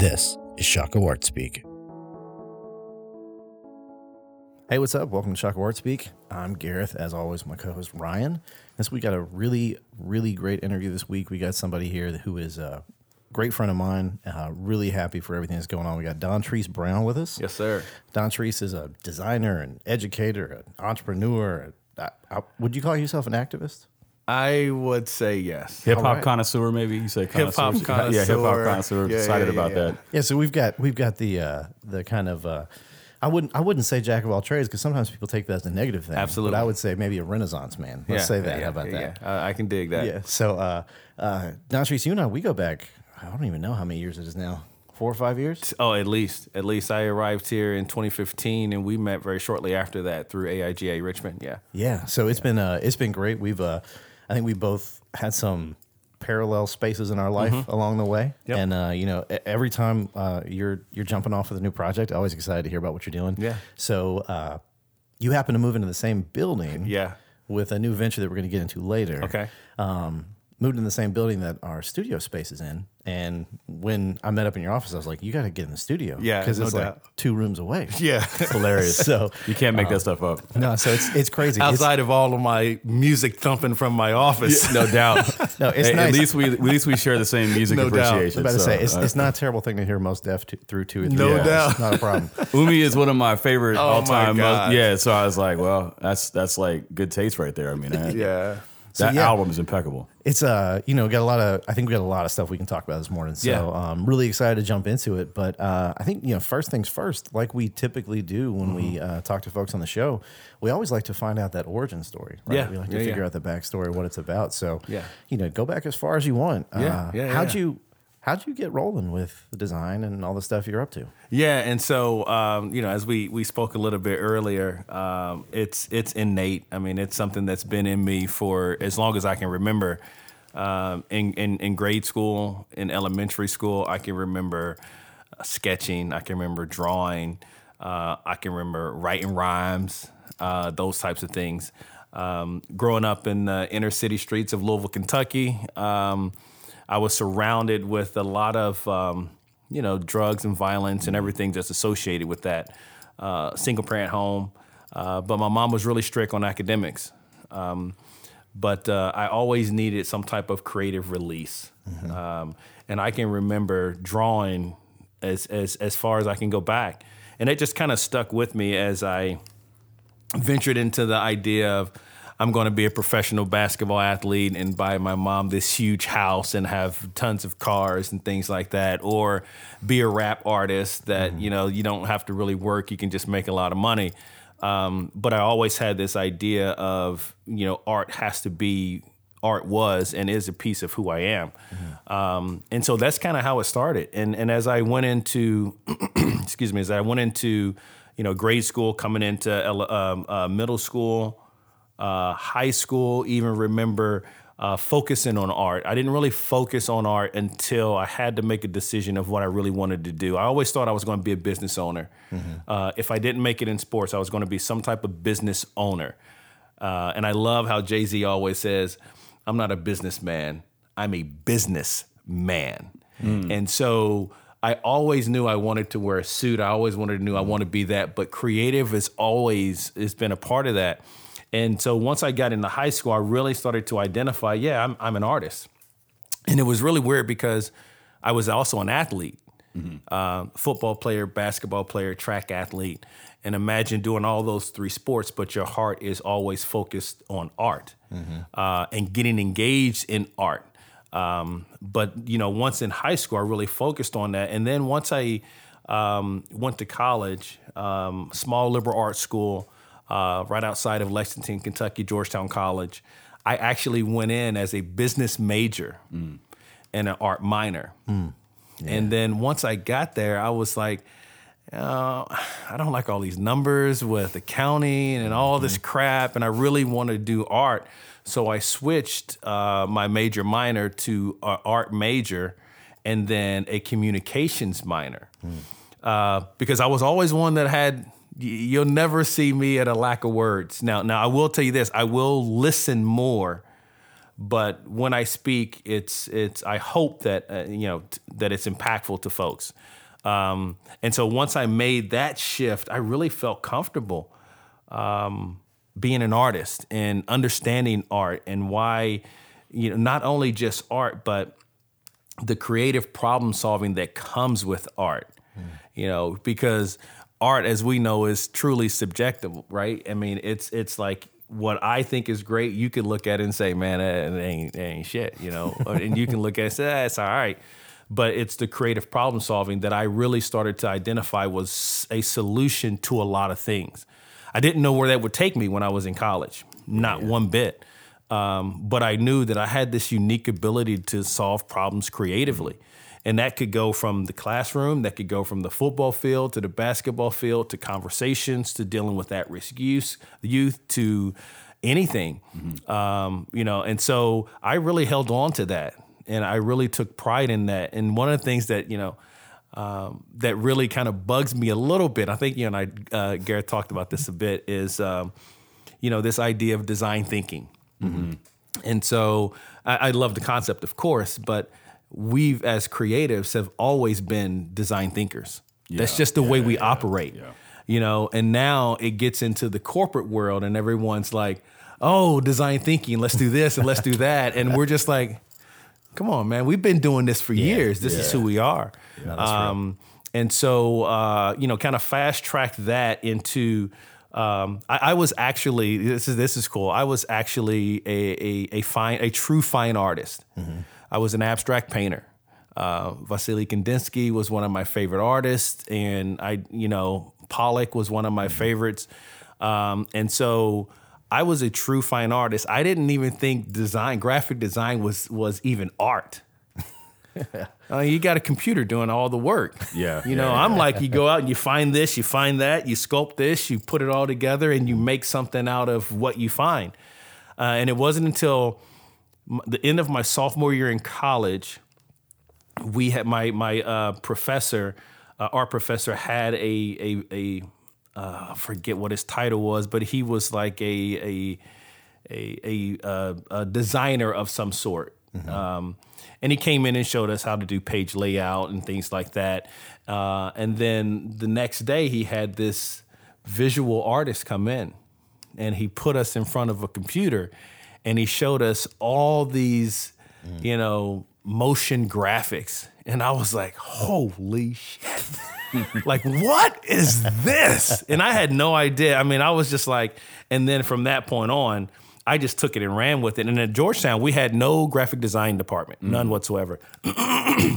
This is Shockoe Art Speak. Hey, what's up? Welcome to Shockoe Art Speak. I'm Gareth, as always, my co host Ryan. This week, we got a really, really great interview this week. We got somebody here who is a great friend of mine. Uh, really happy for everything that's going on. We got Dontrese Brown with us. Yes, sir. Dontrese is a designer, an educator, an entrepreneur. A, uh, would you call yourself an activist? I would say yes. Hip hop right. connoisseur, maybe you say Hip hop connoisseur. Yeah, hip hop connoisseur. connoisseur. Yeah, Excited yeah, about yeah. that. Yeah, so we've got we've got the uh, the kind of uh, I wouldn't I wouldn't say jack of all trades because sometimes people take that as a negative thing. Absolutely. but I would say maybe a Renaissance man. Let's Yeah, say that. yeah, How about yeah, that? yeah. I, I can dig that. Yeah. So, uh, uh, Dontrese, you and I, we go back. I don't even know how many years it is now. Four or five years. Oh, at least. At least I arrived here in 2015, and we met very shortly after that through AIGA Richmond. Yeah. Yeah. So it's been uh, it's been great. We've uh, I think we both had some parallel spaces in our life along the way. Yep. And uh, you know, every time uh, you're you're jumping off with a new project, always excited to hear about what you're doing. Yeah. So uh, you happen to move into the same building. Yeah. With a new venture that we're going to get into later. Okay. um, moved in the same building that our studio space is in. And when I met up in your office, I was like, "You got to get in the studio, Yeah, because no it's doubt. like two rooms away." Yeah. It's hilarious. so You can't make that stuff up. no, so it's it's crazy. It's- Outside of all of my music thumping from my office. no doubt. no, it's Hey, nice. At least we at least we share the same music No doubt. I was appreciation. about to say it's, uh, it's not a terrible thing to hear Mos Def to, through two or three. No years. doubt. It's not a problem. Umi is one of my favorite Oh all time. Yeah, so I was like, well, that's that's like good taste right there. I mean, I- yeah. That yeah. album is impeccable. It's uh, you know, got a lot of. I think we got a lot of stuff we can talk about this morning. So, Yeah. um, really excited to jump into it. But uh, I think you know, first things first, like we typically do when we Mm-hmm. uh, talk to folks on the show, we always like to find out that origin story. Right? Yeah. we like to Yeah, figure out the backstory, what it's about. So, Yeah. you know, go back as far as you want. Yeah, Uh, yeah, how'd you how'd you get rolling with the design and all the stuff you're up to? Yeah, and so um, you know, as we we spoke a little bit earlier, um, it's it's innate. I mean, it's something that's been in me for as long as I can remember. Um, in, in in grade school, in elementary school, I can remember sketching. I can remember drawing. Uh, I can remember writing rhymes. Uh, those types of things. Um, growing up in the inner city streets of Louisville, Kentucky, um, I was surrounded with a lot of um, you know drugs and violence and everything that's associated with that. Uh, single parent home, uh, but my mom was really strict on academics. Um, but uh, I always needed some type of creative release, um, and I can remember drawing as as as far as I can go back, and it just kind of stuck with me as I ventured into the idea of I'm going to be a professional basketball athlete and buy my mom this huge house and have tons of cars and things like that, or be a rap artist that you know you don't have to really work, you can just make a lot of money. Um, but I always had this idea of you know art has to be art was and is a piece of who I am, um, and so that's kind of how it started. And and as I went into excuse me, as I went into you know grade school, coming into um, uh, middle school, uh, high school, even remember uh, focusing on art. I didn't really focus on art until I had to make a decision of what I really wanted to do. I always thought I was going to be a business owner. Uh, if I didn't make it in sports, I was going to be some type of business owner. Uh, and I love how Jay Z always says, I'm not a businessman, I'm a businessman. And so I always knew I wanted to wear a suit. I always wanted to knew I want to be that, but creative has always has been a part of that. And so once I got into high school, I really started to identify, yeah, I'm, I'm an artist. And it was really weird because I was also an athlete, uh, football player, basketball player, track athlete. And imagine doing all those three sports, but your heart is always focused on art uh, and getting engaged in art. Um, but you know, once in high school, I really focused on that. And then once I um, went to college, um, small liberal arts school, uh, right outside of Lexington, Kentucky, Georgetown College. I actually went in as a business major and an art minor. And then once I got there, I was like, uh, I don't like all these numbers with accounting and all this crap, and I really want to do art. So I switched uh, my major minor to uh, art major, and then a communications minor, uh, because I was always one that had. You'll never see me at a lack of words. Now, now I will tell you this: I will listen more, but when I speak, it's it's. I hope that uh, you know t- that it's impactful to folks. Um, and so once I made that shift, I really felt comfortable um, being an artist and understanding art and why you know not only just art, but the creative problem solving that comes with art. You know, because art, as we know, is truly subjective, right? I mean, it's it's like what I think is great. You can look at it and say, "Man, that ain't, that ain't shit," you know, and you can look at it and say, ah, "It's all right." But it's the creative problem solving that I really started to identify was a solution to a lot of things. I didn't know where that would take me when I was in college, not one bit. Um, but I knew that I had this unique ability to solve problems creatively. And that could go from the classroom, that could go from the football field to the basketball field to conversations to dealing with at risk youth, youth to anything. Um, you know, and so I really held on to that and I really took pride in that. And one of the things that, you know, um, that really kind of bugs me a little bit, I think you and I, uh, Garrett talked about this a bit, is, um, you know, this idea of design thinking. And so I, I love the concept, of course, but we've as creatives have always been design thinkers. That's just the way we yeah, operate. yeah. You know, and now it gets into the corporate world and everyone's like, oh, design thinking, let's do this and let's do that. And we're just like, come on, man, we've been doing this for years. This is who we are. um, and so, uh, you know, kind of fast track that into. Um, I, I was actually this is this is cool. I was actually a a, a fine a true fine artist. I was an abstract painter. Uh, Vasily Kandinsky was one of my favorite artists, and I, you know, Pollock was one of my favorites. Um, and so I was a true fine artist. I didn't even think design, graphic design, was was even art. Uh, you got a computer doing all the work. Yeah, You know, yeah. I'm like, you go out and you find this, you find that, you sculpt this, you put it all together, and you make something out of what you find. Uh, and it wasn't until the end of my sophomore year in college, we had my my uh, professor, uh, art professor, had a a a uh, forget what his title was, but he was like a a a, a, uh, a designer of some sort. Um, and he came in and showed us how to do page layout and things like that. Uh, and then the next day, he had this visual artist come in and he put us in front of a computer and he showed us all these, you know, motion graphics. And I was like, holy shit. like, what is this? And I had no idea. I mean, I was just like, and then from that point on, I just took it and ran with it. And at Georgetown, we had no graphic design department, none mm. whatsoever.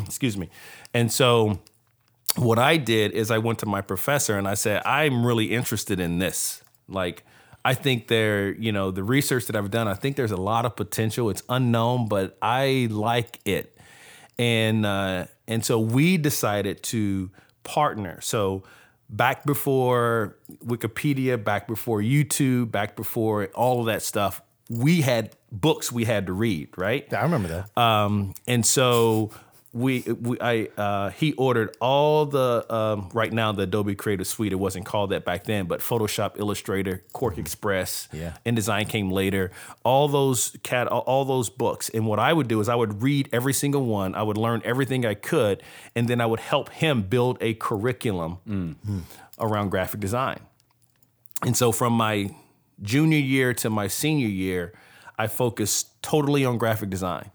Excuse me. And so what I did is I went to my professor and I said, I'm really interested in this. Like, I think there, you know, the research that I've done, I think there's a lot of potential. It's unknown, but I like it. And uh, and so we decided to partner. So back before Wikipedia, back before YouTube, back before all of that stuff, we had books we had to read, right? I remember that. Um, and so we, we I, uh, he ordered all the, um, right now the Adobe Creative Suite. It wasn't called that back then, but Photoshop, Illustrator, QuarkXPress, Yeah. InDesign came later. All those cat, all, all those books. And what I would do is I would read every single one. I would learn everything I could, and then I would help him build a curriculum around graphic design. And so from my junior year to my senior year, I focused totally on graphic design.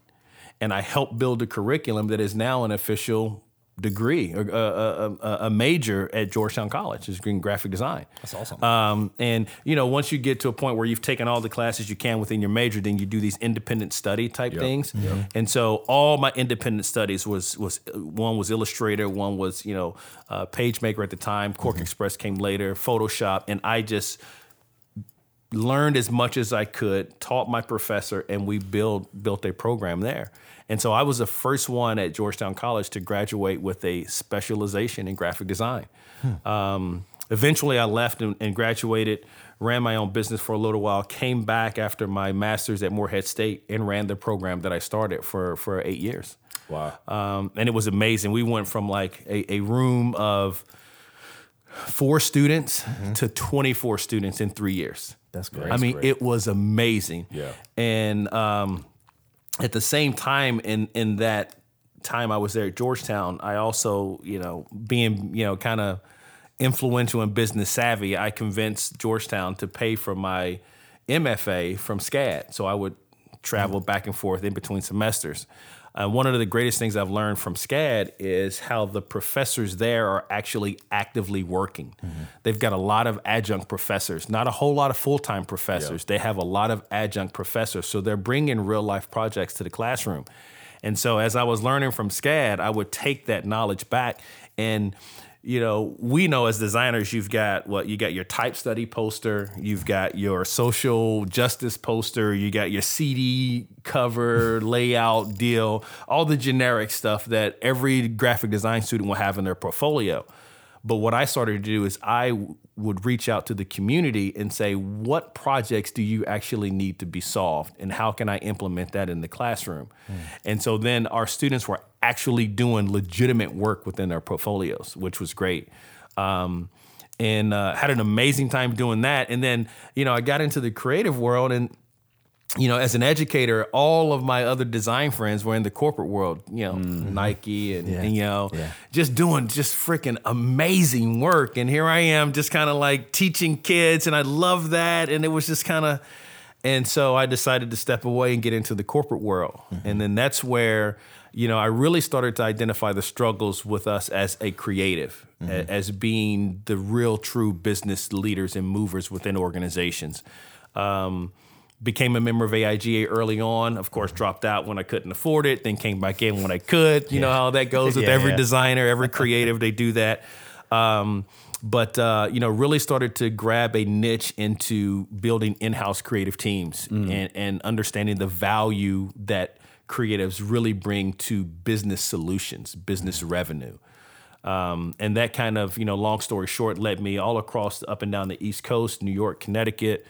And I helped build a curriculum that is now an official degree, a, a, a, a major at Georgetown College, is in graphic design. That's awesome. Um, and you know, once you get to a point where you've taken all the classes you can within your major, then you do these independent study type things. And so all my independent studies was was one was Illustrator, one was you know uh, PageMaker at the time. QuarkXPress came later, Photoshop, and I just learned as much as I could, taught my professor, and we built built a program there. And so I was the first one at Georgetown College to graduate with a specialization in graphic design. Um, eventually, I left and, and graduated, ran my own business for a little while, came back after my master's at Morehead State, and ran the program that I started for for eight years. Wow. Um, and it was amazing. We went from like a, a room of four students to 24 students in three years. That's great. I mean, great. it was amazing. Yeah. And um, at the same time, in in that time I was there at Georgetown, I also, you know, being, you know, kind of influential and business savvy, I convinced Georgetown to pay for my MFA from SCAD. So I would travel mm-hmm. back and forth in between semesters. Uh, one of the greatest things I've learned from SCAD is how the professors there are actually actively working. They've got a lot of adjunct professors, not a whole lot of full time professors. They have a lot of adjunct professors. So they're bringing real life projects to the classroom. And so as I was learning from SCAD, I would take that knowledge back and you know, we know as designers, you've got what you got your type study poster, you've got your social justice poster, you got your CD cover layout deal, all the generic stuff that every graphic design student will have in their portfolio. But what I started to do is I w- would reach out to the community and say, what projects do you actually need to be solved? And how can I implement that in the classroom? And so then our students were actually doing legitimate work within their portfolios, which was great. Um, and uh, had an amazing time doing that. And then, you know, I got into the creative world and you know, as an educator, all of my other design friends were in the corporate world, you know, mm-hmm. Nike and, and, you know, Yeah. just doing just freaking amazing work. And here I am just kind of like teaching kids and I love that. And it was just kind of, and so I decided to step away and get into the corporate world. Mm-hmm. And then that's where, you know, I really started to identify the struggles with us as a creative, a- mm-hmm. as being the real true business leaders and movers within organizations. Um, became a member of AIGA early on. Of course, dropped out when I couldn't afford it, then came back in when I could. You know how that goes with Yeah, every yeah. designer, every creative, they do that. Um, but uh, you know, really started to grab a niche into building in-house creative teams and, and understanding the value that creatives really bring to business solutions, business revenue. Um, and that kind of, you know, long story short, led me all across up and down the East Coast, New York, Connecticut,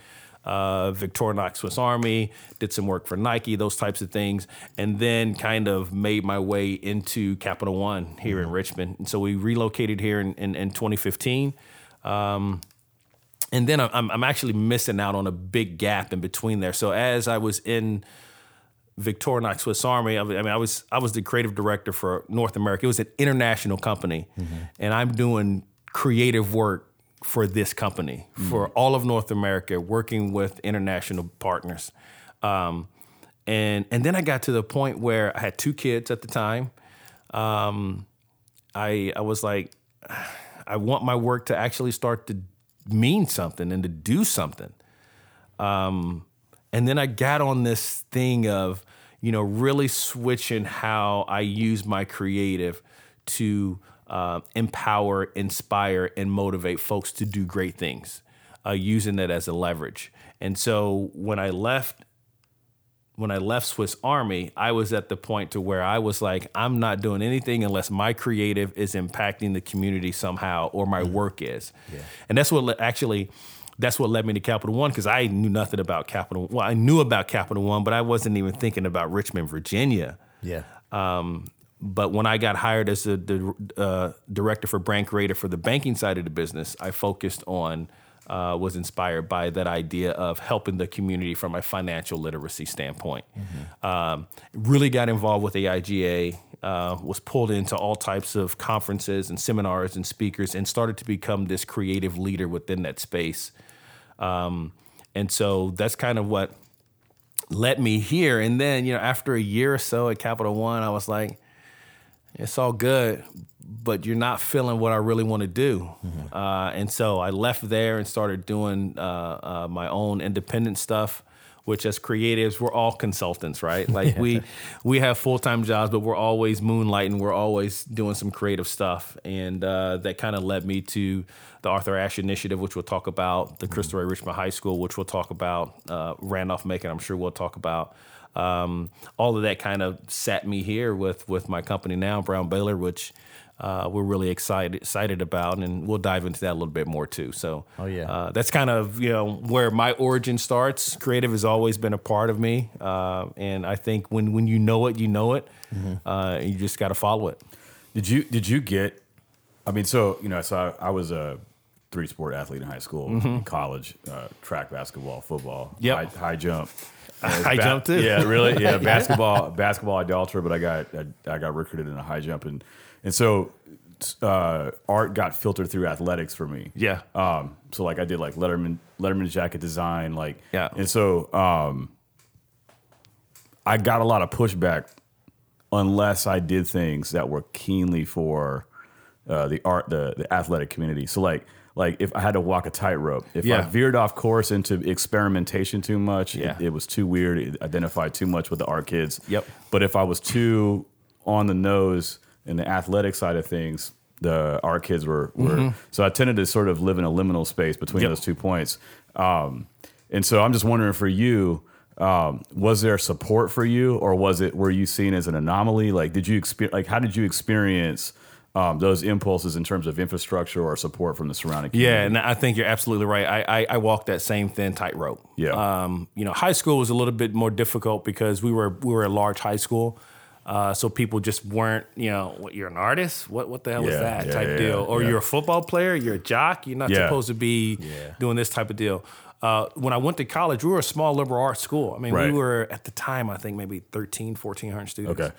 uh, Victorinox Swiss Army, did some work for Nike, those types of things, and then kind of made my way into Capital One here in Richmond. And so we relocated here in, in, in 2015. Um, and then I'm, I'm actually missing out on a big gap in between there. So as I was in Victorinox Swiss Army. I mean, I was I was the creative director for North America. It was an international company, and I'm doing creative work for this company for all of North America, working with international partners. Um, and and then I got to the point where I had two kids at the time. Um, I I was like, I want my work to actually start to mean something and to do something. Um, and then I got on this thing of, you know, really switching how I use my creative to uh, empower, inspire, and motivate folks to do great things, uh, using that as a leverage. And so when I left when I left Swiss Army, I was at the point to where I was like, I'm not doing anything unless my creative is impacting the community somehow or my work is. And that's what le- actually that's what led me to Capital One because I knew nothing about Capital. Well, I knew about Capital One, but I wasn't even thinking about Richmond, Virginia. Yeah. But when I got hired as the, the uh, director for brand creator for the banking side of the business, I focused on, uh, was inspired by that idea of helping the community from a financial literacy standpoint. Um, really got involved with AIGA, uh, was pulled into all types of conferences and seminars and speakers, and started to become this creative leader within that space. Um, and so that's kind of what led me here. And then, you know, after a year or so at Capital One, I was like, it's all good, but you're not feeling what I really want to do. Uh, and so I left there and started doing uh, uh, my own independent stuff. Which, as creatives, we're all consultants, right? Like we we have full time jobs, but we're always moonlighting. We're always doing some creative stuff, and uh, that kind of led me to the Arthur Ashe Initiative, which we'll talk about, the Cristo Rey Richmond High School, which we'll talk about, uh, Randolph Macon, I'm sure we'll talk about. Um, all of that kind of sat me here with with my company now, Brown Baylor, which uh, we're really excited excited about, and we'll dive into that a little bit more too. So, Oh, yeah. uh, that's kind of you know where my origin starts. Creative has always been a part of me, uh, and I think when when you know it, you know it. Uh, you just got to follow it. Did you did you get? I mean, so you know, so I, I was a three sport athlete in high school, in college, uh, track, basketball, football, Yep. high, high jump. High jump too? Yeah, really. Yeah, basketball, basketball idolater, but I got I, I got recruited in a high jump, and and so uh, art got filtered through athletics for me. Yeah. Um. So like I did like Letterman Letterman jacket design, like Yeah. and so um, I got a lot of pushback unless I did things that were keenly for uh, the art, the the athletic community. So like like if I had to walk a tightrope, if I veered off course into experimentation too much, Yeah. it, it was too weird. It identified too much with the art kids. Yep. But if I was too on the nose in the athletic side of things, the art kids were were. So I tended to sort of live in a liminal space between Yep. those two points. Um, and so I'm just wondering for you, um, was there support for you, or was it were you seen as an anomaly? Like, did you experience? Like, how did you experience um, those impulses in terms of infrastructure or support from the surrounding? Community? Yeah, and I think you're absolutely right. I I, I walked that same thin tightrope. Yeah. Um, you know, high school was a little bit more difficult because we were we were a large high school. Uh, so people just weren't, you know, what you're an artist? What what the hell is that yeah, type yeah, deal? Or yeah. you're a football player, you're a jock, you're not Yeah. supposed to be Yeah. doing this type of deal. Uh, when I went to college, we were a small liberal arts school. I mean, Right. we were at the time, I think maybe 13, 1400 students Okay.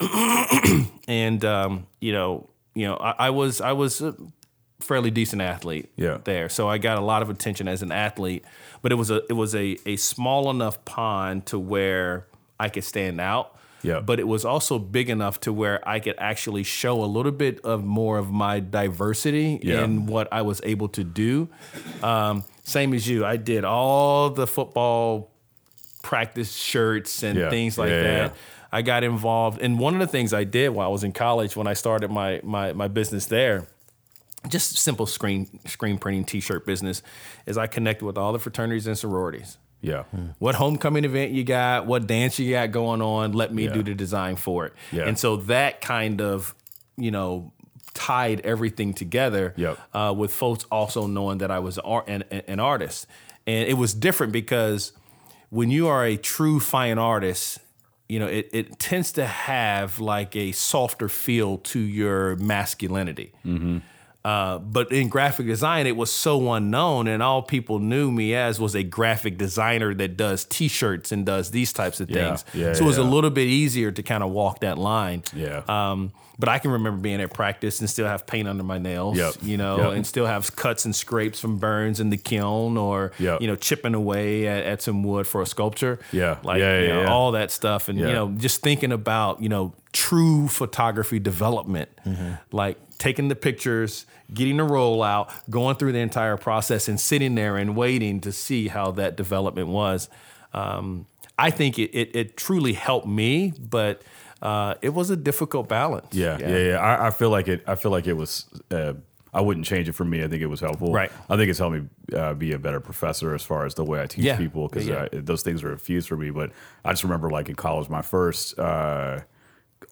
and um, you know, you know, I, I was I was a fairly decent athlete Yeah. there, so I got a lot of attention as an athlete. But it was a it was a a small enough pond to where I could stand out. Yeah. But it was also big enough to where I could actually show a little bit of more of my diversity Yeah. in what I was able to do. Um, same as you, I did all the football practice shirts and Yeah. things like Yeah, that. I got involved, and one of the things I did while I was in college, when I started my my my business there, just simple screen screen printing T-shirt business, is I connected with all the fraternities and sororities. Yeah. What homecoming event you got, what dance you got going on, let me Yeah. do the design for it. Yeah. And so that kind of, you know, tied everything together Yep. uh, with folks also knowing that I was an, an artist. And it was different because when you are a true fine artist, you know, it, it tends to have like a softer feel to your masculinity. Uh, but in graphic design, it was so unknown, and all people knew me as was a graphic designer that does T-shirts and does these types of things. yeah, so it was a little bit easier to kind of walk that line. Yeah. Um, but I can remember being at practice and still have paint under my nails, Yep. you know, Yep. and still have cuts and scrapes from burns in the kiln or, Yep. you know, chipping away at, at some wood for a sculpture. Yeah. Like, Yeah, you know, yeah. all that stuff. And, you know, just thinking about, you know, true photography development, Mm-hmm. like taking the pictures, getting the roll out, going through the entire process and sitting there and waiting to see how that development was. Um, I think it, it, it truly helped me, but uh, it was a difficult balance. Yeah, yeah, yeah. I, I feel like it. I feel like it was. Uh, I wouldn't change it for me. I think it was helpful. Right. I think it's helped me uh, be a better professor as far as the way I teach Yeah. people because Yeah. uh, those things are infused for me. But I just remember, like in college, my first uh,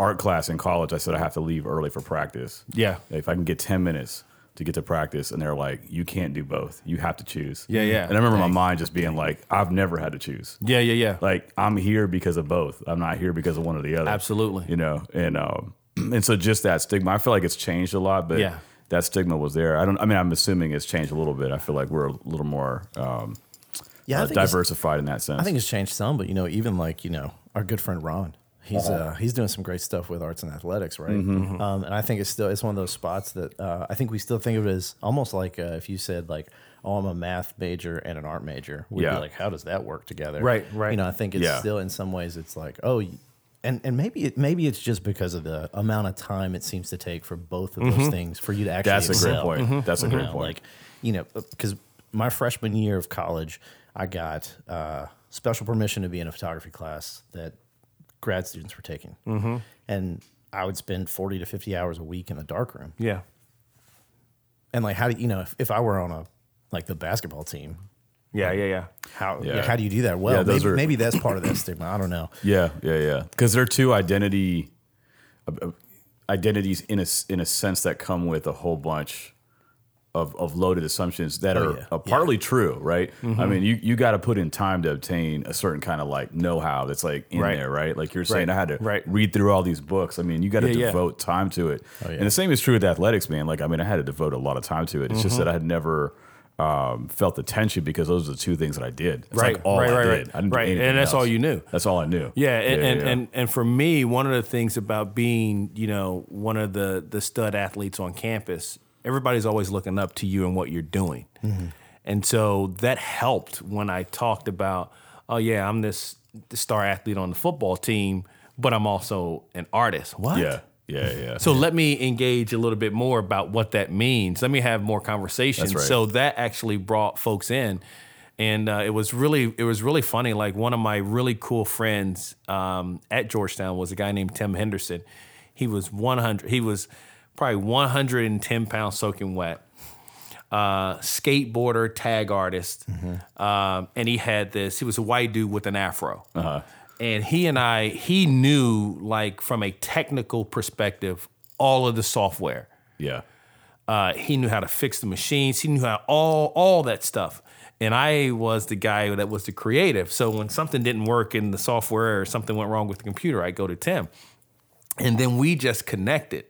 art class in college, I said I have to leave early for practice. Yeah. If I can get ten minutes to get to practice, and they're like, "You can't do both. You have to choose." Yeah, yeah. And I remember my mind just being like, "I've never had to choose." Yeah, yeah, yeah. like I'm here because of both. I'm not here because of one or the other. Absolutely. You know, and um, and so just that stigma, I feel like it's changed a lot, but Yeah. that stigma was there. I don't. I mean, I'm assuming it's changed a little bit. I feel like we're a little more um, Yeah, uh, diversified in that sense. I think it's changed some, but you know, even like you know, our good friend Ron, he's uh, he's doing some great stuff with arts and athletics, right? Um, and I think it's still it's one of those spots that uh, I think we still think of it as almost like uh, if you said like, oh, I'm a math major and an art major, we'd Yeah. be like, how does that work together? Right, right. You know, I think it's Yeah. still in some ways it's like, oh. And, and maybe it, maybe it's just because of the amount of time it seems to take for both of those things for you to actually That's a great excel. point. That's a great know, point. Like, you know, because my freshman year of college, I got uh, special permission to be in a photography class that grad students were taking, mm-hmm. and I would spend forty to fifty hours a week in the darkroom. yeah. And like, how do you know if, if I were on a like the basketball team? Yeah, yeah, yeah. How Yeah. how do you do that well? Yeah, maybe, are- maybe that's part of that stigma. I don't know. yeah, yeah, yeah. Because they're two identity uh, uh, identities in a s- in a sense that come with a whole bunch. Of, of loaded assumptions that Oh, are yeah. uh, partly true, right? I mean, you, you got to put in time to obtain a certain kind of like know how that's like in Right. there, right? Like you're saying, Right. I had to Right. read through all these books. I mean, you got to Yeah, yeah. devote time to it. yeah. And the same is true with athletics, man. Like, I mean, I had to devote a lot of time to it. It's just that I had never um, felt the tension because those are the two things that I did. That's Right, like all right, I right, did. I didn't do Right, and that's all you knew. That's all I knew. Yeah, and, and, yeah. and and for me, one of the things about being, you know, one of the the stud athletes on campus, everybody's always looking up to you and what you're doing, and so that helped when I talked about, oh yeah, I'm this, star athlete on the football team, but I'm also an artist. What? yeah, yeah, yeah. So let me engage a little bit more about what that means. Let me have more conversations. That's right. So that actually brought folks in, and uh, it was really it was really funny. Like one of my really cool friends um, at Georgetown was a guy named Tim Henderson. He was 100. He was probably 110 pounds soaking wet. Uh, skateboarder, tag artist, um, and he had this. He was a white dude with an afro uh-huh. and he and I, he knew like from a technical perspective all of the software. yeah, Uh, he knew how to fix the machines. He knew how all all that stuff. And I was the guy that was the creative. So when something didn't work in the software or something went wrong with the computer, I go to Tim. And then we just connected.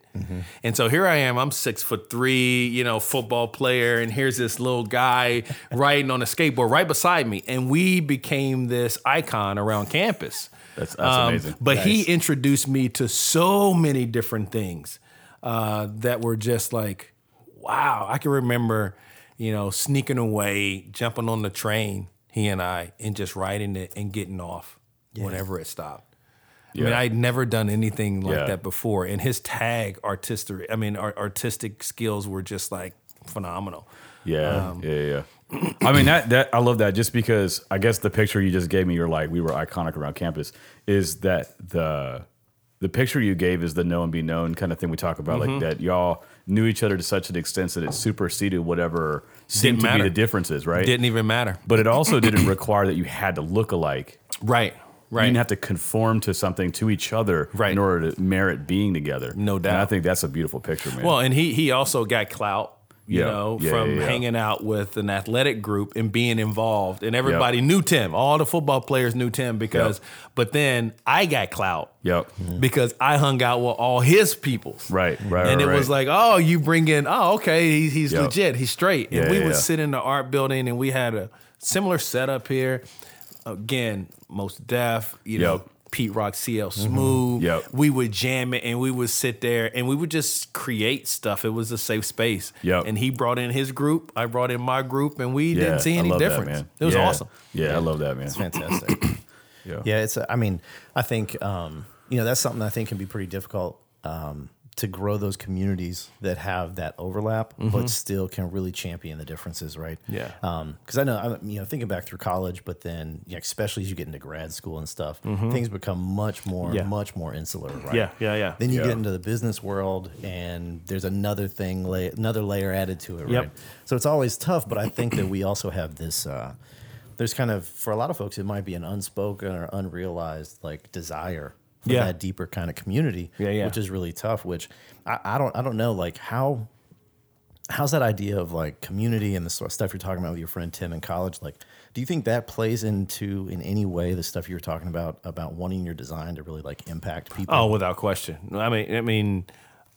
And so here I am. I'm six foot three, you know, football player, and here's this little guy riding on a skateboard right beside me, and we became this icon around campus. That's- that's amazing. But he introduced me to so many different things uh, that were just like, wow. I can remember, you know, sneaking away, jumping on the train, he and I, and just riding it and getting off whenever it stopped. I mean, I'd never done anything like Yeah. that before, and his tag artistic, I mean, art, artistic skills were just like phenomenal. yeah, Um, yeah, yeah. I mean that that I love that just because I guess the picture you just gave me, you're like we were iconic around campus, is that the the picture you gave is the know and be known kind of thing we talk about, Mm-hmm. like that y'all knew each other to such an extent that it superseded whatever seemed to be the differences, right? Didn't even matter. but it also didn't require that you had to look alike. Right, You right. didn't have to conform to something to each other Right. in order to merit being together. No And I think that's a beautiful picture, man. Well, and he he also got clout, you Yeah. know, Yeah, from yeah, yeah. hanging out with an athletic group and being involved, and everybody knew Tim. All the football players knew Tim because. But then I got clout yep. because I hung out with all his peoples. Right, right, and right, it was like, oh, you bring in, oh, okay, he's, he's Yep. legit, he's straight. And we would sit in the art building, and we had a similar setup here. Again, Mos Def, you know, Yep. Mm-hmm. Pete Rock, CL Smooth. Yep. We would jam it, and we would sit there, and we would just create stuff. It was a safe space. Yep. And he brought in his group, I brought in my group, and we didn't see I any love that, difference. man. It was Yeah. awesome. Yeah, I love that, man. It's fantastic. Yeah. yeah, it's. I mean, I think um, you know that's something I think can be pretty difficult um, to grow those communities that have that overlap, but still can really champion the differences, right? Mm-hmm. Yeah. Because I know, I, you know, thinking back through college, but then you know, especially as you get into grad school and stuff, things become much more, Mm-hmm. Yeah. much more insular, right? Yeah, yeah, yeah. Then you Yeah. get into the business world, and there's another thing, la- another layer added to it, Yep. right? So it's always tough, but I think that we also have this. Uh, there's kind of for a lot of folks, it might be an unspoken or unrealized like desire for Yeah. that deeper kind of community, Yeah, yeah. which is really tough. Which I, I don't, I don't know, like how. How's that idea of like community and the stuff you're talking about with your friend Tim in college? Like, do you think that plays into in any way the stuff you were talking about about wanting your design to really like impact people? Oh, without question. I mean, I mean,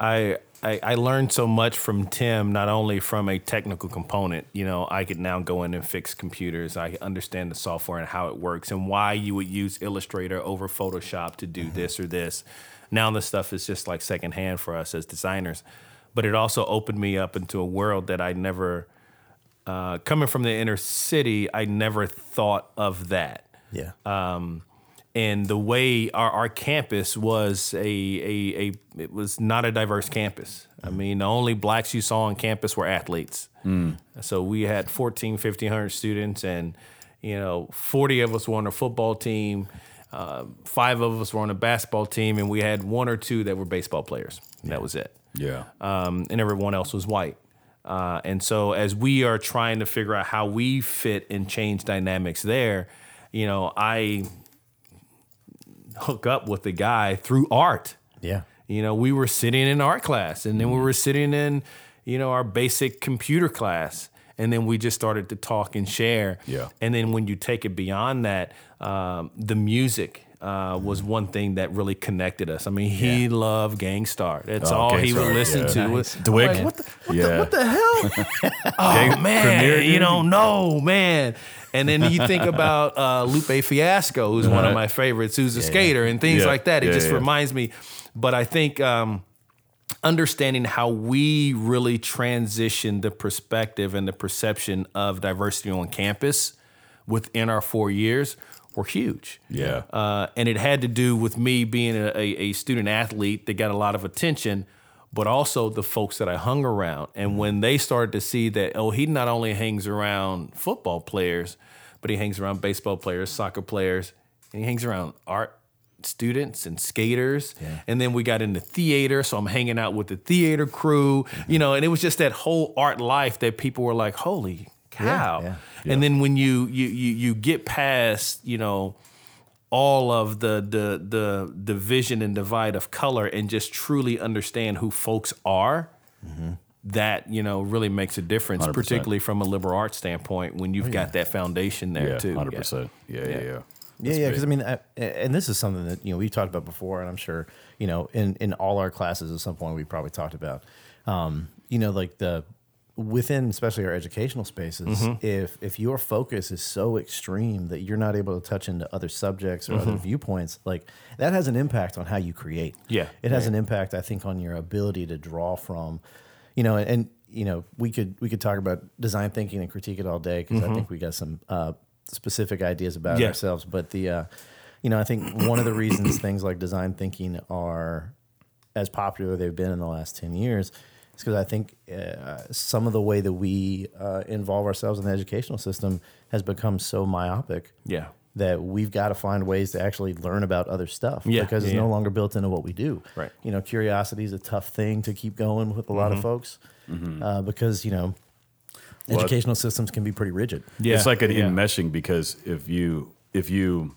I, I I learned so much from Tim, not only from a technical component. You know, I could now go in and fix computers. I understand the software and how it works, and why you would use Illustrator over Photoshop to do this or this. Now the stuff is just like secondhand for us as designers, but it also opened me up into a world that I never. Uh, coming from the inner city, I never thought of that yeah. um, and the way our, our campus was a, a, a it was not a diverse campus. I mean, the only blacks you saw on campus were athletes. So we had 14, 1500 students, and you know, 40 of us were on a football team. Uh, five of us were on a basketball team, and we had one or two that were baseball players. That was it Yeah. um, and everyone else was white. Uh, and so, as we are trying to figure out how we fit and change dynamics there, you know, I hook up with the guy through art. yeah. You know, we were sitting in art class, and then we were sitting in, you know, our basic computer class, and then we just started to talk and share. Yeah. And then when you take it beyond that, um, the music uh, was one thing that really connected us. I mean, he loved Gang Starr. That's Oh, all he would listen yeah. to. Nice. DWYCK. like, what the, what Yeah. the, what the hell? oh man, Premier, you don't know, man. And then you think about uh, Lupe Fiasco, who's one of my favorites, who's a skater and things Yeah. like that. It Yeah, just yeah. reminds me. But I think um, understanding how we really transition the perspective and the perception of diversity on campus within our four years were huge. Yeah. Uh, and it had to do with me being a, a, student athlete that got a lot of attention, but also the folks that I hung around. And when they started to see that, oh, he not only hangs around football players, but he hangs around baseball players, soccer players, and he hangs around art students and skaters. And then we got into theater, so I'm hanging out with the theater crew, you know, and it was just that whole art life that people were like, holy cow. yeah. And then when you you you you get past, you know, all of the the the division and divide of color and just truly understand who folks are, that you know really makes a difference, 100%. particularly from a liberal arts standpoint when you've got that foundation there Yeah, too. hundred percent. Yeah, yeah, yeah. Yeah, That's yeah, big. because I mean, I, and this is something that you know we've talked about before, and I'm sure you know in in all our classes at some point we probably talked about, um, you know, like the within especially our educational spaces, Mm-hmm. if if your focus is so extreme that you're not able to touch into other subjects or other viewpoints, like that has an impact on how you create. Mm-hmm. Yeah, it has an impact, I think, on your ability to draw from, you know, and, you know, we could we could talk about design thinking and critique it all day because I think we got some uh, specific ideas about Mm-hmm. Yeah. ourselves. But the, uh, you know, I think one of the reasons things like design thinking are as popular they've been in the last ten years is because I think uh, some of the way that we uh, involve ourselves in the educational system has become so myopic Yeah. that we've got to find ways to actually learn about other stuff Yeah, because it's yeah, no longer built into what we do. Right. You know, curiosity is a tough thing to keep going with a lot Mm-hmm. of folks uh, because, you know, Well, educational systems can be pretty rigid. Yeah. it's like an yeah. enmeshing because if you if you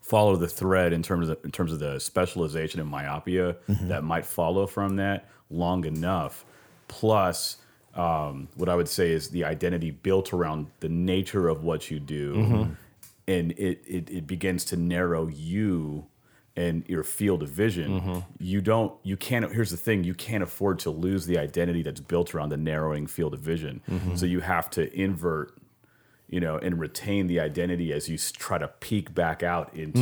follow the thread in terms of in terms of the specialization and myopia that might follow from that long enough, plus um, what I would say is the identity built around the nature of what you do, mm-hmm. and it, it it begins to narrow you and your field of vision. Mm-hmm. You don't you can't here's the thing you can't afford to lose the identity that's built around the narrowing field of vision. Mm-hmm. So you have to invert you know and retain the identity as you try to peek back out into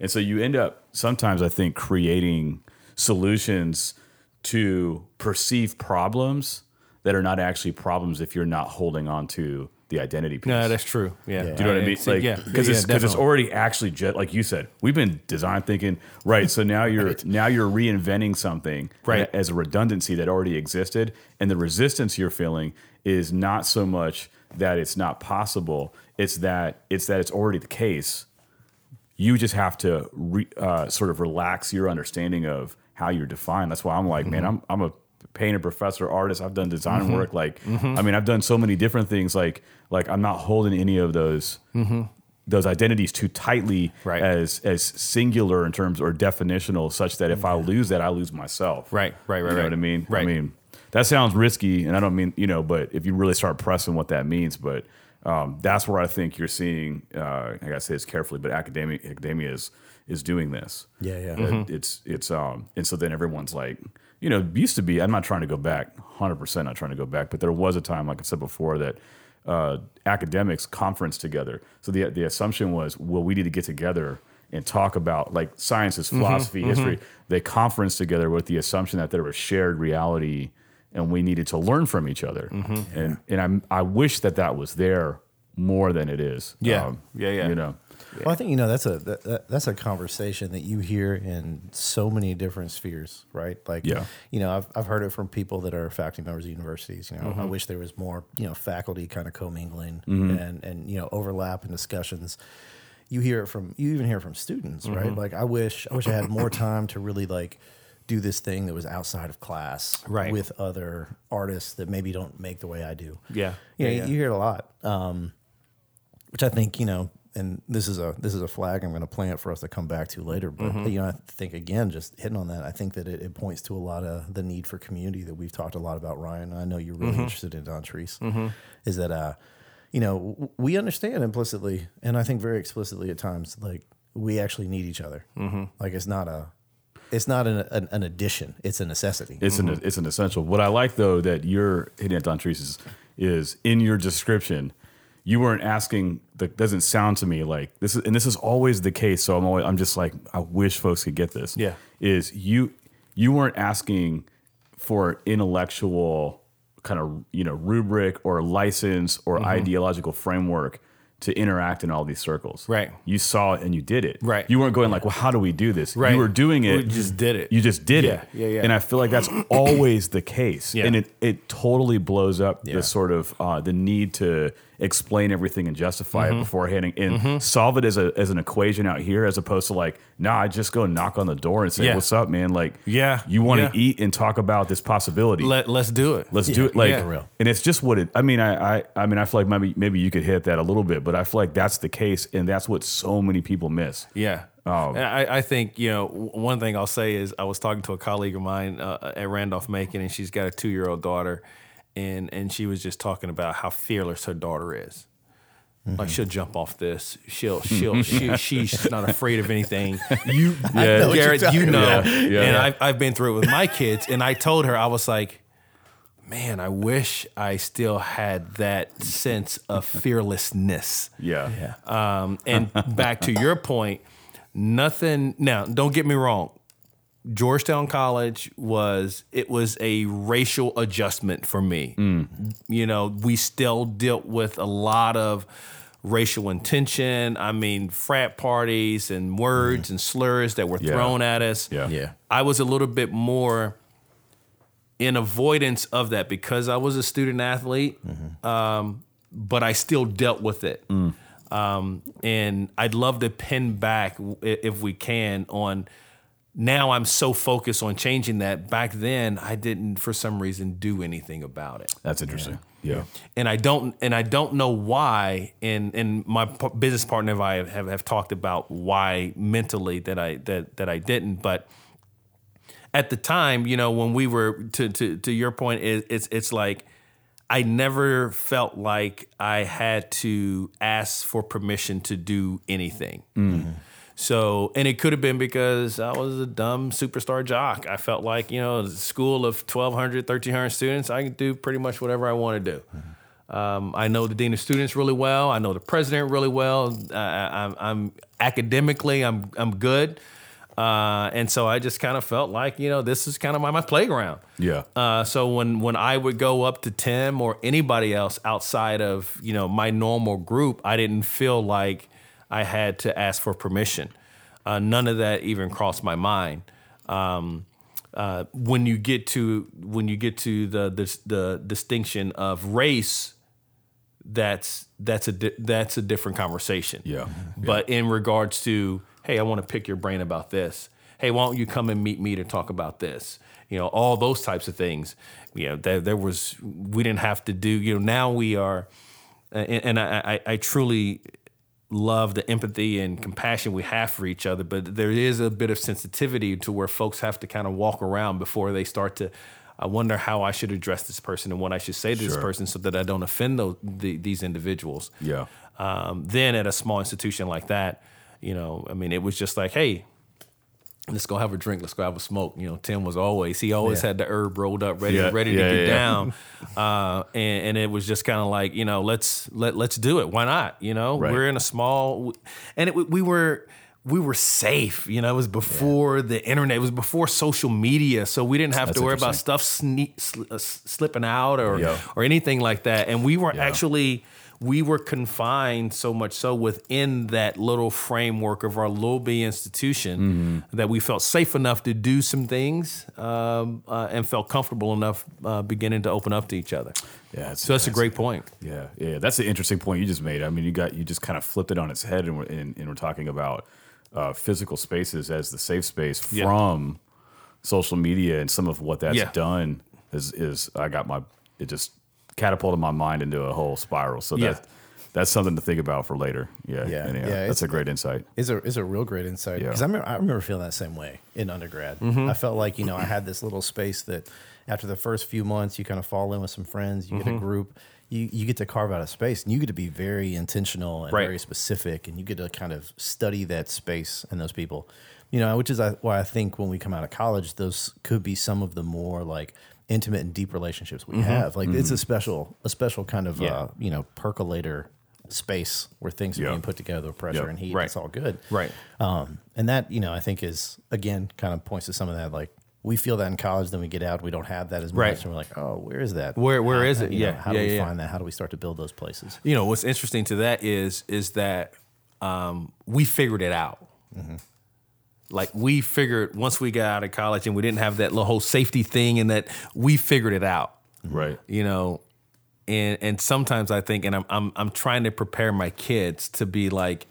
and so you end up sometimes i think creating solutions to perceive problems that are not actually problems if you're not holding on to the identity piece No, that's true. Yeah. Yeah. do you know what I mean? It's- Like, yeah, because it's because it's already actually jet like you said. We've been design thinking, right? So now you're now you're reinventing something, Right. as a redundancy that already existed, and the resistance you're feeling is not so much that it's not possible; it's that it's that it's already the case. You just have to re, uh, sort of relax your understanding of how you're defined. That's why I'm like, man, mm-hmm. I'm I'm a painter, professor, artist. I've done design mm-hmm. work. Like, mm-hmm. I mean, I've done so many different things. Like, like I'm not holding any of those those identities too tightly Right. as as singular in terms or definitional, such that if I lose that, I lose myself. Right, right, right, You know right. what I mean? Right. I mean, that sounds risky, and I don't mean you know, but if you really start pressing what that means, but um, that's where I think you're seeing. Uh, I gotta say this carefully, but academic academia is is doing this. Yeah, yeah. It- It's it's um, and so then everyone's like, you know, it used to be. I'm not trying to go back, hundred percent not trying to go back, but there was a time, like I said before, that uh, academics conference together. So the the assumption was, well, we need to get together and talk about like sciences, philosophy, history. They conference together with the assumption that there was shared reality, and we needed to learn from each other. And and I'm I wish that that was there more than it is. Um, Yeah. Yeah, yeah. You know. Well, I think you know that's a that, that- that's a conversation that you hear in so many different spheres, right? Like, Yeah. you know, I've I've heard it from people that are faculty members of universities. You know, Mm-hmm. I wish there was more, you know, faculty kind of commingling Mm-hmm. and and you know overlap in discussions. You hear it from you even hear it from students, right? Mm-hmm. Like, I wish I wish I had more time to really like do this thing that was outside of class, Right. with other artists that maybe don't make the way I do. Yeah. you know, Yeah, yeah. you hear it a lot. Um, which I think you know, and this is a this is a flag I'm going to plant for us to come back to later. But Mm-hmm. you know, I think again, just hitting on that, I think that it, it points to a lot of the need for community that we've talked a lot about. Ryan, I know you're really Mm-hmm. interested in Dontrese. Is that uh, you know, we understand implicitly, and I think very explicitly at times, like we actually need each other. Mm-hmm. Like it's not a, it's not an, an, an addition. It's a necessity. It's an mm-hmm. it's an essential. What I like though that you're hitting at Dontrese is, is in your description, you weren't asking. That doesn't sound to me like this is, and this is always the case. So I'm always I'm just like I wish folks could get this. Yeah. is you you weren't asking for intellectual kind of you know rubric or license or mm-hmm. ideological framework to interact in all these circles. Right. You saw it and you did it. Right. You weren't going like, well, how do we do this? Right. You were doing it. You just did it. You just did Yeah, it. yeah, yeah. And I feel like that's always the case. Yeah. And it, it totally blows up Yeah. the sort of uh, the need to explain everything and justify Mm-hmm. it beforehand and, and solve it as a as an equation out here as opposed to like, nah, I just go knock on the door and say, Yeah. What's up, man? Like Yeah, you want to yeah. eat and talk about this possibility. Let let's do it. Let's do it like yeah. For real. and it's just what it I mean I, I I mean I feel like maybe maybe you could hit that a little bit but I feel like that's the case and that's what so many people miss. Yeah. Um, and I, I think, you know, one thing I'll say is I was talking to a colleague of mine uh, at Randolph Macon, and she's got a two year old daughter. And, and she was just talking about how fearless her daughter is. Like she'll jump off this. She'll she'll she, she's not afraid of anything. You, Yeah. know Garrett, you're you talking know, about. Yeah. and I've I've been through it with my kids. And I told her I was like, man, I wish I still had that sense of fearlessness. Yeah. Yeah. Um, and back to your point, nothing. Now, don't get me wrong. Georgetown College was it was a racial adjustment for me. You know, we still dealt with a lot of racial intention. I mean, frat parties and words and slurs that were Yeah. thrown at us. Yeah. Yeah. I was a little bit more in avoidance of that because I was a student athlete, um, but I still dealt with it. Um, and I'd love to pin back, if we can, on now I'm so focused on changing that. Back then, I didn't, for some reason, do anything about it That's interesting. Yeah. and I don't and I don't know why. And and my p- business partner and I have, have, have talked about why mentally that I that that I didn't. But at the time, you know, when we were to to to your point, it, it's it's like I never felt like I had to ask for permission to do anything. Mm-hmm. So, and it could have been because I was a dumb superstar jock. I felt like, you know, a school of 1,200, 1,300 students, I could do pretty much whatever I want to do. Um, I know the dean of students really well. I know the president really well. I, I, I'm, I'm academically, I'm, I'm good. Uh, and so I just kind of felt like, you know, this is kind of my, my playground. Yeah. Uh, so when when I would go up to Tim or anybody else outside of you know my normal group, I didn't feel like I had to ask for permission. Uh, none of that even crossed my mind. Um, uh, when you get to when you get to the the, the distinction of race, that's that's a di- that's a different conversation. Yeah. But in regards to, hey, I want to pick your brain about this. Hey, why don't you come and meet me to talk about this? You know, all those types of things. You know, there, there was we didn't have to do. You know, now we are, and, and I, I, I truly love the empathy and compassion we have for each other, but there is a bit of sensitivity to where folks have to kind of walk around before they start to. I wonder how I should address this person and what I should say to this person so that I don't offend those, the, these individuals. Yeah. Um, then at a small institution like that, you know, I mean, it was just like, hey, let's go have a drink, let's go have a smoke. You know, Tim was always he always Yeah. had the herb rolled up, ready Yeah, ready yeah, to get yeah. down. Uh, and, and it was just kind of like, you know, let's let let's do it. Why not? You know, Right. we're in a small, and it, we were. We were safe, you know. It was before the internet. It was before social media, so we didn't have That's to worry about stuff sneak, sl- uh, slipping out or Yeah. or anything like that. And we were Yeah. actually we were confined so much so within that little framework of our little B institution Mm-hmm. that we felt safe enough to do some things um, uh, and felt comfortable enough uh, beginning to open up to each other. Yeah. So that's a great point. Yeah, yeah, that's an interesting point you just made. I mean, you got you just kind of flipped it on its head, and we're, and, and we're talking about uh, physical spaces as the safe space Yeah. from social media, and some of what that's Yeah. done is is I got my it just catapulted my mind into a whole spiral. So Yeah. that that's something to think about for later. Yeah, Yeah, and, yeah, that's it's- a great insight. is a is a real great insight Yeah. because I remember I remember feeling that same way in undergrad. Mm-hmm. I felt like you know I had this little space that after the first few months you kind of fall in with some friends, you Mm-hmm. get a group, you you get to carve out a space and you get to be very intentional and Right. very specific and you get to kind of study that space and those people, you know, which is uh, why I think when we come out of college, those could be some of the more like intimate and deep relationships we have. Like it's a special a special kind of Mm-hmm. Yeah. uh, you know percolator space where things are Yeah. being put together with pressure Yeah. and heat. Right. It's all good. Right. Um, and that, you know, I think is again kind of points to some of that. Like we feel that in college, then we get out, we don't have that as much, Right. and we're like, oh, where is that? Where- where How- is it? you know, Yeah. how Yeah, do we yeah, find that? How do we start to build those places? you know what's interesting to that is is that um, we figured it out like we figured once we got out of college and we didn't have that little whole safety thing and that we figured it out Right. you know and and sometimes i think and i'm i'm, I'm trying to prepare my kids to be like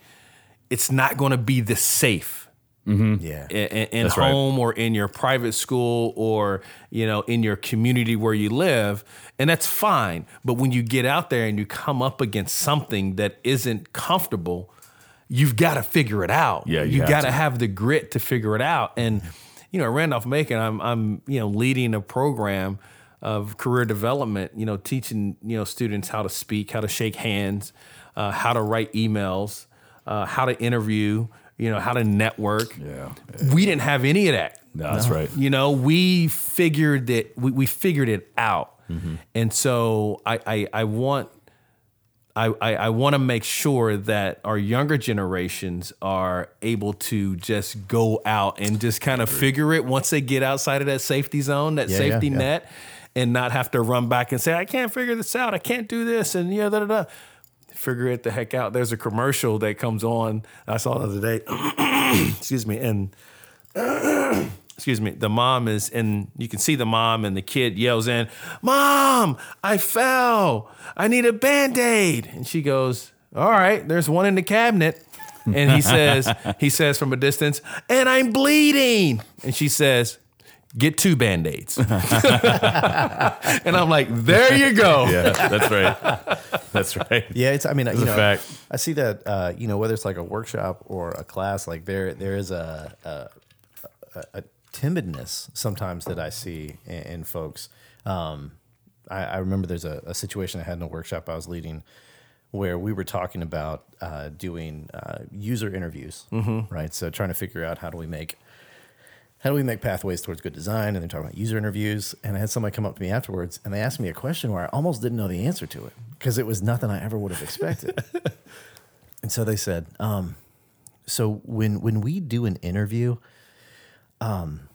it's not going to be this safe mm-hmm. Yeah. in, in That's right. home or in your private school or you know in your community where you live and that's fine but when you get out there and you come up against something that isn't comfortable you've got to figure it out Yeah, you have got to to. have the grit to figure it out and you know randolph macon i'm i'm you know leading a program of career development you know teaching you know students how to speak how to shake hands uh, how to write emails uh, how to interview you know how to network Yeah. we didn't have any of that. No, that's right. You know, we figured that we, we figured it out. And so I, I, I want I, I, I want to make sure that our younger generations are able to just go out and just kind of figure it once they get outside of that safety zone, that Yeah, safety yeah, yeah. net, and not have to run back and say, I can't figure this out. I can't do this. And yeah, da da da. Figure it the heck out. There's a commercial that comes on. I saw the other day. excuse me. And excuse me, the mom is, and you can see the mom and the kid yells in, Mom, I fell. I need a band aid. And she goes, All right, there's one in the cabinet. And he says, he says from a distance, and I'm bleeding. And she says, Get two band aids. and I'm like, There you go. Yeah, that's right. That's right. Yeah, it's. I mean, you a know, fact. I see that. Uh, you know, whether it's like a workshop or a class, like there, there is a a, a, a timidness sometimes that I see in, in folks. Um, I, I remember there's a, a situation I had in a workshop I was leading where we were talking about uh, doing uh, user interviews, right? So trying to figure out how do we make how do we make pathways towards good design? And they're talking about user interviews. And I had somebody come up to me afterwards and they asked me a question where I almost didn't know the answer to it because it was nothing I ever would have expected. and so they said, um, so when when we do an interview, um,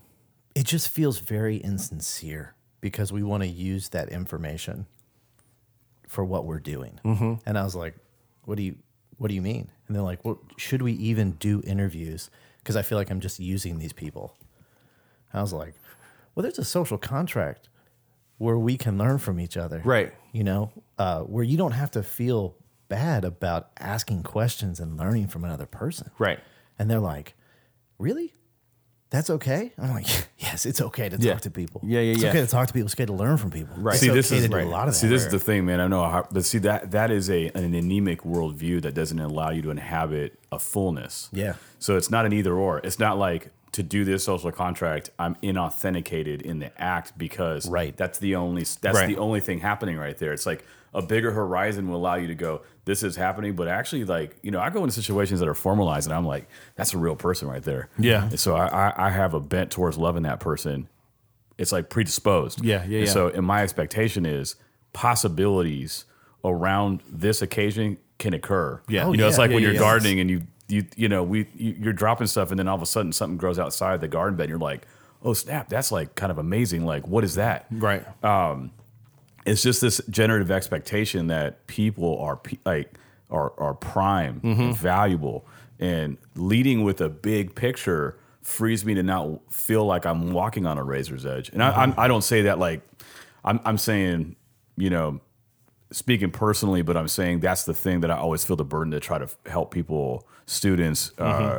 it just feels very insincere because we want to use that information for what we're doing. And I was like, what do you what do you mean? And they're like, well, should we even do interviews? Because I feel like I'm just using these people. I was like, well, there's a social contract where we can learn from each other. Right. You know, uh, where you don't have to feel bad about asking questions and learning from another person. Right. And they're like, really? That's okay? I'm like, yes, it's okay to talk Yeah. to people. Yeah, yeah, it's yeah. okay to talk to people. It's okay to learn from people. Right. It's See, okay this is to do a lot of that. See, this is the thing, man. I know, how, but see that that is a an anemic worldview that doesn't allow you to inhabit a fullness. Yeah. So it's not an either or. It's not like to do this social contract, I'm inauthenticated in the act because Right. that's the only that's Right. the only thing happening right there. It's like a bigger horizon will allow you to go, this is happening, but actually, like you know, I go into situations that are formalized, and I'm like, that's a real person right there. Yeah. And so I, I, I have a bent towards loving that person. It's like predisposed. Yeah, yeah, And yeah. So, and my expectation is possibilities around this occasion can occur. Yeah. Oh, you know, Oh, it's like Yeah, when you're yeah. gardening and you you you know we you, you're dropping stuff and then all of a sudden something grows outside the garden bed. And you're like, oh snap, that's like kind of amazing. Like, what is that? Right. Um, it's just this generative expectation that people are like are are prime and valuable. And leading with a big picture frees me to not feel like I'm walking on a razor's edge. And I, I'm, mm-hmm. I don't say that like I'm I'm saying you know speaking personally, but I'm saying that's the thing that I always feel the burden to try to help people, students, mm-hmm.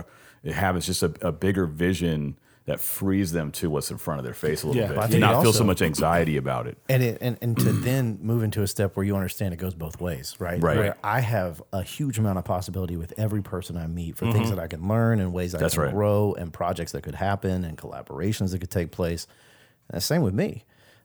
uh, have is just a, a bigger vision that frees them to what's in front of their face a little Yeah. bit, I and think not feel so much anxiety about it. and it, and and to then move into a step where you understand it goes both ways, right? Right. Where I have a huge amount of possibility with every person I meet for things mm-hmm. that I can learn and ways I That's can right. grow and projects that could happen and collaborations that could take place. And the same with me.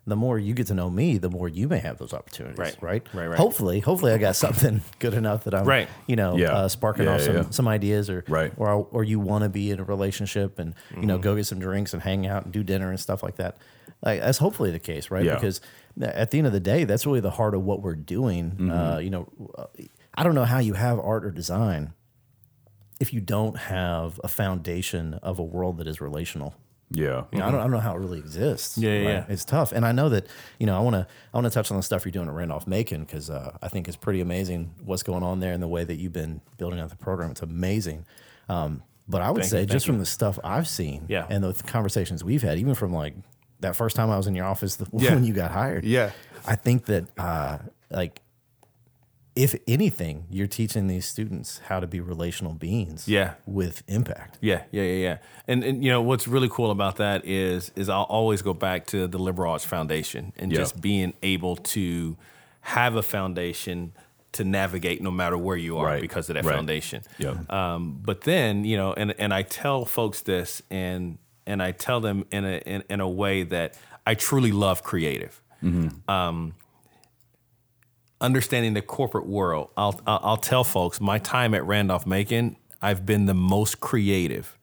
The more you get to know me, the more you may have those opportunities, Right. right? Right, right. Hopefully, hopefully, I got something good enough that I'm, Right. you know, Yeah. uh, sparking Yeah, off yeah, some, some ideas, or Right. or or you want to be in a relationship and you Mm-hmm. know go get some drinks and hang out and do dinner and stuff like that. Like that's hopefully the case, right? Because at the end of the day, that's really the heart of what we're doing. Mm-hmm. Uh, you know, uh, I don't know how you have art or design if you don't have a foundation of a world that is relational. Yeah, You know, I, don't, I don't know how it really exists. Yeah, yeah, right? yeah. It's tough, and I know that. You know, I want to. I want to touch on the stuff you're doing at Randolph Macon because uh, I think it's pretty amazing what's going on there and the way that you've been building out the program. It's amazing. Um, but I would Thank say you, just thank from the stuff I've seen, Yeah. and the conversations we've had, even from like that first time I was in your office the, Yeah. when you got hired, Yeah. I think that uh, like if anything, you're teaching these students how to be relational beings, Yeah. with impact. Yeah, yeah, yeah, yeah. And and you know what's really cool about that is is I'll always go back to the Liberal Arts Foundation and Yeah. just being able to have a foundation to navigate no matter where you are Right, because of that right. foundation. Yeah. Um, but then you know, and and I tell folks this, and and I tell them in a in, in a way that I truly love creative. Um, understanding the corporate world, I'll, I'll I'll tell folks my time at Randolph Macon, I've been the most creative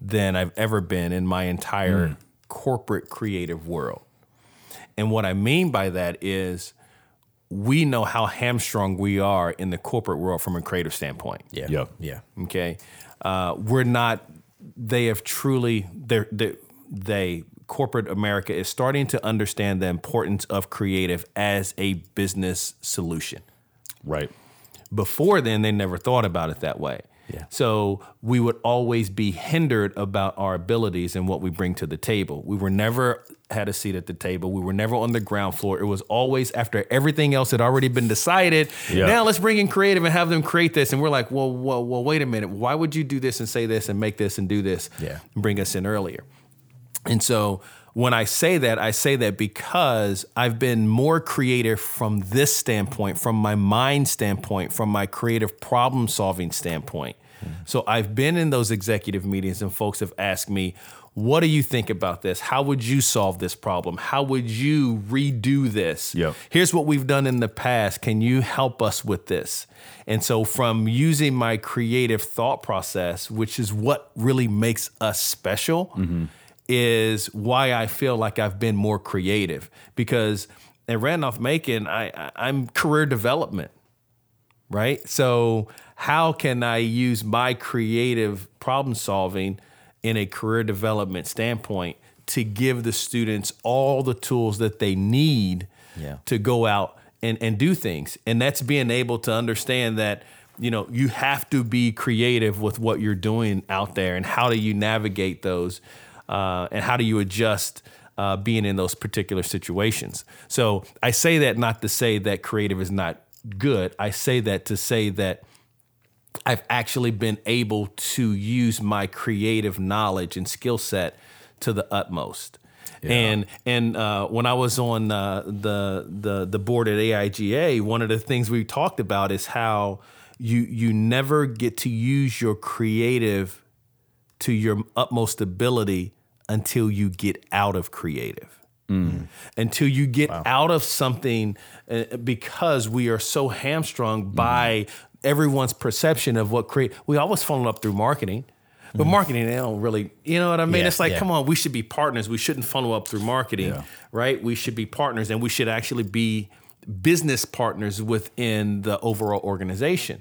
than I've ever been in my entire corporate creative world. And what I mean by that is we know how hamstrung we are in the corporate world from a creative standpoint. Yeah, Yeah. yeah. Okay, uh, we're not. They have truly. They're, they they corporate America is starting to understand the importance of creative as a business solution. right. Before then, they never thought about it that way. Yeah. So we would always be hindered about our abilities and what we bring to the table. We were never had a seat at the table. We were never on the ground floor. It was always after everything else had already been decided. Yeah. Now let's bring in creative and have them create this. And we're like, well, well, well, wait a minute. Why would you do this and say this and make this and do this? Yeah. And bring us in earlier. And so when I say that, I say that because I've been more creative from this standpoint, from my mind standpoint, from my creative problem solving standpoint. So I've been in those executive meetings and folks have asked me, what do you think about this? How would you solve this problem? How would you redo this? Yep. Here's what we've done in the past. Can you help us with this? And so, from using my creative thought process, which is what really makes us special, mm-hmm. Is why I feel like I've been more creative. Because at Randolph Macon, I, I, I'm career development right? So, how can I use my creative problem solving in a career development standpoint to give the students all the tools that they need Yeah. to go out and, and do things? And that's being able to understand that. You know, you have to be creative with what you're doing out there, and how do you navigate those, uh, and how do you adjust uh, being in those particular situations. So I say that not to say that creative is not good. I say that to say that I've actually been able to use my creative knowledge and skill set to the utmost. And and uh, when I was on uh, the the the board at AIGA, one of the things we talked about is how you you never get to use your creative to your utmost ability until you get out of creative. Until you get out of something, uh, because we are so hamstrung by everyone's perception of what create. We always funnel up through marketing, but marketing they don't really. You know what I mean? Yeah, it's like, yeah. come on, we should be partners. We shouldn't funnel up through marketing, Yeah. right? We should be partners, and we should actually be business partners within the overall organization.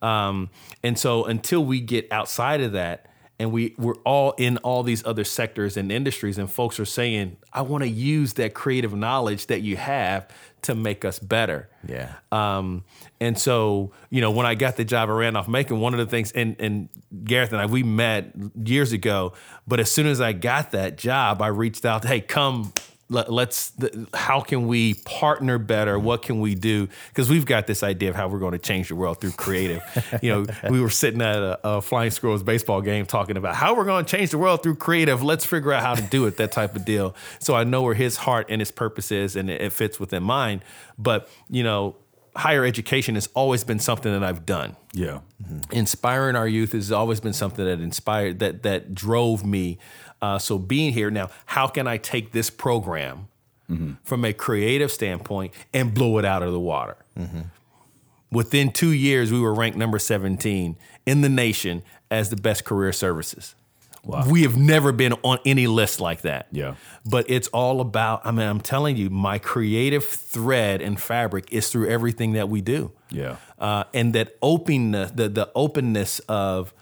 Um, and so until we get outside of that and we, we're all in all these other sectors and industries and folks are saying, I want to use that creative knowledge that you have to make us better. Yeah. Um, and so, you know, when I got the job at Randolph Macon, one of the things, and, and Gareth and I, we met years ago, but as soon as I got that job, I reached out, hey, come let, let's the, how can we partner better? What can we do? Because we've got this idea of how we're going to change the world through creative. You know we were sitting at a, a flying squirrels baseball game talking about how we're going to change the world through creative. Let's figure out how to do it that type of deal. So i know where his heart and his purpose is and it, it fits within mine. But you know higher education has always been something that i've done. Yeah. inspiring our youth has always been something that inspired that that drove me uh, so being here now how can i take this program from a creative standpoint and blow it out of the water? Within two years we were ranked number 17 in the nation as the best career services. We have never been on any list like that. Yeah. but it's all about i mean i'm telling you my creative thread and fabric is through everything that we do. Yeah. uh, and that openness, the the openness of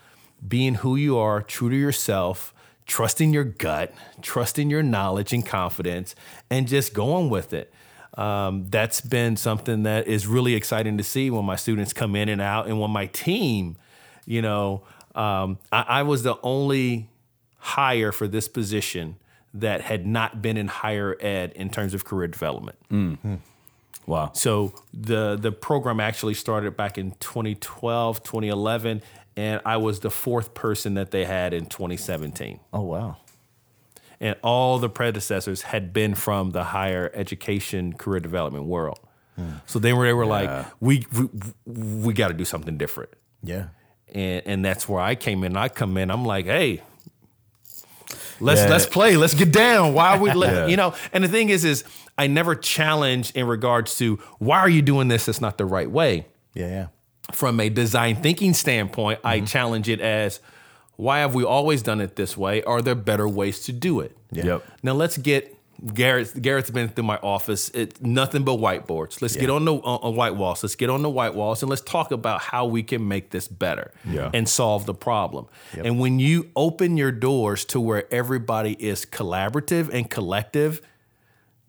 being who you are, true to yourself, trusting your gut, trusting your knowledge and confidence, and just going with it. Um, that's been something that is really exciting to see when my students come in and out, and when my team, you know, um, I, I was the only hire for this position that had not been in higher ed in terms of career development. Wow. So the the program actually started back in 2012, 2011, and I was the fourth person that they had in 2017. Oh wow. And all the predecessors had been from the higher education career development world. Hmm. So they were they were Yeah. like, we we, we got to do something different. Yeah. And and that's where I came in. I come in, I'm like, hey, let's Yeah. let's play, let's get down. Why are we let, Yeah. you know? And the thing is, is I never challenge in regards to why are you doing this? It's not the right way. Yeah. Yeah. From a design thinking standpoint, I mm-hmm. challenge it as why have we always done it this way? Are there better ways to do it? Yep. Now let's get Garrett. Garrett's been through my office. It's nothing but whiteboards. Let's get on the on, on white walls. Let's get on the white walls and let's talk about how we can make this better Yeah. and solve the problem. And when you open your doors to where everybody is collaborative and collective,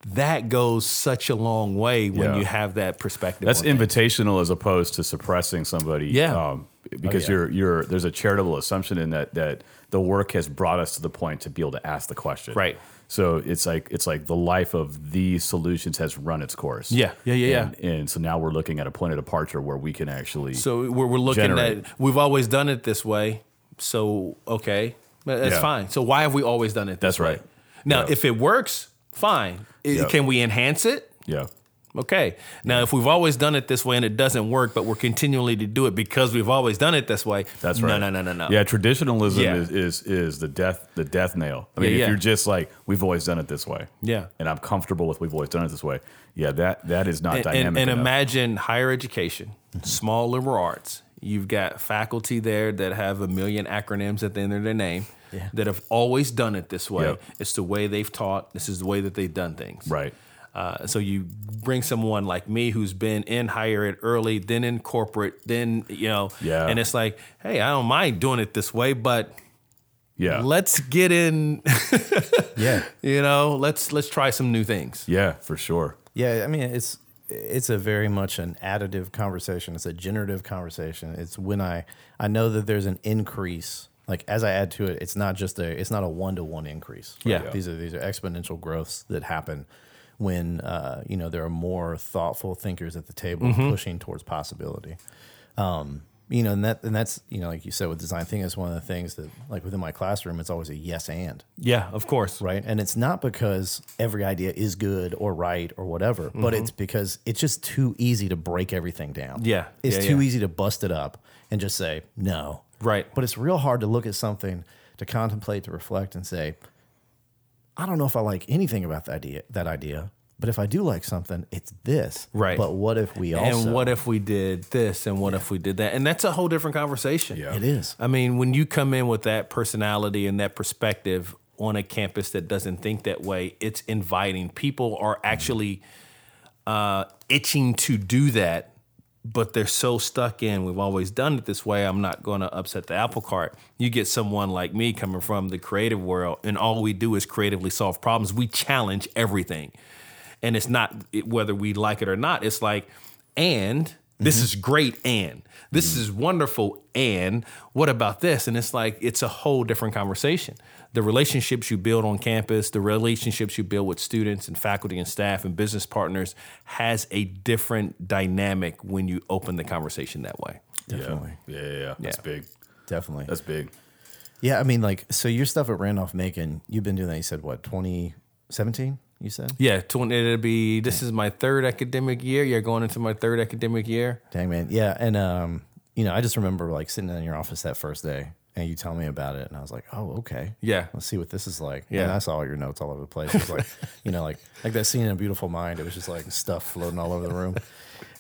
that goes such a long way when Yeah. you have that perspective. That's invitational as opposed to suppressing somebody. Yeah. Um, because yeah. you're you're there's a charitable assumption in that that the work has brought us to the point to be able to ask the question. Right. So it's like it's like the life of these solutions has run its course. Yeah, yeah, yeah, yeah. And, and so now we're looking at a point of departure where we can actually. So we're, we're looking Generate. at we've always done it this way. So okay, that's Yeah. fine. So why have we always done it? This That's way? right. Now, Yeah. if it works, fine. I- Yeah. Can we enhance it? yeah. Okay. Now, if we've always done it this way and it doesn't work, but we're continually to do it because we've always done it this way, That's right. No, no, no, no. No. Yeah, traditionalism Yeah. Is, is is the death the death nail. I mean, Yeah, if yeah. you're just like we've always done it this way. Yeah. And I'm comfortable with we've always done it this way. Yeah, that that is not and, dynamic. and, and imagine higher education, small liberal arts. You've got faculty there that have a million acronyms at the end of their name Yeah. that have always done it this way. Yep. It's the way they've taught. This is the way that they've done things. Right. Uh, so you bring someone like me who's been in higher ed early, then in corporate, then you know, Yeah. and it's like, hey, I don't mind doing it this way, but Yeah. let's get in, Yeah. you know, let's let's try some new things. yeah, for sure. Yeah, I mean it's it's a very much an additive conversation. It's a generative conversation. It's when I I know that there's an increase. Like as I add to it, it's not just a it's not a one to one increase. Yeah. These are these are exponential growths that happen when uh, you know there are more thoughtful thinkers at the table pushing towards possibility. Um, you know, and that and that's you know, like you said with design thinking, is one of the things that like within my classroom, it's always a yes and Yeah, of course. right? And it's not because every idea is good or right or whatever, but Mm-hmm. it's because it's just too easy to break everything down. Yeah, It's yeah, too yeah. easy to bust it up and just say no. Right. But it's real hard to look at something, to contemplate, to reflect and say, I don't know if I like anything about that idea, that idea, but if I do like something, it's this. Right. But what if we also and what if we did this and what if we did that? And that's a whole different conversation. Yeah. it is? I mean, when you come in with that personality and that perspective on a campus that doesn't think that way, it's inviting. People are actually uh, itching to do that, but they're so stuck in, we've always done it this way. I'm not going to upset the apple cart. You get someone like me coming from the creative world, and all we do is creatively solve problems. We challenge everything. And it's not whether we like it or not, it's like, and This mm-hmm. is great and this mm-hmm. is wonderful and what about this? And it's like it's a whole different conversation. The relationships you build on campus, the relationships you build with students and faculty and staff and business partners has a different dynamic when you open the conversation that way. Definitely. Yeah, yeah, yeah. That's Yeah. big. Definitely. That's big. yeah, I mean, like, so your stuff at Randolph Macon, you've been doing that. You said what, 2017? You said? Yeah, 20, it'll be this is my third academic year. You're going into my third academic year. Dang man, yeah, and um, you know, I just remember like sitting in your office that first day, and you tell me about it, and I was like, oh, okay, Yeah. let's see what this is like. Yeah. and I saw all your notes all over the place. It was like, you know, like like that scene in A Beautiful Mind. It was just like stuff floating all over the room.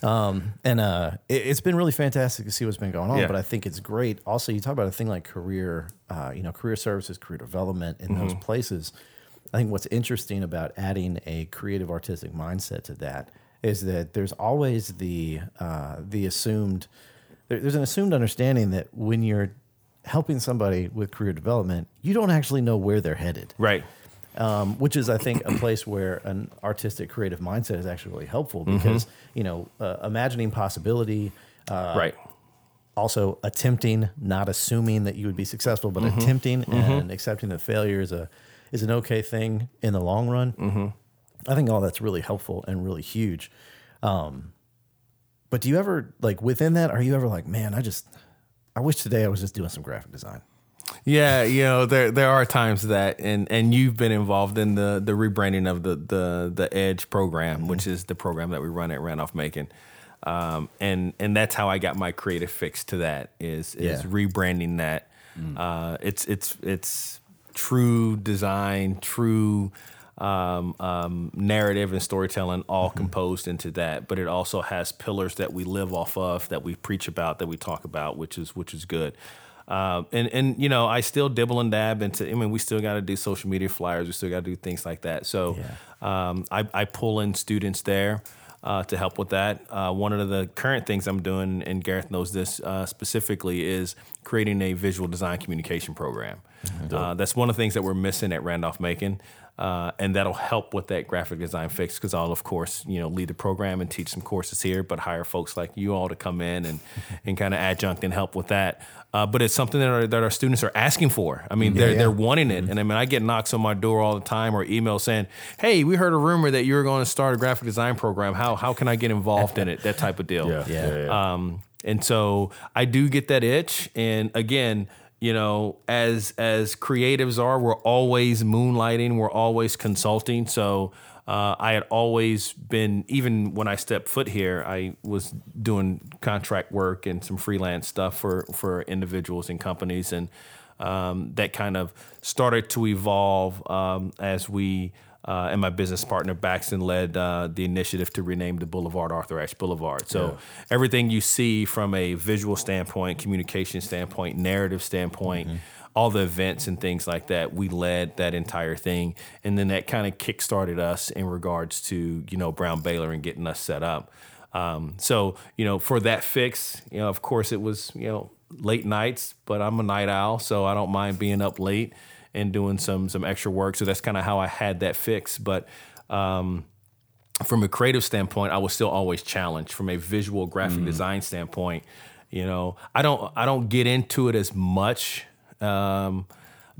Um, and uh, it, it's been really fantastic to see what's been going on. Yeah. But I think it's great. Also, you talk about a thing like career, uh, you know, career services, career development in those places. I think what's interesting about adding a creative artistic mindset to that is that there's always the uh, the assumed there, there's an assumed understanding that when you're helping somebody with career development, you don't actually know where they're headed Right. um, which is, I think, a place where an artistic, creative mindset is actually really helpful because you know, uh, imagining possibility, uh, right. also attempting, not assuming that you would be successful, but attempting and accepting that failure is a is an okay thing in the long run. I think all that's really helpful and really huge. Um, but do you ever like within that? Are you ever like, man, I just, I wish today I was just doing some graphic design. Yeah, you know, there there are times that and and you've been involved in the the rebranding of the the the Edge program, which is the program that we run at Randolph Macon. Um, and and that's how I got my creative fix to that is is Yeah. rebranding that. Uh, it's it's it's true design, true um, um, narrative and storytelling all composed into that. But it also has pillars that we live off of, that we preach about, that we talk about, which is which is good. Um, and and you know, I still dibble and dab into. I mean, we still got to do social media flyers. We still got to do things like that. So um, I, I pull in students there uh, to help with that. Uh, one of the current things I'm doing, and Gareth knows this uh, specifically, is creating a visual design communication program. Uh, that's one of the things that we're missing at Randolph Macon. Uh, and that'll help with that graphic design fix because I'll of course you know lead the program and teach some courses here, but hire folks like you all to come in and and kind of adjunct and help with that. Uh, but it's something that our, that our students are asking for. I mean, they're yeah. they're wanting it, and I mean, I get knocks on my door all the time or emails saying, "Hey, we heard a rumor that you were going to start a graphic design program. How how can I get involved in it?" That type of deal. Yeah, Yeah. yeah, yeah. Um, and so I do get that itch. And again, you know, as as creatives are, we're always moonlighting, we're always consulting. So uh, I had always been, even when I stepped foot here, I was doing contract work and some freelance stuff for for individuals and companies, and um, that kind of started to evolve um, as we uh, and my business partner Baxton led uh, the initiative to rename the boulevard Arthur Ashe Boulevard. So everything you see from a visual standpoint, communication standpoint, narrative standpoint, all the events and things like that, we led that entire thing, and then that kind of kickstarted us in regards to you know Brown Baylor and getting us set up. Um, so you know, for that fix, you know, of course, it was you know late nights, but I'm a night owl, so I don't mind being up late and doing some some extra work. So that's kind of how I had that fix. But um, from a creative standpoint, I was still always challenged. From a visual graphic design standpoint, you know, I don't I don't get into it as much. Um,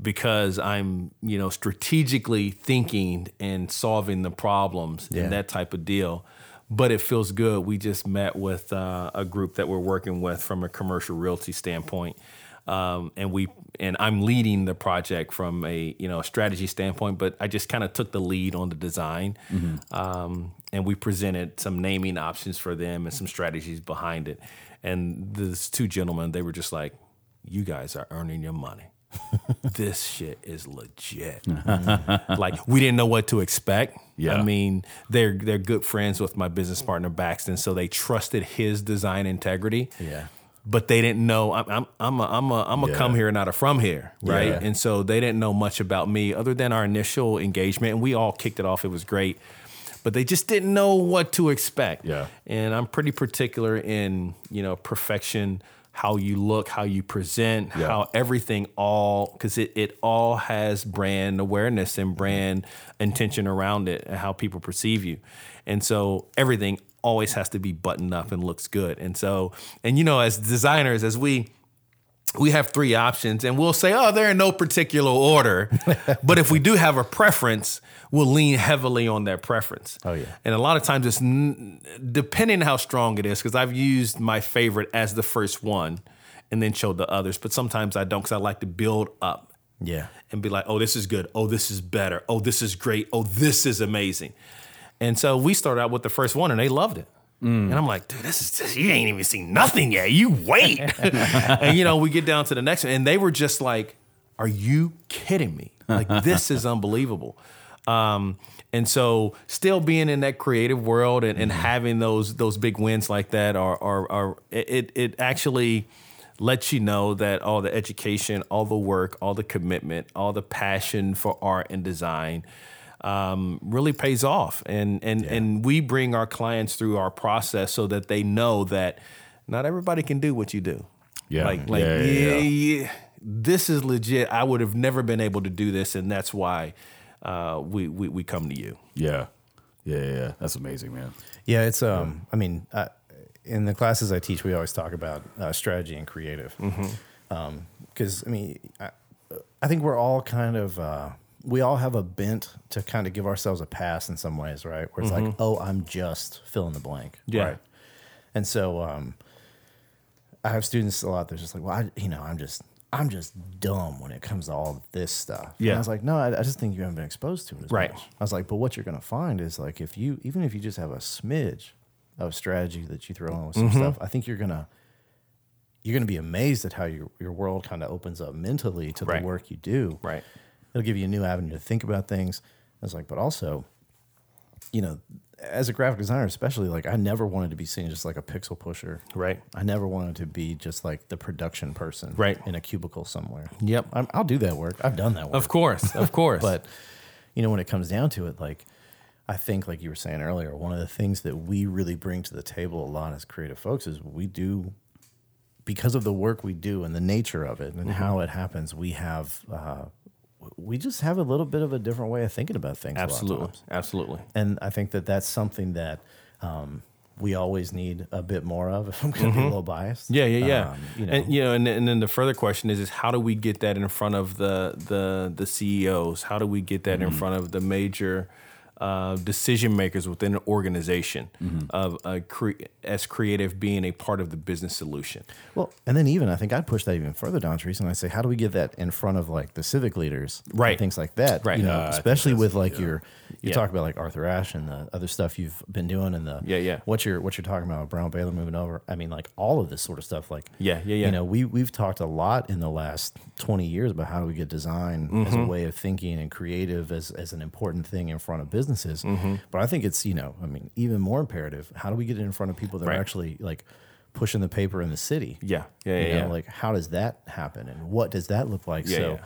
because I'm, you know, strategically thinking and solving the problems Yeah. and that type of deal. But it feels good. We just met with uh, a group that we're working with from a commercial realty standpoint, um, and we and I'm leading the project from a you know strategy standpoint. But I just kind of took the lead on the design, um, and we presented some naming options for them and some strategies behind it. And these two gentlemen, they were just like, "You guys are earning your money." this shit is legit. like we didn't know what to expect. Yeah. I mean, they're they're good friends with my business partner Baxton, so they trusted his design integrity. Yeah. But they didn't know I'm I'm I'm a, I'm a, I'm a Yeah. come here, not a from here, right? Yeah. And so they didn't know much about me other than our initial engagement, and we all kicked it off. It was great, but they just didn't know what to expect. Yeah. And I'm pretty particular in you know perfection, how you look, how you present, Yeah. how everything all because it, it all has brand awareness and brand intention around it and how people perceive you and so everything always has to be buttoned up and looks good. And so, and you know, as designers, as we we have three options and we'll say, oh, they're in no particular order. but if we do have a preference, we'll lean heavily on that preference. Oh, yeah. And a lot of times it's n- depending how strong it is, because I've used my favorite as the first one and then showed the others. But sometimes I don't because I like to build up Yeah. and be like, oh, this is good. Oh, this is better. Oh, this is great. Oh, this is amazing. And so we started out with the first one and they loved it. And I'm like, dude, this is just, you ain't even seen nothing yet. You wait. and you know, we get down to the next one and they were just like, are you kidding me? Like, this is unbelievable. Um, and so still being in that creative world and, and having those those big wins like that are are, are it it actually lets you know that all the education, all the work, all the commitment, all the passion for art and design um, really pays off. And and and we bring our clients through our process so that they know that not everybody can do what you do. Yeah. Like like Yeah, yeah, yeah, yeah, yeah. this is legit. I would have never been able to do this, and that's why uh, we, we we come to you. Yeah. Yeah, yeah, yeah. That's amazing, man. Yeah, it's um. I mean, uh, in the classes I teach, we always talk about uh, strategy and creative. Because I mean, I, I think we're all kind of uh, we all have a bent to kind of give ourselves a pass in some ways, right? Where it's like, oh, I'm just fill in the blank, Yeah. right? And so, um, I have students a lot. They're just like, well, I, you know, I'm just. I'm just dumb when it comes to all this stuff. And Yeah. I was like, no, I, I just think you haven't been exposed to it as Right. much. I was like, but what you're going to find is like if you even if you just have a smidge of strategy that you throw in with some Mm-hmm. stuff, I think you're gonna you're gonna be amazed at how your your world kind of opens up mentally to Right. the work you do. Right. It'll give you a new avenue to think about things. I was like, but also, you know, as a graphic designer, especially, like I never wanted to be seen just like a pixel pusher. Right. I never wanted to be just like the production person. Right. In a cubicle somewhere. Yep. I'm, I'll do that work. I've done that work. Of course, of course. But you know, when it comes down to it, like I think, like you were saying earlier, one of the things that we really bring to the table a lot as creative folks is we do because of the work we do and the nature of it and how it happens. We have uh, we just have a little bit of a different way of thinking about things. a lot of absolutely, absolutely. and I think that that's something that. Um, we always need a bit more of. If I'm going to be a little biased, Mm-hmm. Yeah, yeah, yeah. Um, you know, and you know, and, and then the further question is, is how do we get that in front of the the the CEOs? How do we get that Mm-hmm. in front of the major uh, decision makers within an organization Mm-hmm. of uh, cre- as creative being a part of the business solution? Well, and then even I think I'd push that even further, Dontrese, and I say, how do we get that in front of like the civic leaders, and Right. things like that, Right. You know, Uh, especially with like your you Yeah. talk about like Arthur Ashe and the other stuff you've been doing, and the Yeah, yeah. what you're what you're talking about, Brown Baylor moving over. I mean, like all of this sort of stuff, like Yeah, yeah, yeah. You know, we we've talked a lot in the last twenty years about how do we get design as Mm-hmm. a way of thinking and creative as as an important thing in front of businesses. Mm-hmm. But I think it's you know, I mean, even more imperative. How do we get it in front of people that Right. are actually like pushing the paper in the city? Yeah, yeah, You yeah. know, yeah. like how does that happen and what does that look like? Yeah, so, yeah.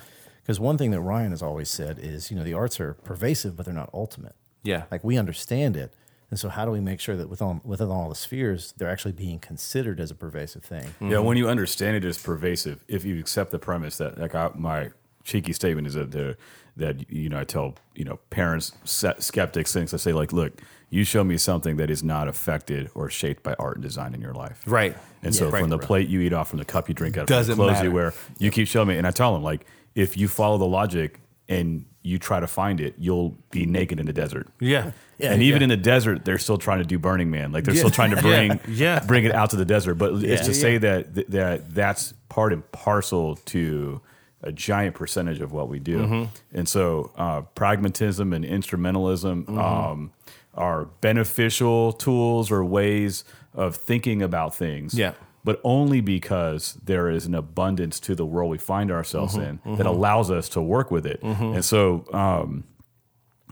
Because one thing that Ryan has always said is, you know, the arts are pervasive, but they're not ultimate. Yeah. Like we understand it. And so how do we make sure that with all, within all the spheres, they're actually being considered as a pervasive thing? Mm-hmm. Yeah, when you understand it as pervasive, if you accept the premise that, like, I, my cheeky statement is that the that you know I tell you know parents, skeptics, things I say like, look, you show me something that is not affected or shaped by art and design in your life, Right. And so Yeah. from the right. plate you eat off, from the cup you drink out, from Doesn't the clothes matter. you wear, you keep showing me, and I tell them like, if you follow the logic and you try to find it, you'll be naked in the desert. Yeah. Yeah, and even yeah. in the desert, they're still trying to do Burning Man. Like they're Yeah. still trying to bring Yeah. bring it out to the desert. But it's Yeah. to say that that that's part and parcel to a giant percentage of what we do. Mm-hmm. And so uh, pragmatism and instrumentalism Mm-hmm. um, are beneficial tools or ways of thinking about things. Yeah. But only because there is an abundance to the world we find ourselves Mm-hmm. in that allows us to work with it. And so, um,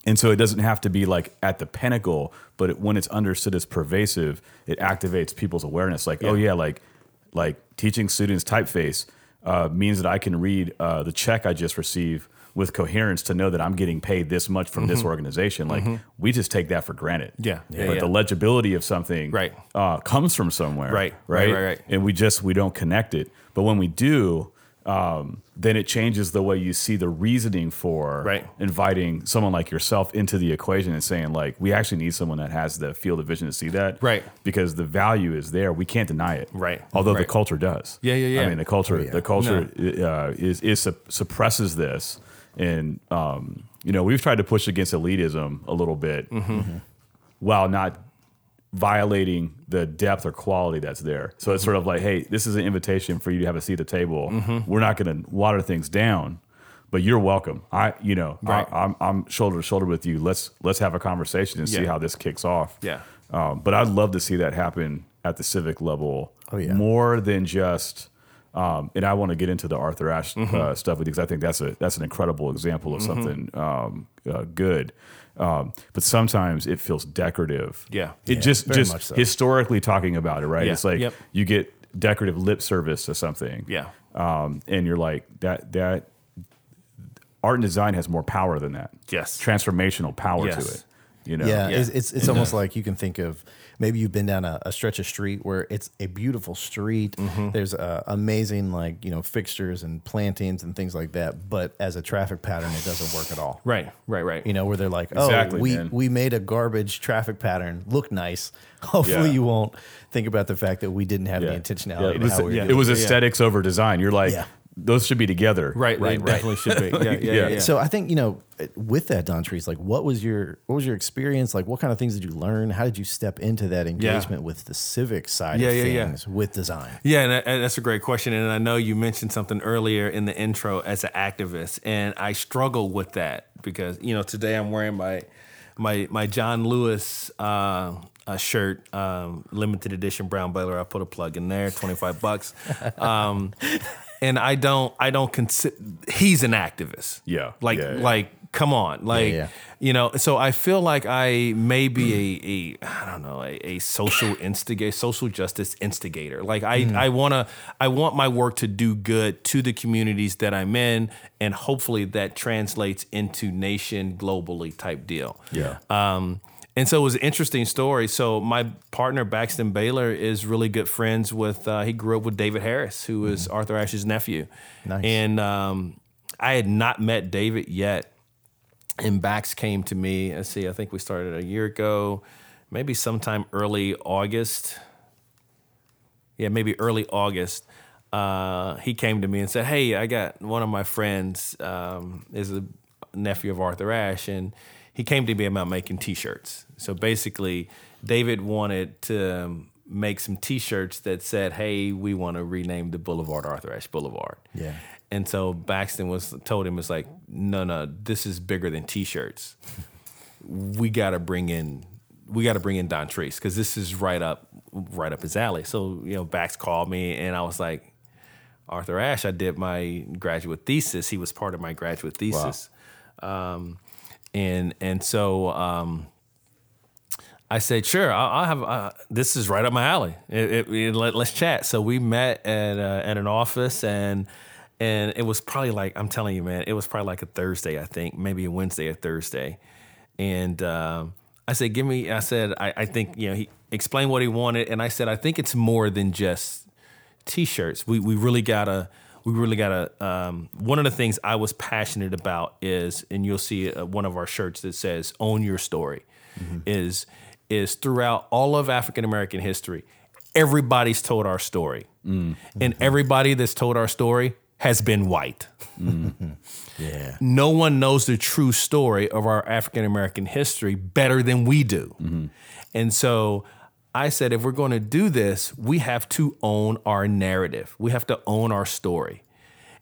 and so it doesn't have to be like at the pinnacle, but it, when it's understood as pervasive, it activates people's awareness. Like, oh yeah, like like teaching students typeface uh, means that I can read uh, the check I just received with coherence to know that I'm getting paid this much from this organization. Like we just take that for granted. Mm-hmm. Yeah. Yeah, but yeah. the legibility of something Right. uh, comes from somewhere. Right. Right. Right, right, right. And we just we don't connect it. But when we do, um, then it changes the way you see the reasoning for Right. inviting someone like yourself into the equation and saying like we actually need someone that has the field of vision to see that Right. because the value is there we can't deny it Right. although the culture does Yeah, yeah, yeah. I mean the culture yeah. the culture uh, is is suppresses this and um, you know we've tried to push against elitism a little bit Mm-hmm. while not violating the depth or quality that's there. So it's sort of like, hey, this is an invitation for you to have a seat at the table. Mm-hmm. We're not going to water things down, but you're welcome. I, you know, Right. I, am I'm shoulder to shoulder with you. Let's let's have a conversation and see how this kicks off. Yeah. Um, but I'd love to see that happen at the civic level. Oh, yeah. more than just. Um, and I want to get into the Arthur Ashe Mm-hmm. uh, stuff with you because I think that's a that's an incredible example of something um, uh, good. Um, but sometimes it feels decorative. Yeah. It Yeah, just just so. historically talking about it, right? Yeah. It's like Yep. you get decorative lip service to something. Yeah. Um, and you're like that that art and design has more power than that. Yes. Transformational power Yes. to it. You know? Yeah, Yeah. it's it's, it's almost like you can think of maybe you've been down a, a stretch of street where it's a beautiful street. Mm-hmm. There's uh, amazing like you know fixtures and plantings and things like that, but as a traffic pattern, it doesn't work at all. Right. Right. Right. You know where they're like, oh, Exactly, we man. we made a garbage traffic pattern look nice. Hopefully, Yeah. you won't think about the fact that we didn't have Yeah. the Yeah, intentionality. it was, how we yeah. it was Yeah. aesthetics over design. You're like, Yeah. Those should be together. right. Right, They right. definitely should be. Yeah. Yeah. Yeah. Yeah. yeah. So I think you know, with that Dontrese, like, what was your what was your experience? Like, what kind of things did you learn? How did you step into that engagement with the civic side Yeah, of yeah, yeah. things with design? Yeah, and, that- and that's a great question. And I know you mentioned something earlier in the intro as an activist, and I struggle with that because you know today I'm wearing my my my John Lewis uh, uh, shirt, um, limited edition brown Baylor. I put a plug in there, twenty five bucks. Um, and I don't I don't consider he's an activist. Yeah, like yeah, yeah. like come on, like yeah. you know. So I feel like I may be a, a I don't know a, a social instigator, social justice instigator. Like I I wanna I want my work to do good to the communities that I'm in, and hopefully that translates into nation globally type deal. Yeah. Um, and so it was an interesting story. So my partner Baxton Baylor is really good friends with. Uh, he grew up with David Harris, who is Arthur Ashe's nephew. Nice. And um, I had not met David yet, and Bax came to me. Let's see, I think we started a year ago, maybe sometime early August. Yeah, maybe early August. Uh, he came to me and said, "Hey, I got one of my friends um, is a nephew of Arthur Ashe, and he came to me about making T-shirts. So basically, David wanted to um, make some T-shirts that said, "Hey, we want to rename the Boulevard Arthur Ashe Boulevard." Yeah. And so Baxton was told him it's like, no, no, this is bigger than T-shirts. we got to bring in, we got to bring in Dontrese because this is right up, right up his alley. So you know, Bax called me and I was like, Arthur Ashe, I did my graduate thesis. He was part of my graduate thesis, um, and and so. Um, I said, sure, I'll, I'll have. Uh, this is right up my alley. It, it, it- let, us chat. So we met at uh, at an office, and and it was probably like I'm telling you, man, it was probably like a Thursday, I think, maybe a Wednesday or Thursday, and um, I said, give me. I said, I, I think you know he explained what he wanted, and I said, I think it's more than just t-shirts. We we really gotta we really gotta. Um, one of the things I was passionate about is, and you'll see uh, one of our shirts that says "Own Your Story," is is throughout all of African American history, everybody's told our story, mm. and mm-hmm. everybody that's told our story has been white. Mm-hmm. Yeah. No one knows the true story of our African American history better than we do. Mm-hmm. And so I said, if we're going to do this, we have to own our narrative. We have to own our story.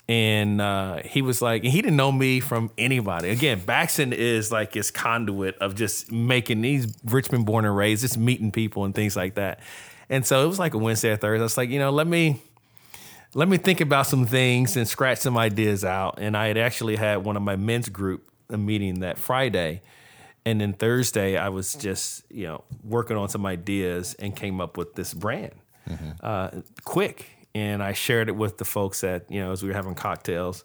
And uh, he was like, he didn't know me from anybody. Again, Baxton is like his conduit of just making these Richmond born and raised, just meeting people and things like that. And so it was like a Wednesday or Thursday. I was like, you know, let me let me think about some things and scratch some ideas out. And I had actually had one of my men's group a meeting that Friday. And then Thursday, I was just, you know, working on some ideas and came up with this brand uh, quick. And I shared it with the folks that, you know, as we were having cocktails.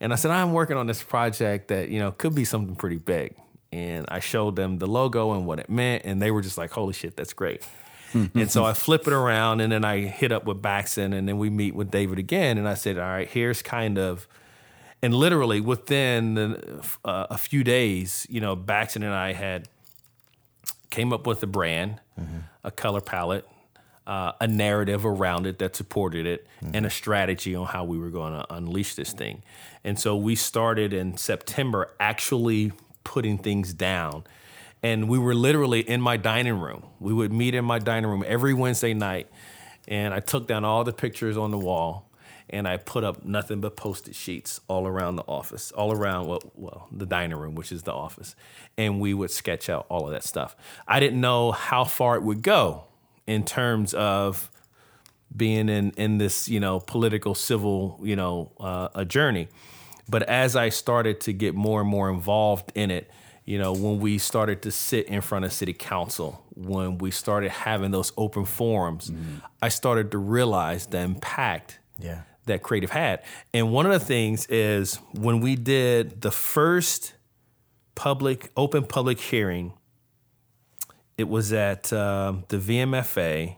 And I said, I'm working on this project that, you know, could be something pretty big. And I showed them the logo and what it meant. And they were just like, holy shit, that's great. and so I flip it around and then I hit up with Baxton and then we meet with David again. And I said, all right, here's kind of, and literally within the, uh, a few days, you know, Baxton and I had came up with a brand, a color palette, uh, a narrative around it that supported it, and a strategy on how we were going to unleash this thing. And so we started in September actually putting things down. And we were literally in my dining room. We would meet in my dining room every Wednesday night. And I took down all the pictures on the wall and I put up nothing but post-it sheets all around the office, all around well, the dining room, which is the office, and we would sketch out all of that stuff. I didn't know how far it would go in terms of being in in this you know political civil you know uh, a journey, but as I started to get more and more involved in it, you know, when we started to sit in front of city council, when we started having those open forums, I started to realize the impact Yeah. that creative had. And one of the things is when we did the first public, open public hearing, it was at um, the VMFA,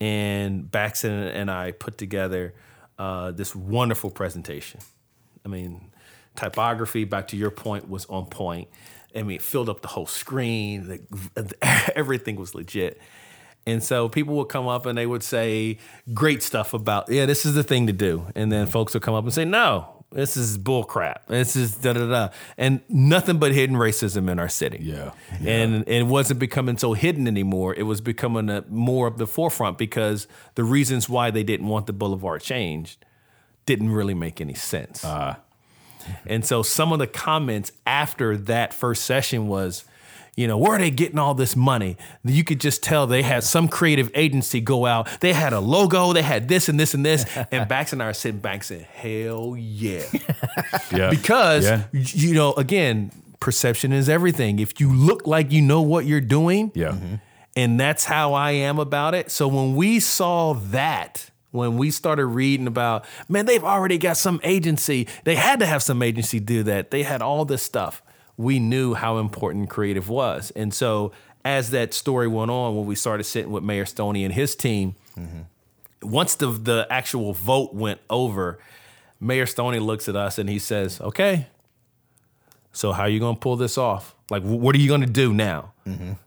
and Baxton and I put together uh, this wonderful presentation. I mean, typography, back to your point, was on point. I mean, it filled up the whole screen. The, everything was legit. And so people would come up and they would say great stuff about, yeah, this is the thing to do. And then folks would come up and say, no, this is bull crap. This is da da da. And nothing but hidden racism in our city. Yeah. And, and it wasn't becoming so hidden anymore. It was becoming a, more of the forefront because the reasons why they didn't want the boulevard changed didn't really make any sense. Ah. And so some of the comments after that first session was, you know, where are they getting all this money? You could just tell they had some creative agency go out. They had a logo, they had this and this and this. And Bax and I are sitting back saying, hell yeah. Yeah. Because, Yeah. you know, again, perception is everything. If you look like you know what you're doing, Yeah. Mm-hmm. and that's how I am about it. So when we saw that, when we started reading about, man, they've already got some agency. They had to have some agency do that. They had all this stuff. We knew how important creative was. And so as that story went on, when we started sitting with Mayor Stoney and his team, once the the actual vote went over, Mayor Stoney looks at us and he says, "Okay, so how are you going to pull this off? Like, what are you going to do now?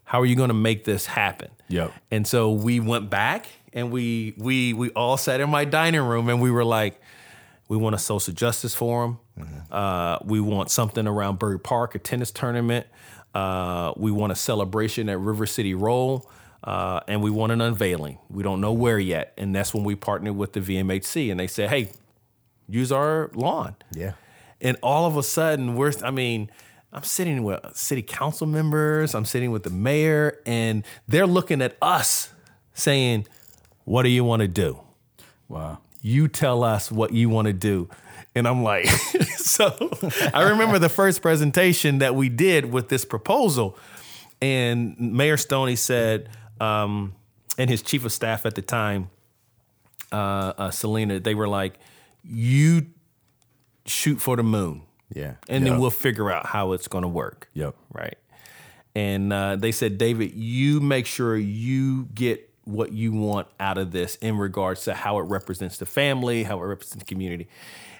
How are you going to make this happen?" Yep. And so we went back and we we we all sat in my dining room and we were like, we want a social justice forum. Uh, we want something around Byrd Park, a tennis tournament. Uh, we want a celebration at River City Roll. Uh, and we want an unveiling. We don't know where yet. And that's when we partnered with the VMHC and they said, hey, use our lawn. Yeah. And all of a sudden, we're, I mean, I'm sitting with city council members, I'm sitting with the mayor, and they're looking at us saying, What do you want to do? Wow. You tell us what you want to do. And I'm like, so I remember the first presentation that we did with this proposal, and Mayor Stoney said, um, and his chief of staff at the time, uh, uh, Selena, they were like, you shoot for the moon Yeah. and then we'll figure out how it's going to work. Yep. Right. And uh, they said, David, you make sure you get what you want out of this in regards to how it represents the family, how it represents the community.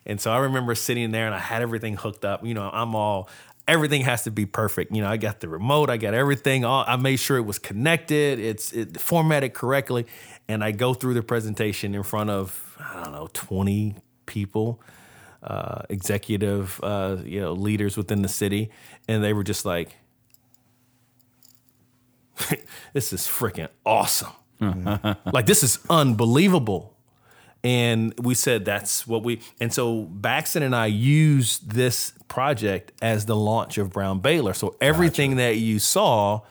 And so I remember sitting there and I had everything hooked up. You know, I'm all, everything has to be perfect. You know, I got the remote, I got everything. All, I made sure it was connected, it's it, formatted correctly. And I go through the presentation in front of, I don't know, 20 people uh, executive, uh, you know, leaders within the city, and they were just like, "This is freaking awesome! like this is unbelievable." And we said that's what we. And so Baxton and I used this project as the launch of Brown Baylor. So everything that you saw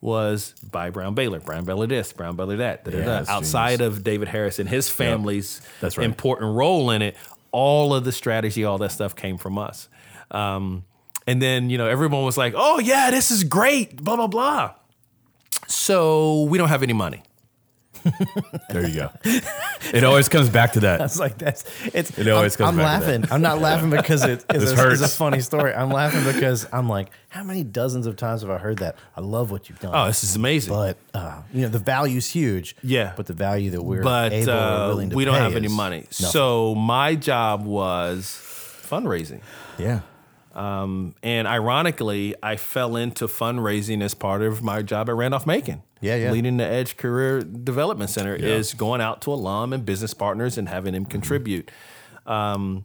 was by Brown Baylor. Brown Baylor this, Brown Baylor that. da, da, Yeah, da. Outside of David Harris and his family's That's right. important role in it, all of the strategy, all that stuff came from us. Um, and then, you know, everyone was like, oh, yeah, this is great, blah, blah, blah. So we don't have any money. There you go. It always comes back to that. It's like that's it's. It always I'm, comes I'm back to laughing. I'm not laughing because it is a, it's a funny story. I'm laughing because I'm like, how many dozens of times have I heard that? I love what you've done. Oh, this is amazing. but uh, you know the value's huge. Yeah. but the value that we're but able uh, willing to we don't have any money. nothing. So my job was fundraising. yeah, Um, and ironically, I fell into fundraising as part of my job at Randolph Macon. Yeah, yeah. Leading the Edge Career Development Center is going out to alum and business partners and having them contribute. Um,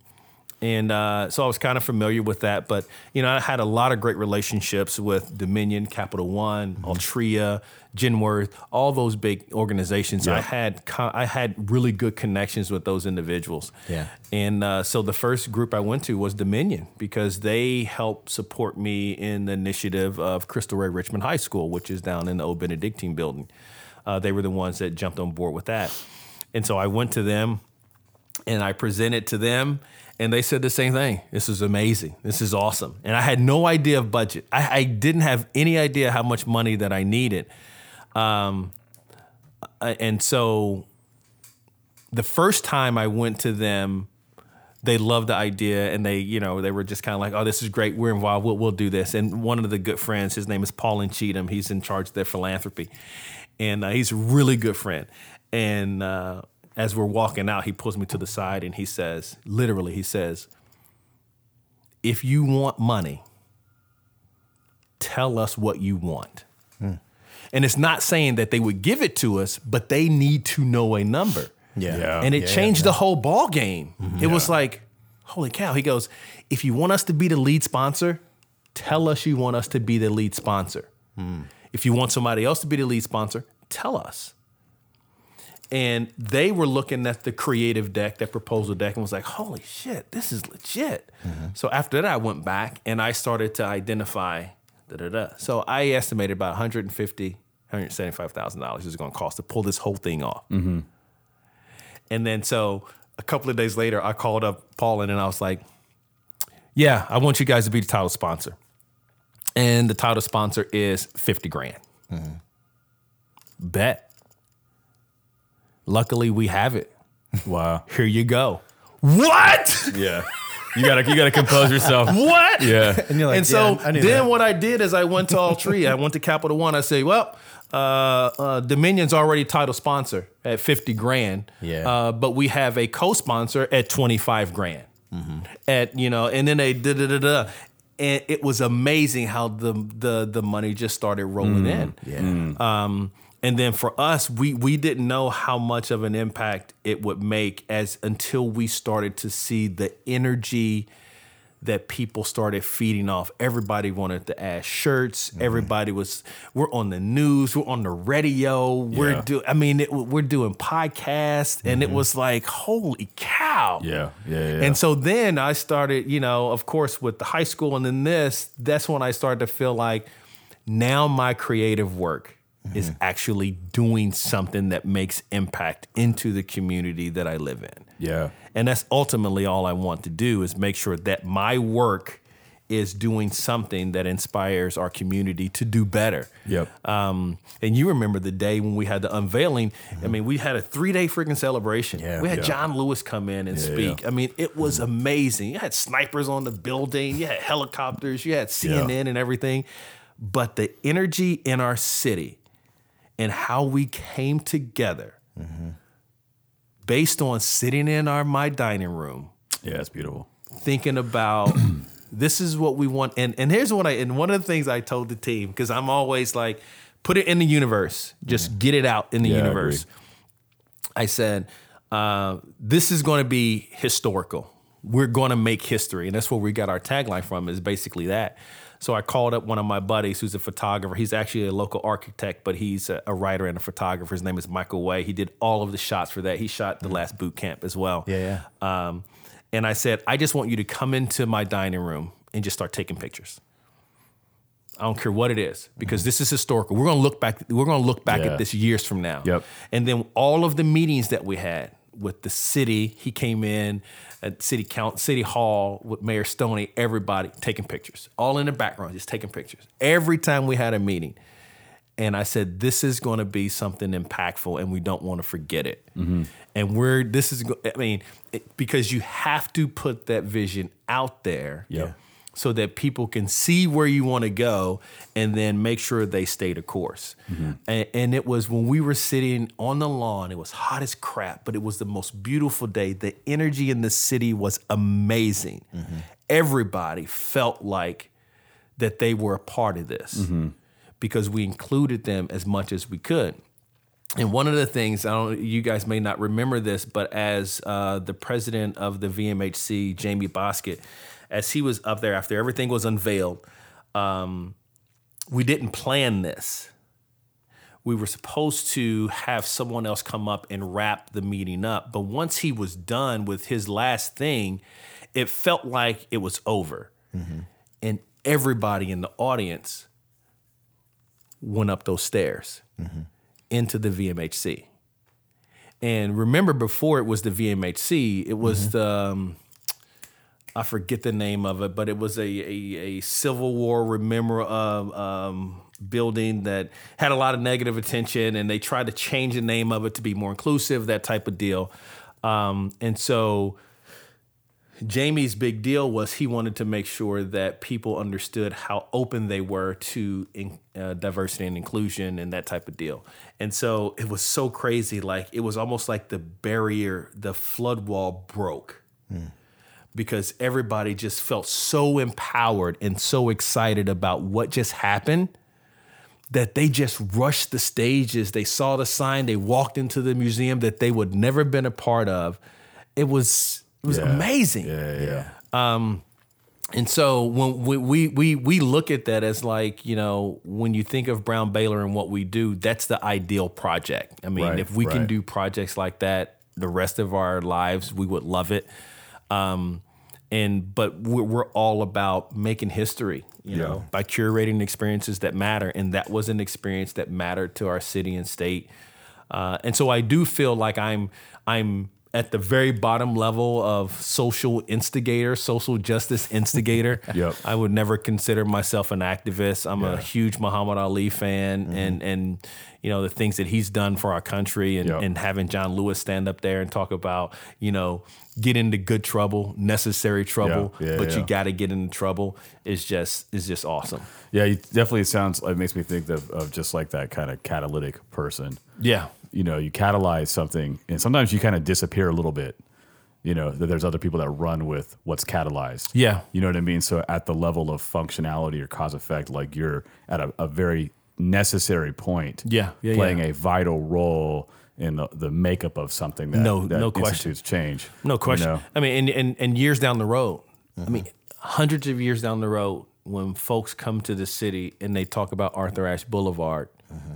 and uh, so I was kind of familiar with that, but you know, I had a lot of great relationships with Dominion, Capital One, Altria, Genworth, all those big organizations. I had I had really good connections with those individuals. Yeah. And uh, so the first group I went to was Dominion because they helped support me in the initiative of Cristo Rey Richmond High School, which is down in the old Benedictine building. Uh, they were the ones that jumped on board with that. And so I went to them and I presented to them, and they said the same thing. This is amazing. This is awesome. And I had no idea of budget. I, I didn't have any idea how much money that I needed. Um, uh, and so the first time I went to them, they loved the idea and they, you know, they were just kind of like, oh, this is great. We're involved. We'll, we'll do this. And one of the good friends, his name is Paul and Cheatham. He's in charge of their philanthropy. And uh, he's a really good friend. And uh, as we're walking out, he pulls me to the side and he says, literally, he says, if you want money, tell us what you want. And it's not saying that they would give it to us, but they need to know a number. yeah, Yeah. And it Yeah, changed yeah. the whole ball game. Mm-hmm. It was like, holy cow. He goes, if you want us to be the lead sponsor, tell us you want us to be the lead sponsor. Hmm. If you want somebody else to be the lead sponsor, tell us. And they were looking at the creative deck, that proposal deck, and was like, holy shit, this is legit. Mm-hmm. So after that, I went back and I started to identify da da da. So I estimated about 150, 175,000 dollars is going to cost to pull this whole thing off. Mm-hmm. And then so a couple of days later, I called up Paulin and I was like, "Yeah, I want you guys to be the title sponsor." And the title sponsor is fifty grand. Mm-hmm. Bet. Luckily, we have it. Wow. Here you go. What? Yeah. You gotta you gotta compose yourself. what? Yeah. And you're like, and so yeah, I knew then that. what I did is I went to Altria. I went to Capital One. I say, well, uh, uh, Dominion's already title sponsor at 50 grand. Yeah. Uh, but we have a co-sponsor at 25 grand. At, you know, and then they da da da da. And it was amazing how the the the money just started rolling in. yeah. Um, and then for us, we we didn't know how much of an impact it would make as until we started to see the energy that people started feeding off. Everybody wanted to add shirts. Mm-hmm. Everybody was we're on the news, we're on the radio, we're do I mean it, we're doing podcasts and it mm-hmm. was like holy cow. Yeah. Yeah. Yeah. And so then I started, you know, of course, with the high school and then this, that's when I started to feel like now my creative work is mm-hmm. actually doing something that makes impact into the community that I live in. yeah. And that's ultimately all I want to do is make sure that my work is doing something that inspires our community to do better. Yep. Um, and you remember the day when we had the unveiling. I mm-hmm. mean, we had a three day freaking celebration. Yeah. we had Yeah. John Lewis come in and speak. yeah. I mean, it was mm-hmm. amazing. You had snipers on the building, you had helicopters, you had CNN and everything. But the energy in our city and how we came together based on sitting in our my dining room Yeah. It's beautiful. thinking about this is what we want. And and here's what I and one of the things I told the team because I'm always like put it in the universe. Just get it out in the Yeah, I universe. I, said uh, this is going to be historical. We're going to make history. And that's where we got our tagline from is basically that so I called up one of my buddies who's a photographer. He's actually a local architect, but he's a, a writer and a photographer. His name is Michael Way. He did all of the shots for that. He shot the last boot camp as well. Yeah, Um, and I said, I just want you to come into my dining room and just start taking pictures. I don't care what it is because this is historical. We're gonna look back. We're gonna look back Yeah. at this years from now. Yep. And then all of the meetings that we had with the city, he came in at city count, city hall with Mayor Stoney. Everybody taking pictures, all in the background, just taking pictures. Every time we had a meeting, and I said, "This is going to be something impactful, and we don't want to forget it." Mm-hmm. And we're this is, I mean, it, because you have to put that vision out there, Yeah. So that people can see where you want to go, and then make sure they stay the course. Mm-hmm. And, and it was when we were sitting on the lawn. It was hot as crap, but it was the most beautiful day. The energy in the city was amazing. Mm-hmm. Everybody felt like that they were a part of this mm-hmm. because we included them as much as we could. And one of the things I don't, you guys may not remember this, but as uh, the president of the VMHC, Jamie Bosket, as he was up there after everything was unveiled, um, we didn't plan this. We were supposed to have someone else come up and wrap the meeting up, but once he was done with his last thing, it felt like it was over, and everybody in the audience went up those stairs into the VMHC. And remember, before it was the VMHC, it was the um, I forget the name of it, but it was a a, a Civil War remember uh, um, building that had a lot of negative attention, and they tried to change the name of it to be more inclusive, that type of deal. Um, and so Jamie's big deal was he wanted to make sure that people understood how open they were to in, uh, diversity and inclusion and that type of deal. And so it was so crazy. Like it was almost like the barrier, the flood wall broke because everybody just felt so empowered and so excited about what just happened that they just rushed the stages. They saw the sign, they walked into the museum that they would never been a part of. It was it was Yeah. amazing. Yeah, yeah. Um, And so when we, we we we look at that as like you know when you think of Brown Baylor and what we do, that's the ideal project. I mean, Right, if we can do projects like that the rest of our lives, we would love it. Um, and but we're, we're all about making history, you know, by curating experiences that matter, and that was an experience that mattered to our city and state. Uh, and so I do feel like I'm I'm at the very bottom level of social instigator, social justice instigator. Yep. I would never consider myself an activist. I'm a huge Muhammad Ali fan, and and you know the things that he's done for our country, and Yep. and having John Lewis stand up there and talk about you know get into good trouble, necessary trouble, Yeah, yeah, but you got to get into trouble is just is just awesome. Yeah, definitely sounds. It makes me think of, of just like that kind of catalytic person. Yeah. You know, you catalyze something, and sometimes you kind of disappear a little bit. You know, that there's other people that run with what's catalyzed. Yeah. You know what I mean? So at the level of functionality or cause effect, like you're at a, a very necessary point. Yeah, yeah, playing yeah. a vital role in the, the makeup of something that, No- that no question. institutes change. No you question. know? I mean, and, and and years down the road, I uh-huh. mean, hundreds of years down the road, when folks come to the city and they talk about Arthur Ashe Boulevard, uh-huh.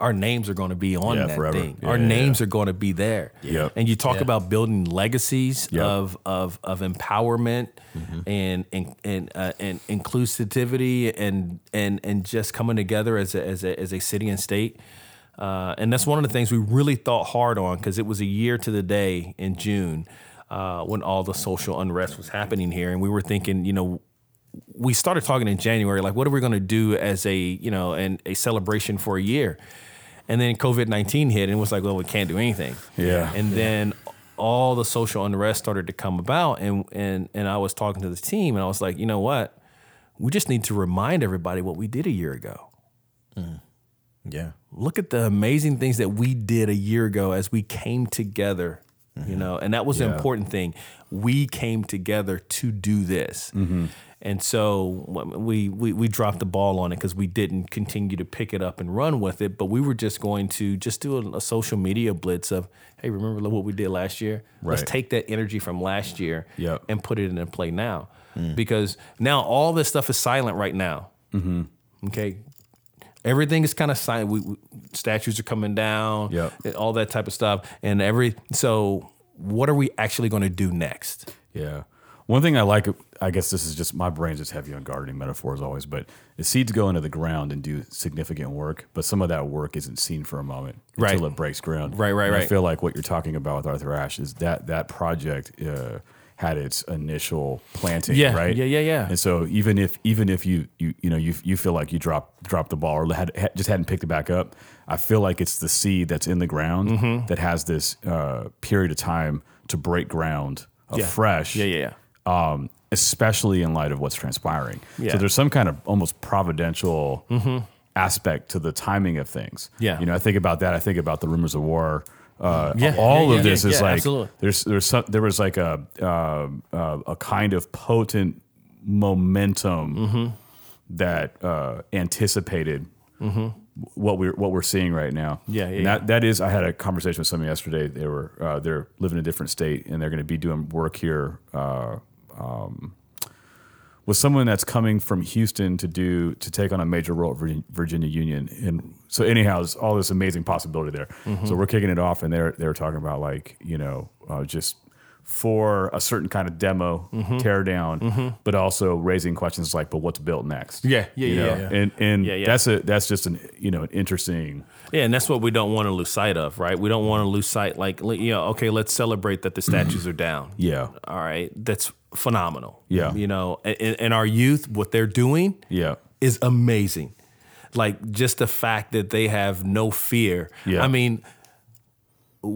Our names are going to be on Yeah, that forever. thing. Yeah, our yeah, names yeah. are going to be there. Yep. And you talk about building legacies Yep. of of of empowerment and and and uh, and inclusivity and and and just coming together as a as a as a city and state. Uh, and that's one of the things we really thought hard on because it was a year to the day in June uh, when all the social unrest was happening here, and we were thinking, you know, we started talking in January, like, what are we going to do as a, you know, and a celebration for a year? And then COVID nineteen hit, and it was like, well, we can't do anything. Yeah. And then all the social unrest started to come about, and and and I was talking to the team, and I was like, you know what? We just need to remind everybody what we did a year ago. Mm. Yeah. Look at the amazing things that we did a year ago as we came together. You mm-hmm. know, and that was the Yeah. important thing. We came together to do this. Mm-hmm. And so we, we we dropped the ball on it because we didn't continue to pick it up and run with it. But we were just going to just do a, a social media blitz of, hey, remember what we did last year? Let's take that energy from last year Yep. and put it into play now. Mm. Because now all this stuff is silent right now. Mm-hmm. Okay. Everything is kind of silent. We, we, statues are coming down, Yep. Eh, all that type of stuff. And every so, what are we actually going to do next? Yeah. One thing I like, I guess this is just my brain's just heavy on gardening metaphors always, but the seeds go into the ground and do significant work, but some of that work isn't seen for a moment Right. until it breaks ground. Right, right, And I feel like what you're talking about with Arthur Ashe is that that project uh, had its initial planting, Yeah, right? yeah, yeah, yeah. And so even if even if you you you know you you feel like you dropped dropped the ball or had, had just hadn't picked it back up, I feel like it's the seed that's in the ground Mm-hmm. that has this uh, period of time to break ground Yeah. afresh. Yeah, yeah, yeah. Um, especially in light of what's transpiring. Yeah. So there's some kind of almost providential aspect to the timing of things. Mm-hmm. Yeah. You know, I think about that. I think about the rumors of war. Uh, Yeah, all yeah, of yeah, this is like absolutely. there's there's some there was like a uh, uh, a kind of potent momentum Mm-hmm. that uh, anticipated what we're what we're seeing right now. Yeah, yeah, And that that is. I had a conversation with someone yesterday. They were uh, they're living in a different state and they're going to be doing work here. Um, with someone that's coming from Houston to do to take on a major role at Virginia Union, and so anyhow, there's all this amazing possibility there. Mm-hmm. So we're kicking it off, and they're they're talking about like you know uh, just for a certain kind of demo Mm-hmm. tear down, but also raising questions like, but what's built next? Yeah, yeah, You yeah, yeah. and and Yeah, yeah. that's a that's just an you know an interesting Yeah, and that's what we don't want to lose sight of, right? We don't want to lose sight, like, you know, okay, let's celebrate that the statues are down. yeah All right, that's phenomenal. Yeah. you know, and, and our youth, what they're doing, yeah is amazing. Like just the fact that they have no fear. Yeah. I mean,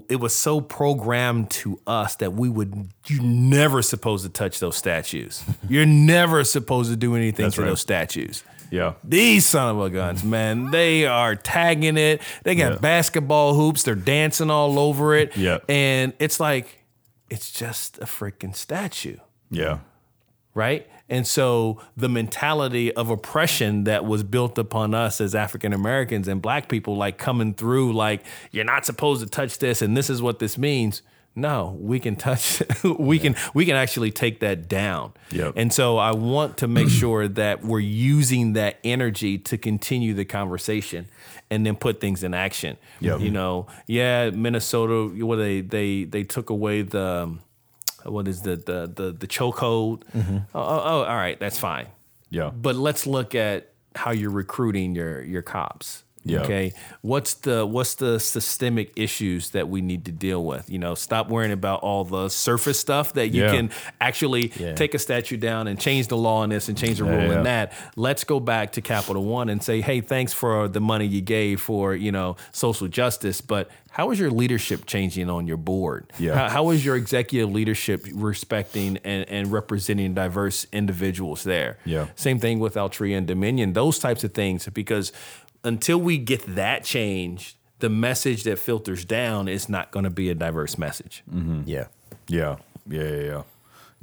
it was so programmed to us that we would you're never supposed to touch those statues. You're never supposed to do anything That's to right. those statues. yeah These son of a guns, man, they are tagging it. They got Yeah. basketball hoops. They're dancing all over it. Yeah. And it's like, it's just a freaking statue yeah right? And so the mentality of oppression that was built upon us as African Americans and black people, like coming through, like, you're not supposed to touch this and this is what this means. No, we can touch we can we can actually take that down. Yep. And so I want to make sure that we're using that energy to continue the conversation and then put things in action. Yep. You know, yeah, Minnesota, what they they they took away the um, what is the the the, the chokehold? Mm-hmm. Oh, oh, oh, all right, that's fine. yeah But let's look at how you're recruiting your your cops. Yeah. Okay. What's the what's the systemic issues that we need to deal with? You know, stop worrying about all the surface stuff that you Yeah. can actually Yeah. take a statue down and change the law in this and change the rule in that. Let's go back to Capital One and say, hey, thanks for the money you gave for you know social justice, but how is your leadership changing on your board? Yeah. How, how is your executive leadership respecting and, and representing diverse individuals there? Yeah. Same thing with Altria and Dominion, those types of things, because until we get that changed, the message that filters down is not going to be a diverse message. Mm-hmm. Yeah. yeah yeah yeah yeah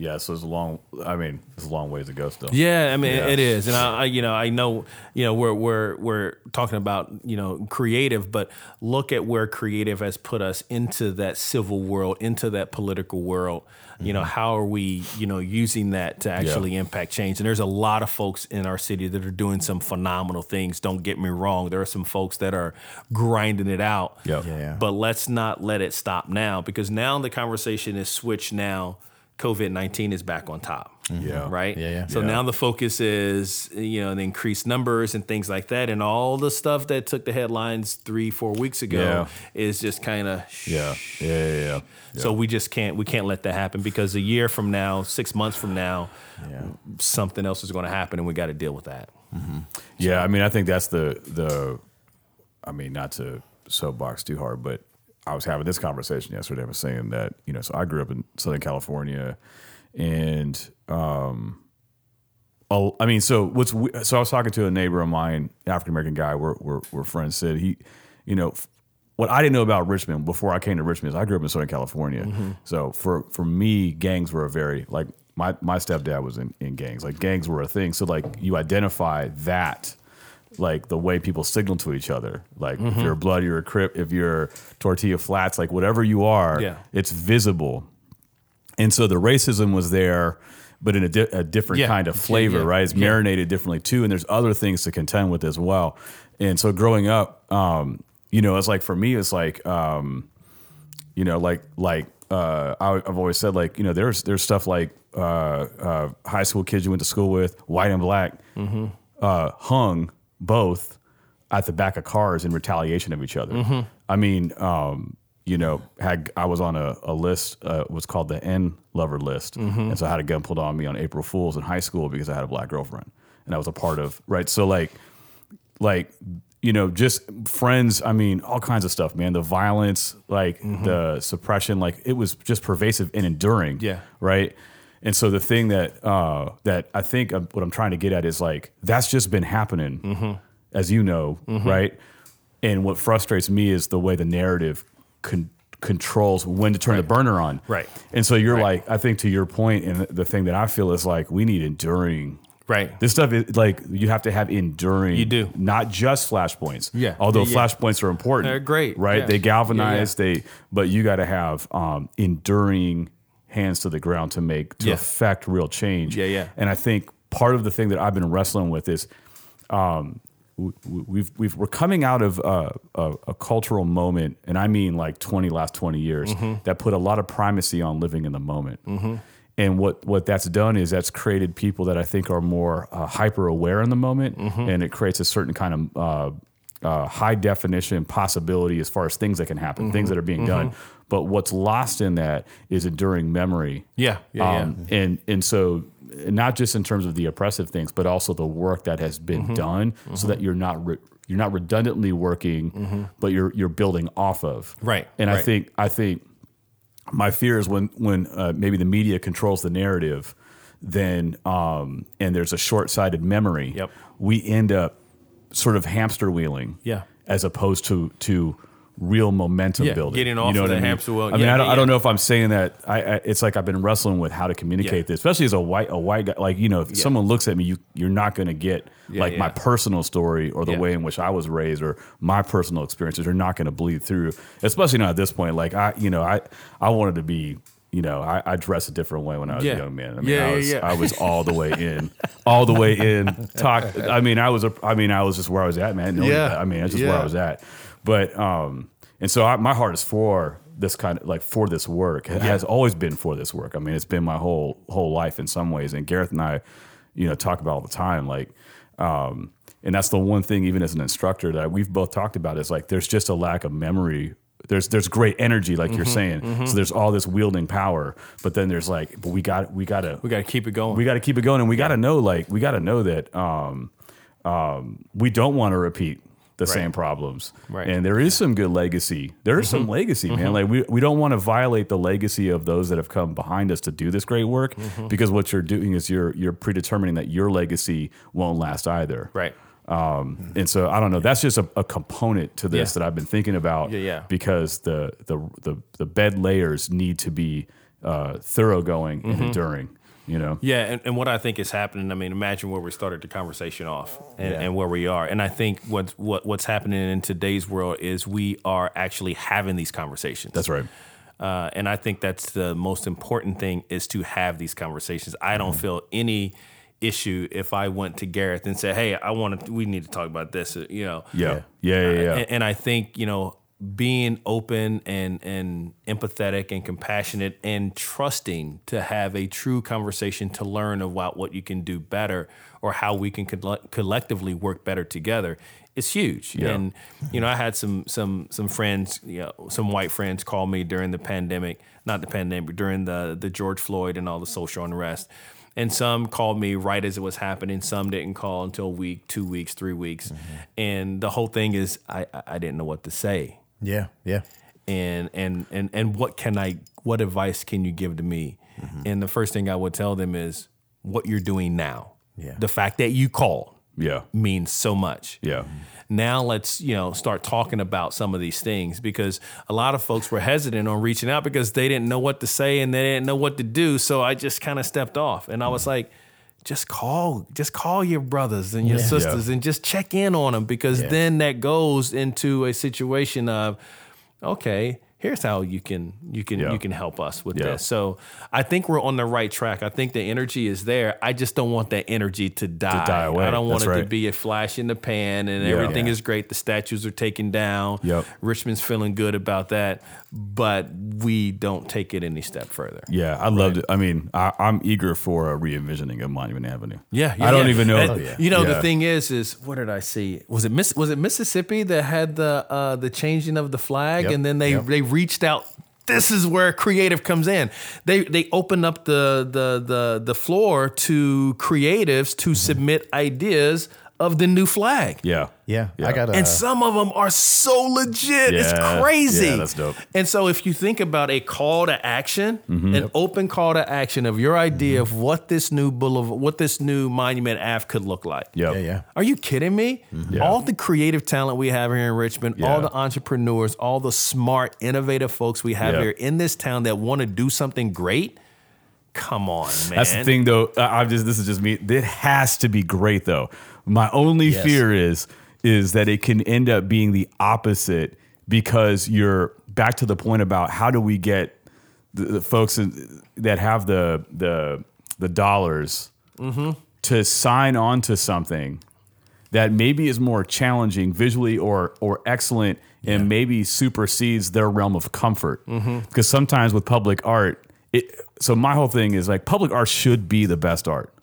yeah so it's a long i mean it's a long ways to go still Yeah, I mean Yeah. it is, and I, I, you know, I know, you know, we're we're we're talking about you know creative, but look at where creative has put us into that civil world, into that political world. You know, mm-hmm. how are we, you know, using that to actually impact change? And there's a lot of folks in our city that are doing some phenomenal things. Don't get me wrong, there are some folks that are grinding it out. Yep. Yeah, yeah. But let's not let it stop now because now the conversation is switched. Now, COVID nineteen is back on top mm-hmm. yeah right? Yeah, yeah. So Yeah. now the focus is, you know, the increased numbers and things like that, and all the stuff that took the headlines three, four weeks ago Yeah. is just kind of. yeah yeah yeah, yeah. So we just can't we can't let that happen because a year from now, six months from now, Yeah. something else is going to happen, and we got to deal with that. Mm-hmm. Yeah, I mean, I think that's the the. I mean, not to soapbox too hard, but I was having this conversation yesterday. I was saying that you know, so I grew up in Southern California, and um, I mean, so what's so I was talking to a neighbor of mine, African American guy. We're, we're we're friends. Said he, you know. What I didn't know about Richmond before I came to Richmond is I grew up in Southern California. So for for me, gangs were a very like my my stepdad was in, in gangs. Like gangs were a thing. So like you identify that like the way people signal to each other. Like if you're a blood, you're a crip. If you're tortilla flats, like whatever you are, Yeah. it's visible. And so the racism was there, but in a, di- a different Yeah. kind of flavor, Yeah, right? It's marinated differently too. And there's other things to contend with as well. And so growing up, um, you know, it's like for me, it's like, um, you know, like like uh, I, I've always said, like you know, there's there's stuff like uh, uh, high school kids you went to school with, white and black, uh, hung both at the back of cars in retaliation of each other. I mean, um, you know, had I was on a, a list, uh, what's called the N lover list, and so I had a gun pulled on me on April Fools in high school because I had a black girlfriend, and I was a part of right. So like, like you know, just friends. I mean, all kinds of stuff, man. The violence, like the suppression, like it was just pervasive and enduring. Yeah. Right. And so the thing that uh, that I think I'm- what I'm trying to get at is like that's just been happening, as you know, right? And what frustrates me is the way the narrative con- controls when to turn the burner on. Right. And so you're Right. like, I think to your point, and the thing that I feel is like we need enduring. Right. This stuff is like you have to have enduring. You do. not just flashpoints. Yeah. Although Yeah, yeah. flashpoints are important. They're great. Right. Yeah. They galvanize. They. But you got to have um, enduring hands to the ground to make to Yeah. affect real change. Yeah, yeah. And I think part of the thing that I've been wrestling with is um, we've we've we're coming out of a, a, a cultural moment, and I mean like twenty last twenty years that put a lot of primacy on living in the moment. And what what that's done is that's created people that I think are more uh, hyper aware in the moment, and it creates a certain kind of uh, uh, high definition possibility as far as things that can happen, things that are being done. But what's lost in that is enduring memory. Yeah, yeah, yeah. Um, and and so not just in terms of the oppressive things, but also the work that has been Mm-hmm. done, so that you're not re- you're not redundantly working, but you're you're building off of. Mm-hmm. Right, And I think I think my fear is when when uh, maybe the media controls the narrative, then um, and there's a short sighted memory. Yep. We end up sort of hamster wheeling. Yeah. As opposed to to real momentum Yeah, building. getting off you of what the I mean? hamster wheel. I mean, Yeah, I, don't, yeah, I don't know if I'm saying that. I, I it's like I've been wrestling with how to communicate this, especially as a white a white guy. Like you know, if someone looks at me, you you're not going to get like my personal story or the way in which I was raised or my personal experiences You're not going to bleed through. Especially not at this point. Like I, you know, I I wanted to be. You know, I, I dressed a different way when I was Yeah. a young man. I mean, Yeah, I was yeah. I was all the way in, all the way in. Talk. I mean, I was a. I mean, I was just where I was at, man. No, Yeah. I mean, that's just where I was at. But um, and so I, my heart is for this kind of like for this work. It has always been for this work. I mean, it's been my whole whole life in some ways. And Gareth and I, you know, talk about all the time. Like, um, and that's the one thing, even as an instructor, that we've both talked about is like there's just a lack of memory. There's there's great energy, like you're saying. So there's all this wielding power, but then there's like, but we got we got to We got to keep it going. we got to keep it going, and we got to know, like, we got to know that um, um, we don't want to repeat the same problems. Right. Mm-hmm. And there is some good legacy. There is some legacy, man. Like we, we don't want to violate the legacy of those that have come behind us to do this great work, Mm-hmm. because what you're doing is you're you're predetermining that your legacy won't last either. right. Um, and so I don't know. That's just a, a component to this Yeah. that I've been thinking about. Yeah, yeah. Because the the the, the bed layers need to be uh, thoroughgoing Mm-hmm. and enduring. You know. Yeah, and, and what I think is happening, I mean, imagine where we started the conversation off and, and where we are. And I think what's what, what's happening in today's world is we are actually having these conversations. That's right. Uh, and I think that's the most important thing is to have these conversations. I don't feel any issue if I went to Gareth and said, "Hey, I want to. We need to talk about this." uh, You know. Yeah. Yeah. Yeah. yeah. And, and I think you know being open and and empathetic and compassionate and trusting to have a true conversation to learn about what you can do better or how we can colle- collectively work better together is huge. Yeah. And you know, I had some some some friends, you know, some white friends call me during the pandemic, not the pandemic, but during the the George Floyd and all the social unrest. And some called me right as it was happening. Some didn't call until a week, two weeks, three weeks. Mm-hmm. And the whole thing is I I didn't know what to say. Yeah, yeah. And and and and what can I what advice can you give to me? Mm-hmm. And the first thing I would tell them is what you're doing now. Yeah. The fact that you called yeah. means so much Yeah. now let's you know start talking about some of these things because a lot of folks were hesitant on reaching out because they didn't know what to say and they didn't know what to do so i just kind of stepped off and i was like just call just call your brothers and your Yeah. sisters and just check in on them because Yeah. then that goes into a situation of okay here's how you can you can Yeah. you can help us with Yeah. this so i think we're on the right track i think the energy is there i just don't want that energy to die, die away. i don't want That's it to be a flash in the pan and Yeah. everything Yeah. is great the statues are taken down Yep. richmond's feeling good about that but we don't take it any step further Yeah, I loved it. I mean, I, I'm eager for a re-envisioning of Monument Avenue. yeah, yeah, I don't yeah. even know. And, Oh, yeah. You know, Yeah. the thing is, is what did I see? Was it Miss? Was it Mississippi that had the uh, the changing of the flag, Yep, and then they yep. they reached out. This is where creative comes in. They they open up the the the the floor to creatives to submit ideas of the new flag. Yeah. Yeah, Yeah. I got a. And some of them are so legit. it's crazy. yeah, that's dope. And so if you think about a call to action, Mm-hmm. an open call to action of your idea of what this new boulevard, what this new monument Ave could look like. Yep. yeah, yeah. Are you kidding me? Yeah. All the creative talent we have here in Richmond, all the entrepreneurs, all the smart, innovative folks we have Yeah. here in this town that want to do something great. Come on, man. That's the thing, though. I'm just. This is just me. It has to be great, though. My only Yes. fear is is that it can end up being the opposite because you're back to the point about how do we get the, the folks that have the the the dollars mm-hmm. to sign on to something that maybe is more challenging visually or or excellent and maybe supersedes their realm of comfort. Mm-hmm. Because sometimes with public art, it so my whole thing is like public art should be the best art.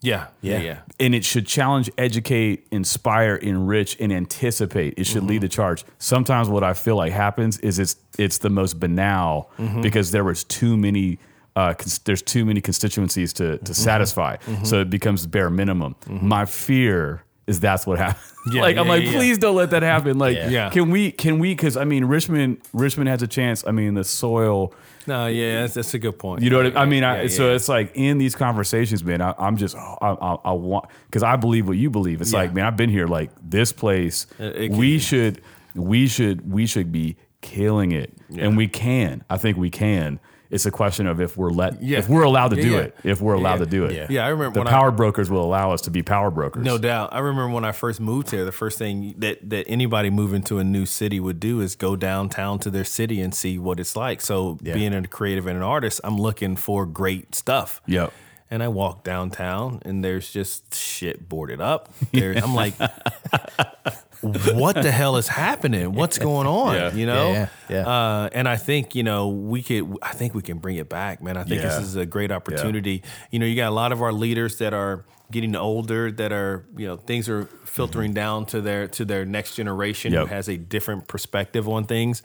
Yeah, yeah, Yeah. And it should challenge, educate, inspire, enrich, and anticipate. It should lead the charge. Sometimes what I feel like happens is it's it's the most banal mm-hmm. because there was too many uh, cons- there's too many constituencies to to mm-hmm. satisfy. Mm-hmm. So it becomes bare minimum. My fear is that's what happens. Yeah, like I'm like, yeah, yeah. please don't let that happen. Like, Yeah. can we can we? Because I mean, Richmond Richmond has a chance. I mean, the soil. No, yeah, that's, that's a good point. You know what I, I mean? I, Yeah, so yeah. it's like in these conversations, man. I, I'm just I, I, I want because I believe what you believe. It's Yeah. like, man, I've been here. Like this place, it we can- should we should we should be killing it, and we can. I think we can. It's a question of if we're let Yeah. if we're allowed to Yeah, do yeah. it. If we're allowed to do it. Yeah. Yeah, I remember The when I- power brokers will allow us to be power brokers. No doubt. I remember when I first moved here, the first thing that, that anybody moving to a new city would do is go downtown to their city and see what it's like. So, being a creative and an artist, I'm looking for great stuff. Yep. And I walk downtown and there's just shit boarded up. There's, I'm like, what the hell is happening? What's going on? Yeah. You know? Yeah, yeah, yeah. Uh, and I think, you know, we could, I think we can bring it back, man. I think this is a great opportunity. You know, you got a lot of our leaders that are getting older, that are, you know, things are filtering down to their, to their next generation Yep. who has a different perspective on things.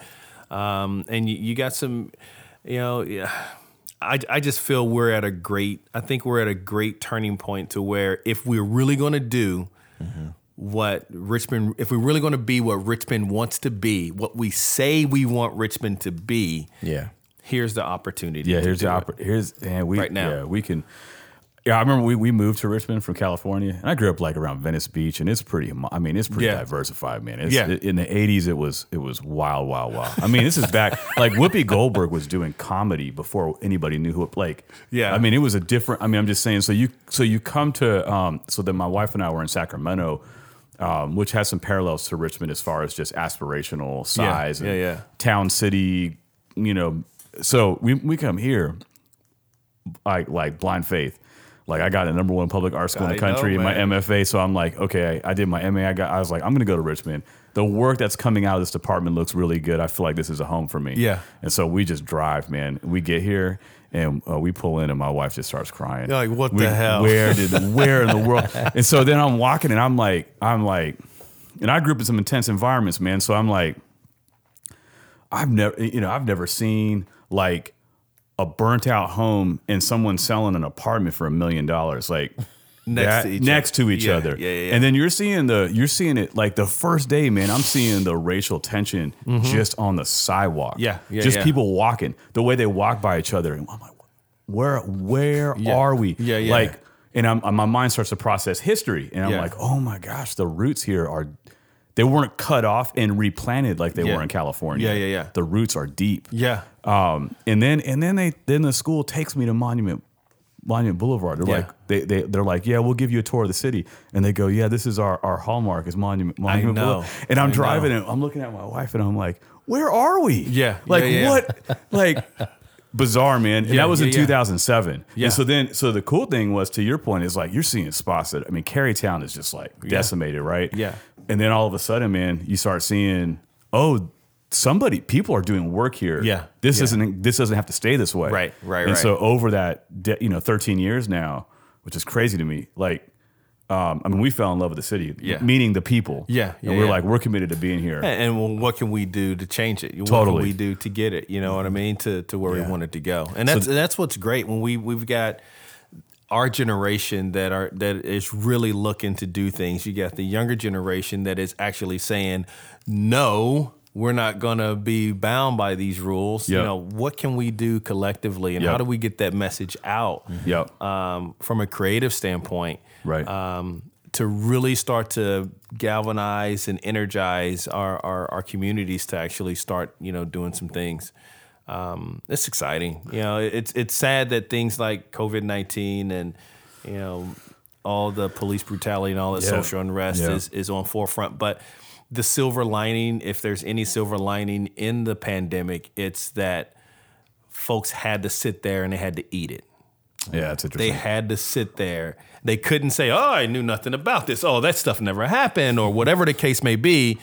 Um, and you, you got some, you know, yeah. I, I just feel we're at a great I think we're at a great turning point to where if we're really going to do what Richmond if we're really going to be what Richmond wants to be what we say we want Richmond to be yeah. here's the opportunity Yeah, here's the it. oppor- here's and we Right now. Yeah, we can. Yeah, I remember we, we moved to Richmond from California, and I grew up like around Venice Beach, and it's pretty. I mean, it's pretty Yeah. diversified, man. It's, Yeah. In the '80s, it was it was wild, wild, wild. I mean, this is back like Whoopi Goldberg was doing comedy before anybody knew who like. Yeah. I mean, it was a different. I mean, I'm just saying. So you so you come to um so then my wife and I were in Sacramento. Um, which has some parallels to Richmond as far as just aspirational size, yeah, and yeah. town, city, you know. So we we come here, like like blind faith. Like I got a number one public art school in the know, country in my. MFA, so I'm like, okay, I, I did my MA. I got, I was like, I'm gonna go to Richmond. The work that's coming out of this department looks really good. I feel like this is a home for me. Yeah. And so we just drive, man. We get here and uh, we pull in, and my wife just starts crying. You're like, what We- the hell? Where did where in the world? And so then I'm walking, and I'm like, I'm like, and I grew up in some intense environments, man. So I'm like, I've never, you know, I've never seen like a burnt out home and someone selling an apartment for a million dollars, like Next that- to each next other. to each Yeah, other. yeah, yeah, yeah. And then you're seeing the, you're seeing it like the first day, man. I'm seeing the racial tension just on the sidewalk. Mm-hmm. Yeah, yeah, just yeah. people walking, the way they walk by each other. And I'm like, where, where are we? Yeah, yeah. Like, and I'm, my mind starts to process history, and I'm like, oh my gosh, the roots here are. They weren't cut off and replanted like they were in California. Yeah, yeah, yeah. The roots are deep. yeah Um, and then and then they then the school takes me to Monument Monument Boulevard. They're Yeah. like they they they're like, yeah, we'll give you a tour of the city. And they go, yeah, this is our our hallmark is Monument Monument know. Boulevard. And I'm I driving and I'm looking at my wife and I'm like, where are we? Yeah, like yeah, yeah. what? like bizarre, man. And Yeah, that was yeah, in yeah. 2007. Yeah. And so then so the cool thing was to your point is like you're seeing spots that I mean, Carytown is just like decimated, right? Yeah. And then all of a sudden, man, you start seeing, oh, somebody, people are doing work here. Yeah. This Yeah. isn't. This doesn't have to stay this way. Right, right, right. And right. so over that, de- you know, 13 years now, which is crazy to me. Like, um, I mean, we fell in love with the city, Yeah. meaning the people. Yeah, yeah and we're yeah. like, we're committed to being here. And, and well, what can we do to change it? What Totally. can we do to get it? You know what I mean? To to where we want it to go. And that's that's what's great when we we've got our generation that are that is really looking to do things. You got the younger generation that is actually saying, "No, we're not going to be bound by these rules." You know, what can we do collectively, and Yep. how do we get that message out? Yep. um, from a creative standpoint, Right. Um, to really start to galvanize and energize our, our, our communities to actually start, you know, doing some things. Um, it's exciting. You know, it's it's sad that things like COVID nineteen and you know all the police brutality and all the Yeah. social unrest Yeah. is is on forefront, but. The silver lining, if there's any silver lining in the pandemic, it's that folks had to sit there and they had to eat it yeah, it's interesting. they had to sit there. They couldn't say, "Oh, I knew nothing about this. Oh, that stuff never happened," or whatever the case may be.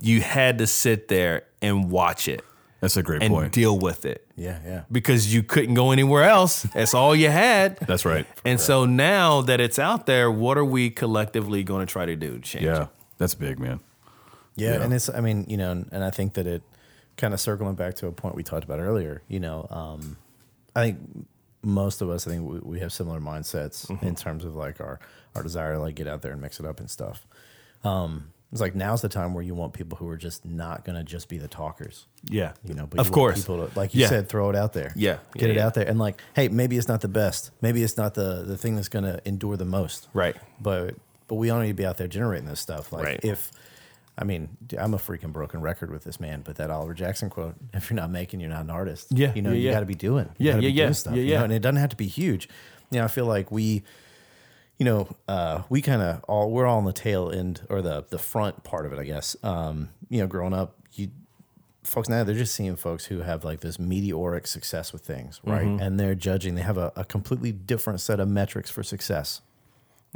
You had to sit there and watch it That's a great and point. deal with it Yeah, yeah. because you couldn't go anywhere else. That's all you had. That's right. And so now that it's out there, what are we collectively going to try to do change Yeah, that's big, man. Yeah, Yeah. and it's I mean, you know, and, and I think that it kind of circling back to a point we talked about earlier, you know, um, I think most of us I think we, we have similar mindsets Mm-hmm. in terms of like our our desire to like get out there and mix it up and stuff. Um, it's like now's the time where you want people who are just not going to just be the talkers. Yeah, You know, but of course. people to, like you Yeah. said, throw it out there. Yeah, get yeah, it yeah. out there, and like, hey, maybe it's not the best, maybe it's not the the thing that's going to endure the most, Right. But but we all need to be out there generating this stuff. Like Right. if, I mean, I'm a freaking broken record with this man, but that Oliver Jackson quote: "If you're not making, you're not an artist." Yeah, you know, yeah, you yeah. got to be doing. You Yeah, gotta yeah, be yeah. doing stuff. Yeah, you know, and it doesn't have to be huge. You know, I feel like we you know, uh, we kind of all we're all on the tail end or the the front part of it, I guess. Um, you know, growing up, you folks now they're just seeing folks who have like this meteoric success with things, right? Mm-hmm. And they're judging. They have a, a completely different set of metrics for success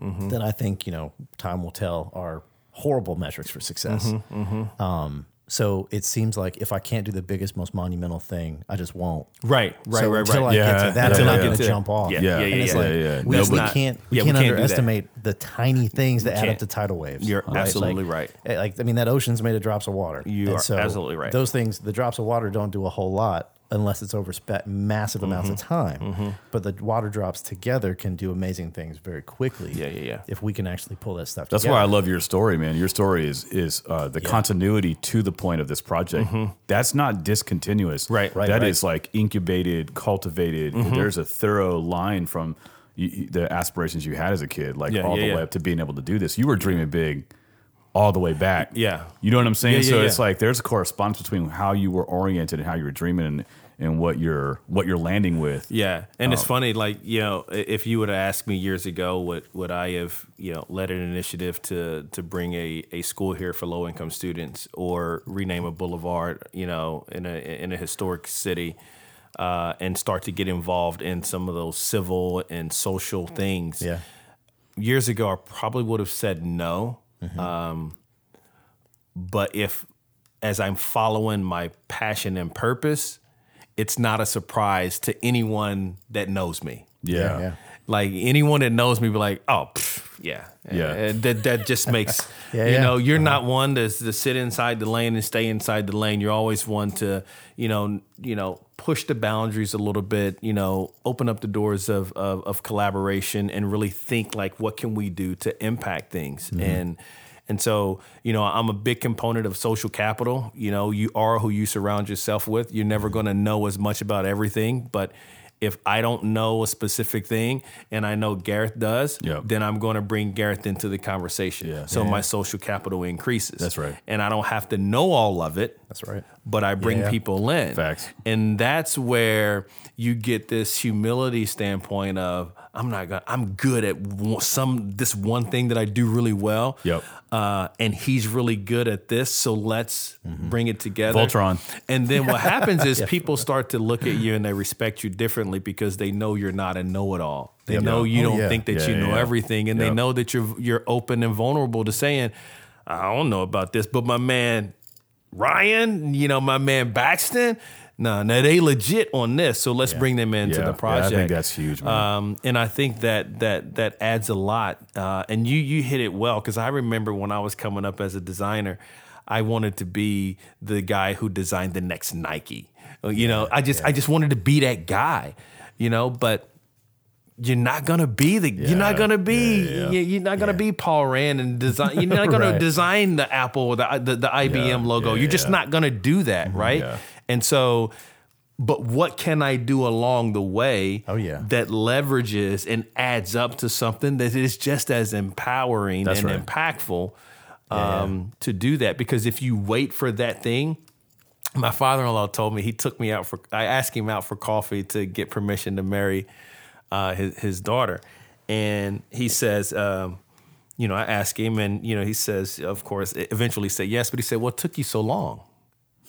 Mm-hmm. that I think you know time will tell are horrible metrics for success. Mm-hmm, Um, so it seems like if I can't do the biggest, most monumental thing, I just won't. Right, right, so right, until right. I get Yeah, to that, yeah, I'm not going to jump off. Yeah, Yeah, yeah, yeah, like yeah. we, That's we not- can't we can't can't underestimate the tiny things that add up to tidal waves. You're right? absolutely Like- right. eh, Like I mean, that ocean's made of drops of water. You And are absolutely right. Those things, the drops of water, don't do a whole lot unless it's over spe- massive amounts of Mm-hmm. time. But the water drops together can do amazing things very quickly. Yeah, yeah, yeah. If we can actually pull that stuff. That's together. why I love your story, man. Your story is is uh, the continuity to the point of this project. That's not discontinuous. Mm-hmm. Right, right, That right. is like incubated, cultivated. Mm-hmm. There's a thorough line from you, you- the aspirations you had as a kid, like Yeah, all yeah, the yeah. way up to being able to do this. You were dreaming big all the way back. Yeah. You know what I'm saying? Yeah, yeah, so yeah. it's like there's a correspondence between how you were oriented and how you were dreaming and, and what you're what you're landing with. Yeah, and Oh. it's funny, like you know, if you would have asked me years ago, would would I have you know led an initiative to to bring a, a school here for low income students or rename a boulevard, you know, in a in a historic city, uh, and start to get involved in some of those civil and social things. Yeah. years ago, I probably would have said no. Um, but if, as I'm following my passion and purpose, it's not a surprise to anyone that knows me. Yeah. yeah. Like anyone that knows me, be like, oh, pff, yeah, Yeah. Uh, that that just makes Yeah, you yeah. know you're not one to, to sit inside the lane and stay inside the lane. You're always one to you know you know push the boundaries a little bit. You know, open up the doors of of, of collaboration and really think like, what can we do to impact things mm-hmm. and. And so, you know, I'm a big component of social capital. You know, you are who you surround yourself with. You're never going to know as much about everything, but if I don't know a specific thing and I know Gareth does, Yep. then I'm going to bring Gareth into the conversation. Yeah. So Yeah. my social capital increases. That's right. And I don't have to know all of it. That's right. But I bring Yeah. people in. Facts. And that's where you get this humility standpoint of I'm not gonna I'm good at some this one thing that I do really well. Yep. Uh, and he's really good at this, so let's bring it together. Voltron. And then what happens is people start to look at you and they respect you differently because they know you're not a know-it-all. They Yep. know you Oh, don't yeah. think that Yeah, you know yeah. everything, and they know that you're you're open and vulnerable to saying, "I don't know about this," but my man Ryan, you know, my man Baxton, no, no, they legit on this, so let's bring them into Yeah. the project. Yeah, I think that's huge, man. Um, and I think that that that adds a lot. Uh, and you you hit it well because I remember when I was coming up as a designer, I wanted to be the guy who designed the next Nike. Uh, You know, I just I just wanted to be that guy. You know, but you're not gonna be the you're not gonna be you- you're not gonna be Paul Rand and design you're not gonna Right. design the Apple or the the, the IBM Yeah, logo. yeah, you're just yeah. not gonna do that, right? Yeah. And so but what can I do along the way Oh, yeah. that leverages and adds up to something that is just as empowering That's and right. impactful um, to do that? Because if you wait for that thing, my father-in-law told me he took me out for I asked him out for coffee to get permission to marry uh, his his daughter, and he says, um, you know, I asked him, and you know, he says, of course, eventually said yes, but he said, "What took you so long?"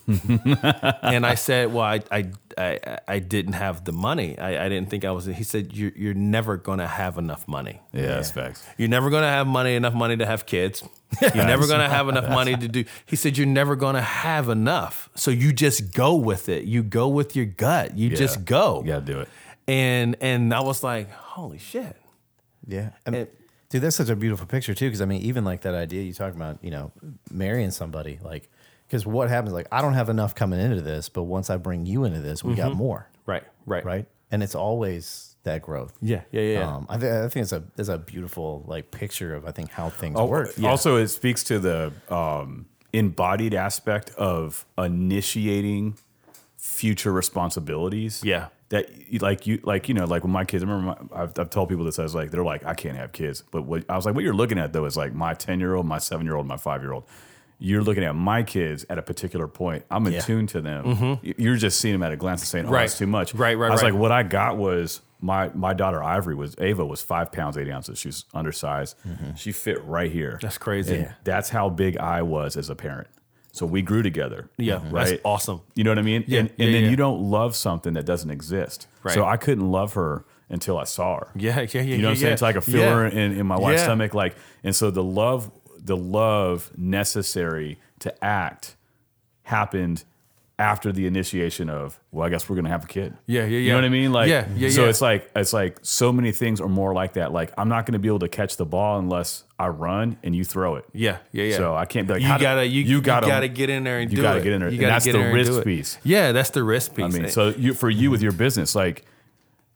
and I said, "Well, I I I, I didn't have the money. I, I didn't think I was." He said, "You're you're never gonna have enough money. Yeah, that's facts. You're never gonna have money enough money to have kids. You're never gonna have enough money to do." He said, "You're never gonna have enough. So you just go with it. You go with your gut. You just go. You gotta do it. And and I was like, "Holy shit." Yeah. I mean, It- dude, that's such a beautiful picture too. Because I mean, even like that idea you talk about, you know, marrying somebody, like, because what happens? Like, I don't have enough coming into this, but once I bring you into this, we got more, Right. Right. right? And it's always that growth. Yeah. Yeah. Yeah. yeah. Um, I, th- I think it's a it's a beautiful like picture of I think how things Oh, work. Also, it speaks to the um, embodied aspect of initiating future responsibilities. Yeah. That you- like you like you know like when my kids. I remember my, I've, I've told people this. I was like, they're like, I can't have kids. But what I was like, what you're looking at though is like my ten year old, my seven year old, my five year old. You're looking at my kids at a particular point. I'm in Yeah. tune to them. Y- You're just seeing them at a glance and saying, "Oh, Mm-hmm. Right. that's too much." Right, right, I was right. like, what I got was my my daughter Ivory was Ava was five pounds eight ounces. She was undersized. She fit right here. Mm-hmm. That's crazy. And. That's how big I was as a parent. So we grew together. Yeah, right. that's awesome. You know what I mean? Yeah, and yeah, and then yeah. you don't love something that doesn't exist. Right. So I couldn't love her until I saw her. Yeah, yeah, yeah. You know yeah, what I'm saying? It's like a filler in, in my wife's stomach. Like, and so the love, the love necessary to act happened after the initiation of, well, I guess we're gonna have a kid. Yeah, yeah, yeah. You know what I mean? Like, Yeah, yeah, So yeah. it's like it's like so many things are more like that. Like, I'm not gonna be able to catch the ball unless I run and you throw it. Yeah, yeah, yeah. So I can't be like, you gotta you, you gotta you gotta get in there and you do gotta it. get in there. You And gotta that's get the in there risk piece. Yeah, that's the risk piece. I mean, eh? so you for you with your business, like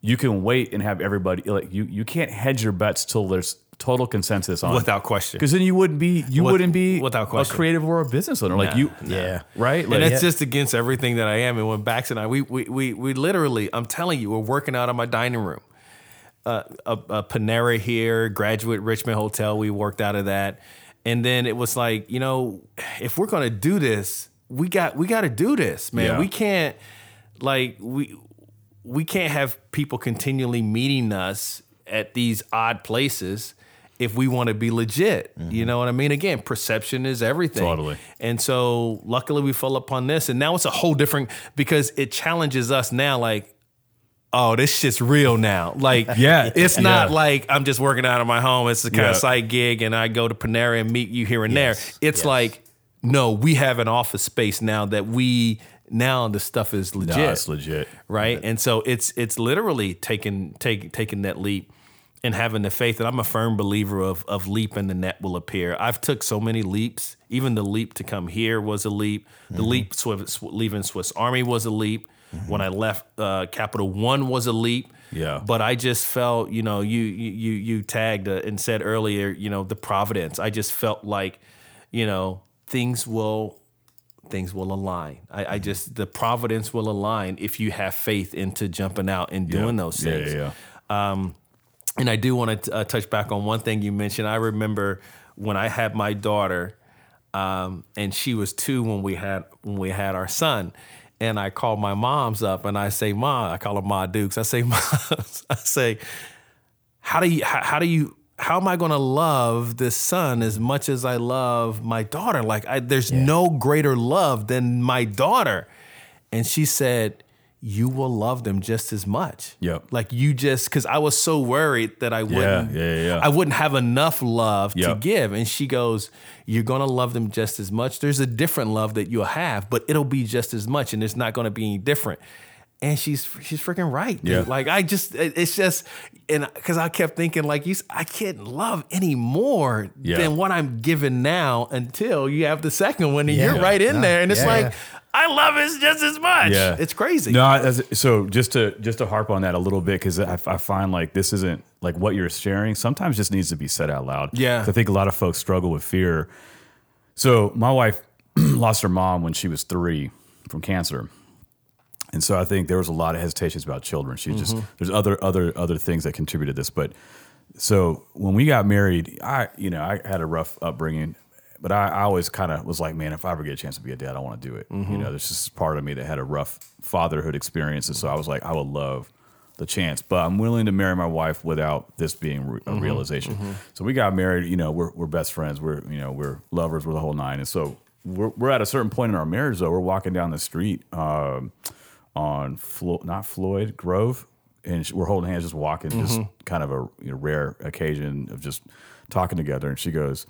you can wait and have everybody like you you can't hedge your bets till there's total consensus on without question. because then you wouldn't be you With- wouldn't be without question. a creative or a business owner like Nah, you Yeah. right like and that's just against everything that I am. And when Bax and I, we we we, we literally, I'm telling you, we're working out of my dining room. Uh, a, a Panera here, Graduate Richmond Hotel. We worked out of that, and then it was like, you know, if we're gonna do this, we got we got to do this, man. Yeah. We can't like we we can't have people continually meeting us at these odd places if we want to be legit. You mm-hmm. know what I mean? Again, perception is everything. Totally. And so luckily we fell upon this and now it's a whole different because it challenges us now like oh this shit's real now. Like Yeah. it's not Yeah. like I'm just working out of my home. It's a kind Yeah. of side gig and I go to Panera and meet you here and Yes. there. It's Yes. like no, we have an office space now that we now the stuff is legit it's legit right? And so it's it's literally taking taking taking that leap and having the faith that I'm a firm believer of of leap and the net will appear. I've took so many leaps. Even the leap to come here was a leap. The Mm-hmm. leap Swiss, sw- leaving Swiss Army was a leap. When I left uh, Capital One was a leap. Yeah. But I just felt, you know, you you you tagged uh, and said earlier, you know, the providence. I just felt like, you know, things will things will align. I, I just the providence will align if you have faith into jumping out and doing those things. yeah, yeah, yeah. And I do want to uh, touch back on one thing you mentioned. I remember when I had my daughter, um, and she was two when we had when we had our son. And I called my mom's up and I say, "Ma," I call her Ma Dukes. I say, "Ma," I say, how do you how, how do you how am I going to love this son as much as I love my daughter? Like I, there's no greater love than my daughter. And she said, you will love them just as much. Yep. Like you just because I was so worried that I wouldn't yeah, yeah, yeah. I wouldn't have enough love to give. And she goes, You're gonna love them just as much. There's a different love that you'll have, but it'll be just as much and it's not gonna be any different. And she's she's freaking right. dude. Yeah. Like I just it's just and because I kept thinking like you I can't love any more than what I'm given now until you have the second one and you're right in there. And it's like. I love it just as much. Yeah, It's crazy. No, as, so just to just to harp on that a little bit because I, I find like this isn't like what you're sharing. Sometimes just needs to be said out loud. Yeah, I think a lot of folks struggle with fear. So my wife lost her mom when she was three from cancer. And so I think there was a lot of hesitations about children. She just mm-hmm. there's other other other things that contributed to this. But so when we got married, I you know I had a rough upbringing, but I, I always kind of was like, man, if I ever get a chance to be a dad, I want to do it. You know, mm-hmm. there's just part of me that had a rough fatherhood experience, and so I was like, I would love the chance, but I'm willing to marry my wife without this being a mm-hmm. realization. Mm-hmm. So we got married. You know, we're we're best friends. We're you know we're lovers. We're the whole nine, and so. We're, we're at a certain point in our marriage, though. We're walking down the street um, on Flo- not Floyd Grove, and we're holding hands, just walking, just kind of a you know, rare occasion of just talking together. And she goes,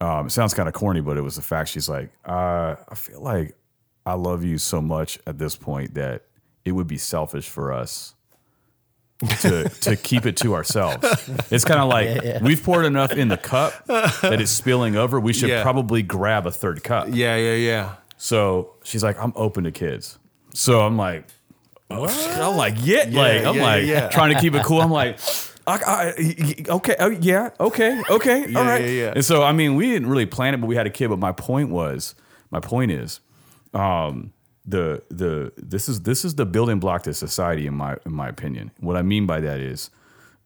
um, "It sounds kind of corny, but it was the fact." She's like, uh, "I feel like I love you so much at this point that it would be selfish for us." to to keep it to ourselves. It's kind of like we've poured enough in the cup that it's spilling over. We should Yeah. probably grab a third cup. Yeah, yeah, yeah. So she's like, I'm open to kids. So I'm like, shit. I'm like, yeah, like I'm yeah, like yeah, yeah. trying to keep it cool. I'm like, I, I, okay, oh, yeah, okay, okay, all right. yeah, yeah. And so I mean, we didn't really plan it, but we had a kid. But my point was, my point is, um, the the this is this is the building block to society in my in my opinion. What I mean by that is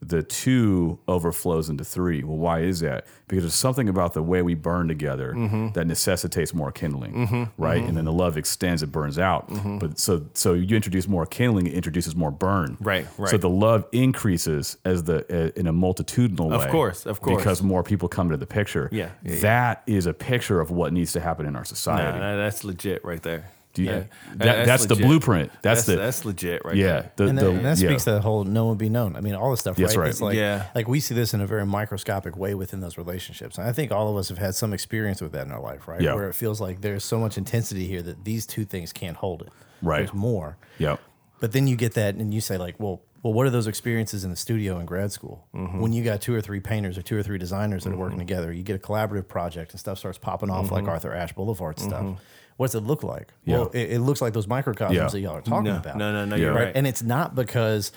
the two overflows into three. Well, why is that? Because there's something about the way we burn together Mm-hmm. that necessitates more kindling, right? And then the love extends, it burns out. But so so you introduce more kindling, it introduces more burn. Right, right. So the love increases as the uh, in a multitudinal way. Of course, of course. Because more people come to the picture. Yeah, yeah, yeah. That is a picture of what needs to happen in our society. nah, that's legit right there. Do you- Yeah. that- that's the blueprint. That's the- that's legit right yeah. The, and, the, that, and that yeah. speaks to the whole no one be known. I mean, all this stuff. That's right? right. It's like, Yeah. like we see this in a very microscopic way within those relationships. And I think all of us have had some experience with that in our life, right? Yeah. Where it feels like there's so much intensity here that these two things can't hold it. Right. There's more. Yep. But then you get that, and you say like, well, well, what are those experiences in the studio in grad school Mm-hmm. when you got two or three painters or two or three designers that are working together? You get a collaborative project, and stuff starts popping off Mm-hmm. like Arthur Ashe Boulevard stuff. What's it look like? Well, it, it looks like those microcosms Yeah. that y'all are talking No, about. no, no, no, Yeah. you're right? right. And it's not because,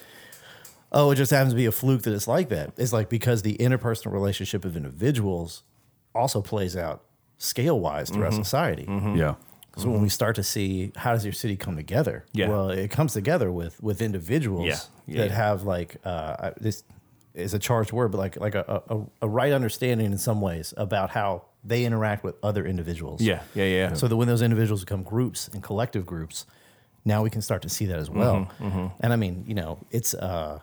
oh, it just happens to be a fluke that it's like that. It's like because the interpersonal relationship of individuals also plays out scale wise throughout Mm-hmm. society. Yeah. So when we start to see how does your city come together? Yeah. Well, it comes together with with individuals Yeah. Yeah, that have like uh, this is a charged word, but like like a, a, a right understanding in some ways about how they interact with other individuals. Yeah, yeah, yeah. So that when those individuals become groups and collective groups, now we can start to see that as well. Mm-hmm, And I mean, you know, it's uh,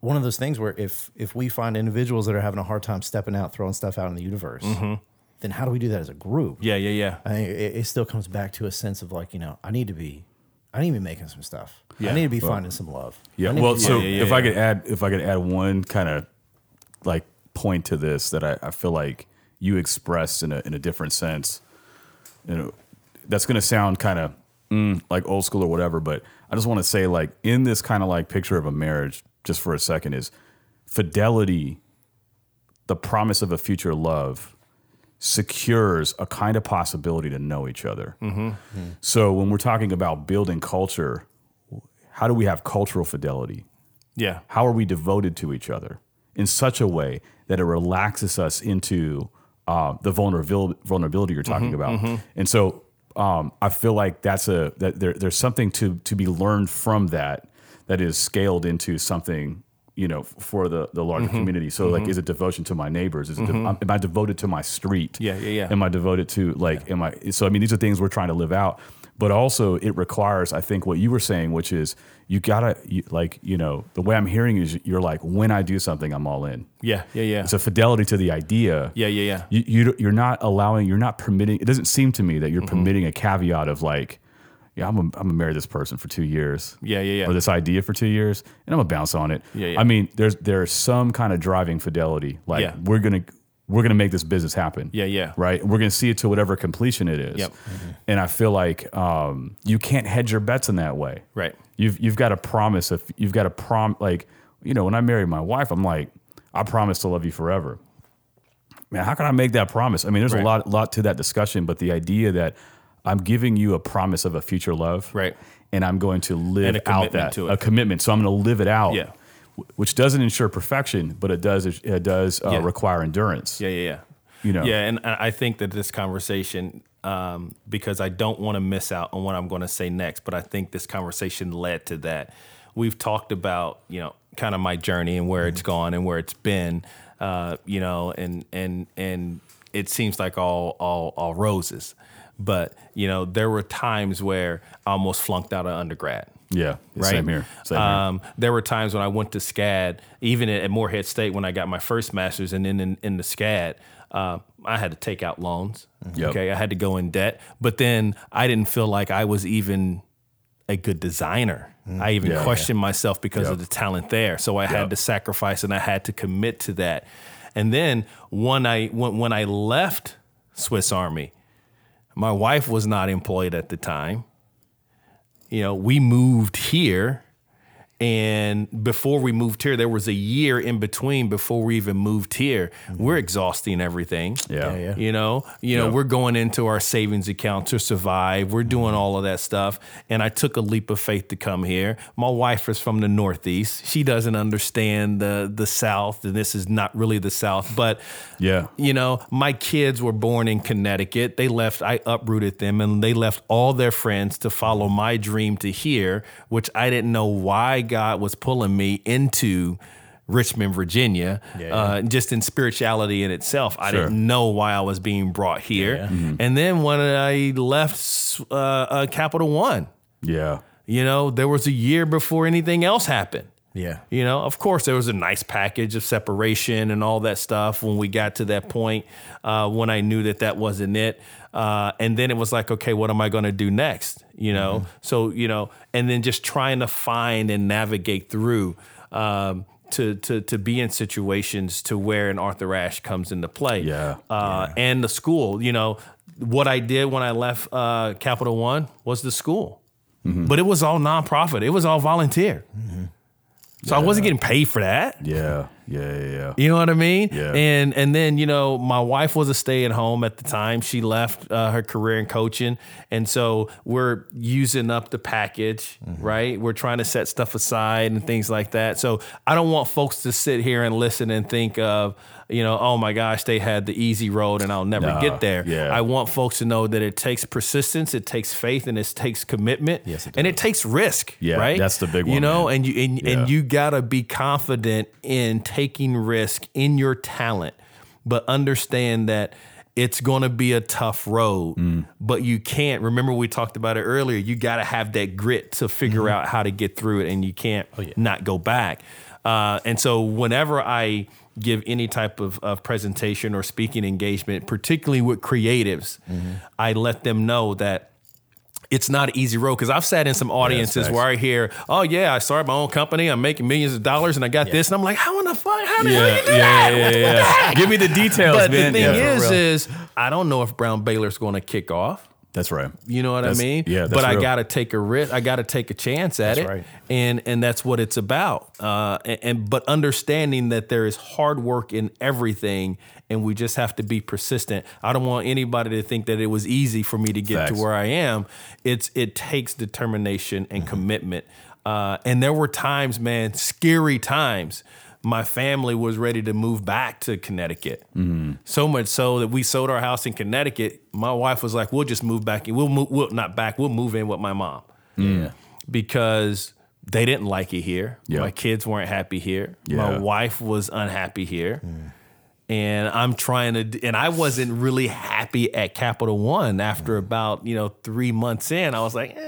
one of those things where if if we find individuals that are having a hard time stepping out, throwing stuff out in the universe, then how do we do that as a group? Yeah, yeah, yeah. I think it, it still comes back to a sense of like, you know, I need to be, I need to be making some stuff. Yeah. I need to be finding some love. Yeah. Well, so yeah, yeah, if I could add, if I could add one kind of like point to this that I, I feel like you expressed in a in a different sense, you know, that's going to sound kind of mm, like old school or whatever, but I just want to say like in this kind of like picture of a marriage, just for a second, is fidelity, the promise of a future love secures a kind of possibility to know each other. So when we're talking about building culture, how do we have cultural fidelity? Yeah. How are we devoted to each other in such a way that it relaxes us into uh, the vulnerability, vulnerability you're talking about? And so um, I feel like that's a that there, there's something to to be learned from that that is scaled into something you know for the the larger mm-hmm. community. So like, mm-hmm. is it devotion to my neighbors? Is it de- mm-hmm. um, am I devoted to my street? Yeah, yeah, yeah. Am I devoted to like? Am I? So I mean, these are things we're trying to live out. But also, it requires, I think, what you were saying, which is you gotta you, like, you know, the way I'm hearing is you're like, when I do something, I'm all in. Yeah, yeah, yeah. It's a fidelity to the idea. Yeah, yeah, yeah. You, you you're not allowing, you're not permitting. It doesn't seem to me that Mm-hmm. you're permitting a caveat of like, yeah, I'm gonna, I'm gonna marry this person for two years. Yeah, yeah, yeah. Or this idea for two years, and I'm gonna bounce on it. Yeah, yeah. I mean, there's there's some kind of driving fidelity. Like Yeah. we're gonna we're gonna make this business happen. Yeah, yeah. Right. We're gonna see it to whatever completion it is. Yep. And I feel like um, you can't hedge your bets in that way. Right. You've you've got to promise if you've got to prom like you know when I married my wife, I'm like I promise to love you forever. Man, how can I make that promise? I mean, there's Right. a lot lot to that discussion, but the idea that I'm giving you a promise of a future love, Right. And I'm going to live out that a commitment. So I'm going to live it out, Yeah. Which doesn't ensure perfection, but it does it does uh, Yeah. require endurance. Yeah, yeah, yeah. You know. Yeah, and I think that this conversation, um, because I don't want to miss out on what I'm going to say next, but I think this conversation led to that. We've talked about, you know, kind of my journey and where it's gone and where it's been, uh, you know, and and and it seems like all all all roses, but you know, there were times where I almost flunked out of undergrad. Yeah. Right. Same here. Same here. Um, there were times when I went to SCAD, even at, at Morehead State when I got my first master's, and then in, in the SCAD, uh, I had to take out loans. Yep. Okay, I had to go in debt, but then I didn't feel like I was even a good designer. I even. Yeah. questioned myself because of the talent there. So I Yep. had to sacrifice and I had to commit to that. And then when I when, when I left Swiss Army, my wife was not employed at the time. You know, we moved here and before we moved here, there was a year in between before we even moved here. Mm-hmm. We're exhausting everything. Yeah. Yeah, yeah. You know, you know, we're going into our savings account to survive. We're mm-hmm. doing all of that stuff. And I took a leap of faith to come here. My wife is from the Northeast. She doesn't understand the the South, and this is not really the South. But Yeah. you know, my kids were born in Connecticut. They left, I uprooted them, and they left all their friends to follow my dream to here, which I didn't know why God was pulling me into Richmond, Virginia, uh, just in spirituality in itself. I Sure. didn't know why I was being brought here. And then when I left uh, uh, Capital One, Yeah. you know, there was a year before anything else happened. Yeah. You know, of course, there was a nice package of separation and all that stuff when we got to that point uh, when I knew that that wasn't it. Uh, and then it was like, okay, what am I going to do next? You know, so, you know, and then just trying to find and navigate through. Um, to, to, to be in situations to where an Arthur Ashe comes into play. Yeah. Uh, And the school, you know, what I did when I left uh, Capital One was the school, but it was all nonprofit. It was all volunteer. So I wasn't getting paid for that. Yeah. Yeah. Yeah. Yeah. You know what I mean? Yeah. And and then you know my wife was a stay at home at the time. She left uh, her career in coaching, and so we're using up the package, right? We're trying to set stuff aside and things like that. So I don't want folks to sit here and listen and think of you know, oh my gosh, they had the easy road and I'll never Nah, get there. yeah. I want folks to know that it takes persistence, it takes faith, and it takes commitment, Yes, it and it takes risk. Yeah, right. that's the big one. You know, man. and you and, Yeah. and you gotta be confident in taking risk in your talent, but understand that it's going to be a tough road. Mm. But you can't. Remember, we talked about it earlier. You got to have that grit to figure Mm-hmm. out how to get through it, and you can't Oh, not go back. Uh, and so, whenever I give any type of, of presentation or speaking engagement, particularly with creatives, Mm-hmm. I let them know that it's not an easy road because I've sat in some audiences where I hear, "Oh yeah, I started my own company. I'm making millions of dollars, and I got this." And I'm like, "How in the fuck? How the hell you do Yeah. that? Yeah. What the heck?" Give me the details, But man. the thing Yeah, is, is I don't know if Brown Baylor's going to kick off. That's right. You know what That's- I mean? yeah, that's But I got to take a risk. I got to take a chance at That's it, right. and and that's what it's about. Uh, and, and but understanding that there is hard work in everything, and we just have to be persistent. I don't want anybody to think that it was easy for me to get Facts. to where I am. It's it takes determination and Mm-hmm. commitment. Uh, and there were times, man, scary times. My family was ready to move back to Connecticut. Mm-hmm. So much so that we sold our house in Connecticut. My wife was like, "We'll just move back. in. We'll move. We'll not back. We'll move in with my mom." Yeah. because they didn't like it here. Yeah. My kids weren't happy here. Yeah. My wife was unhappy here. And I'm trying to, and I wasn't really happy at Capital One after about, you know, three months in. I was like, eh,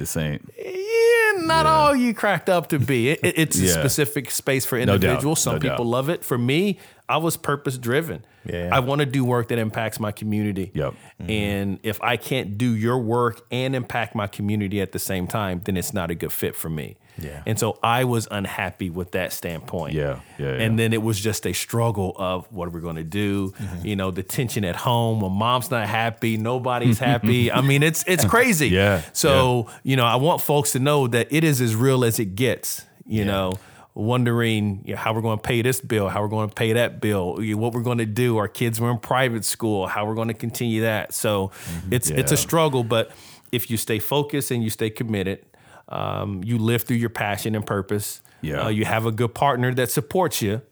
This ain't. yeah, not Yeah. all you cracked up to be. It, it- it's a specific space for doubt. individuals. Some No doubt. people love it. For me, I was purpose driven. Yeah. I want to do work that impacts my community. Yep. And if I can't do your work and impact my community at the same time, then it's not a good fit for me. Yeah. And so I was unhappy with that standpoint. Yeah, yeah, yeah. And then it was just a struggle of what are we going to do? Mm-hmm. You know, the tension at home. When mom's not happy, nobody's happy. I mean, it's it's crazy. Yeah, So you know, I want folks to know that it is as real as it gets. You know, wondering you know, how we're going to pay this bill, how we're going to pay that bill, what we're going to do. Our kids were in private school, how we're going to continue that. So it's it's a struggle, but if you stay focused and you stay committed, um, you live through your passion and purpose. Yeah. Uh, you have a good partner that supports you.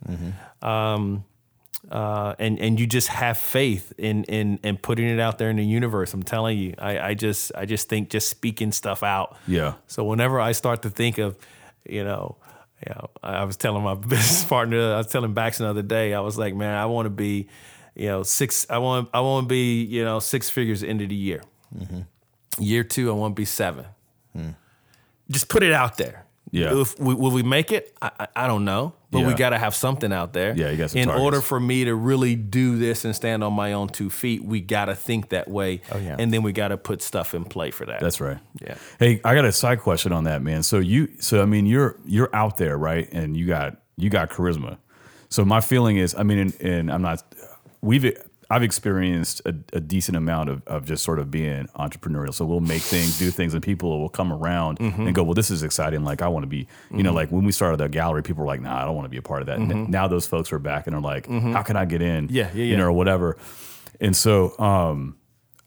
Um, uh, and and you just have faith in in in putting it out there in the universe. I'm telling you, I, I just I just think just speaking stuff out. Yeah. So whenever I start to think of, you know, you know, I was telling my business partner, I was telling Bax another day, I was like, man, I want to be, you know, six. I want I want to be, you know, six figures end of the year. Year two, I want to be seven. Just put it out there. Yeah. If we, will we make it? I, I, don't know, but we got to have something out there. Yeah, you got some In targets. order for me to really do this and stand on my own two feet, we got to think that way. Oh, yeah. And then we got to put stuff in play for that. That's right. Yeah. Hey, I got a side question on that, man. So you, so I mean, you're you're out there, right? And you got you got charisma. So my feeling is, I mean, and, and I'm not. We've I've experienced a, a decent amount of, of just sort of being entrepreneurial. So we'll make things, do things, and people will come around and go, "Well, this is exciting. Like I want to be." You know, like when we started the gallery, people were like, "Nah, I don't want to be a part of that." And now those folks are back and are like, "How can I get in?" Yeah, yeah, You yeah. know, or whatever. And so, um,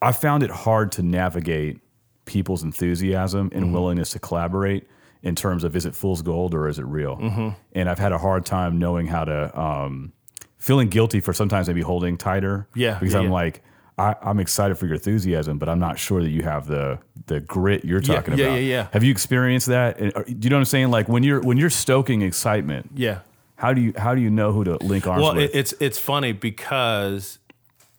I found it hard to navigate people's enthusiasm and Mm-hmm. willingness to collaborate in terms of is it fool's gold or is it real? Mm-hmm. And I've had a hard time knowing how to, um, feeling guilty for sometimes maybe holding tighter. Yeah, Because yeah, I'm yeah. like, I, I'm excited for your enthusiasm, but I'm not sure that you have the the grit you're talking yeah, about. yeah, yeah. Have you experienced that? And, uh, Do you know what I'm saying? Like when you're when you're stoking excitement, Yeah. how do you how do you know who to link arms Well, with? it, it's it's funny because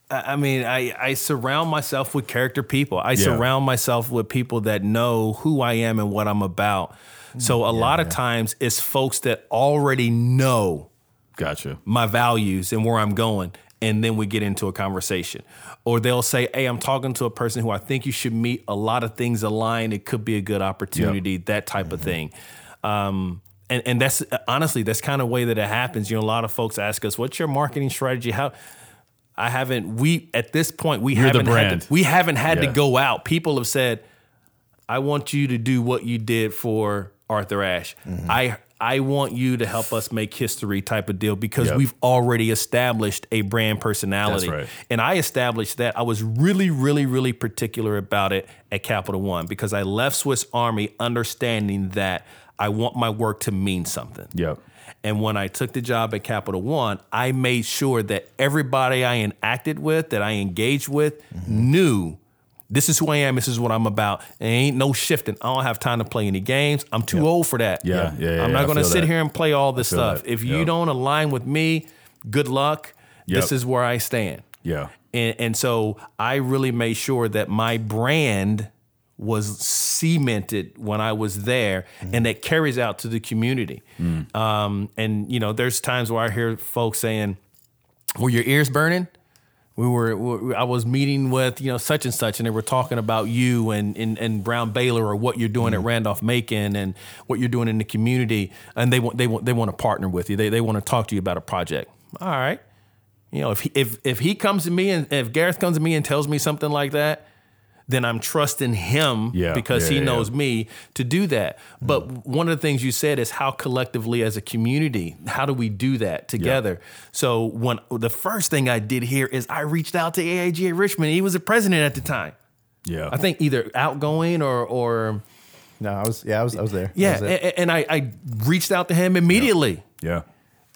I I mean I I surround myself with character people. I surround myself with people that know who I am and what I'm about. So a lot of times it's folks that already know gotcha. my values and where I'm going. And then we get into a conversation. Or they'll say, Hey, I'm talking to a person who I think you should meet. A lot of things align. It could be a good opportunity, that type of thing. Um, and, and that's honestly, that's kind of way that it happens. You know, a lot of folks ask us, What's your marketing strategy? How I haven't we at this point we You're haven't had to, we haven't had Yeah. to go out. People have said, I want you to do what you did for Arthur Ashe. Mm-hmm. I I want you to help us make history type of deal because Yep. we've already established a brand personality. Right. And I established that. I was really, really, really particular about it at Capital One because I left Swiss Army understanding that I want my work to mean something. Yep. And when I took the job at Capital One, I made sure that everybody I interacted with, that I engaged with, knew this is who I am, this is what I'm about. And ain't no shifting. I don't have time to play any games. I'm too old for that. Yeah, yeah, yeah, I'm not going to sit that. here and play all this stuff. that. If you don't align with me, good luck. This is where I stand. Yeah. And, and so I really made sure that my brand was cemented when I was there and that carries out to the community. Um, and, you know, there's times where I hear folks saying, Were your ears burning? We were, we- I was meeting with, you know, such and such, and they were talking about you and, and, and Brown Baylor or what you're doing at mm-hmm. Randolph Macon and what you're doing in the community. And they want, they want, they want to partner with you. They, they want to talk to you about a project. All right. You know, if he, if if he comes to me and if Gareth comes to me and tells me something like that, then I'm trusting him Yeah, because yeah, he knows yeah. me to do that. Mm. But one of the things you said is how collectively as a community, how do we do that together? So when the first thing I did here is I reached out to AIGA Richmond. He was the president at the time. Yeah. I think either outgoing or or No, I was yeah, I was I was there. I yeah, was there. and I, I reached out to him immediately yeah.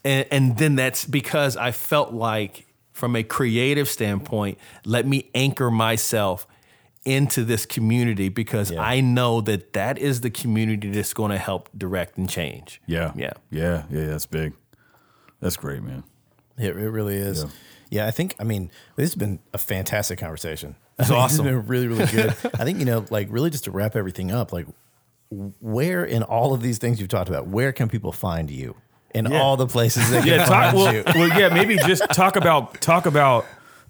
and, and then that's because I felt like, from a creative standpoint, let me anchor myself into this community because Yeah. I know that that is the community that's going to help direct and change. Yeah. Yeah. Yeah. Yeah. That's big. That's great, man. It, it really is. Yeah. Yeah. I think, I mean, this has been a fantastic conversation. It's I mean, awesome. It's been really, really good. I think, you know, like really just to wrap everything up, like where in all of these things you've talked about, where can people find you? in all the places they can yeah, talk, find well, you. well, yeah, maybe just talk about talk about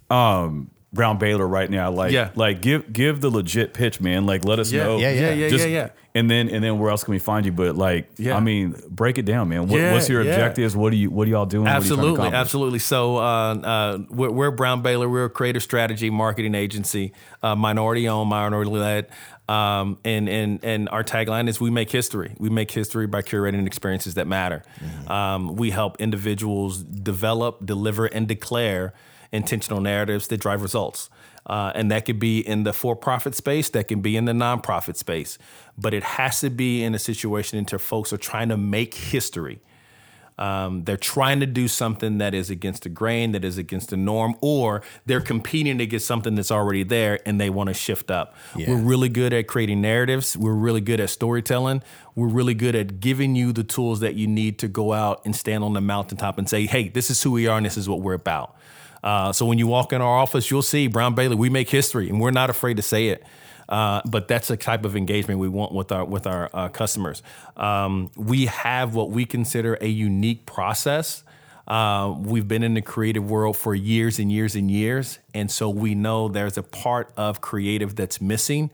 um, Brown Baylor right now. Like, Yeah. like give give the legit pitch, man. Like, let us Yeah, know. yeah, yeah, yeah, Just- yeah, yeah. And then and then where else can we find you? But like, Yeah. I mean, break it down, man. What, Yeah, what's your objectives? What are you What are y'all doing? What are you trying to Absolutely, absolutely. So uh, uh, we're, we're Brown Baylor. We're a creative strategy marketing agency, uh, minority owned, minority led. Um, and and and our tagline is "We make history. We make history by curating experiences that matter." Um, we help individuals develop, deliver, and declare intentional narratives that drive results. Uh, and that could be in the for-profit space, that can be in the nonprofit space, but it has to be in a situation until folks are trying to make history. Um, they're trying to do something that is against the grain, that is against the norm, or they're competing against something that's already there and they want to shift up. Yeah. We're really good at creating narratives. We're really good at storytelling. We're really good at giving you the tools that you need to go out and stand on the mountaintop and say, hey, this is who we are and this is what we're about. Uh, so when you walk in our office, you'll see Brown Baylor. We make history, and we're not afraid to say it. Uh, but that's the type of engagement we want with our with our uh, customers. Um, we have what we consider a unique process. Uh, we've been in the creative world for years and years and years, and so we know there's a part of creative that's missing,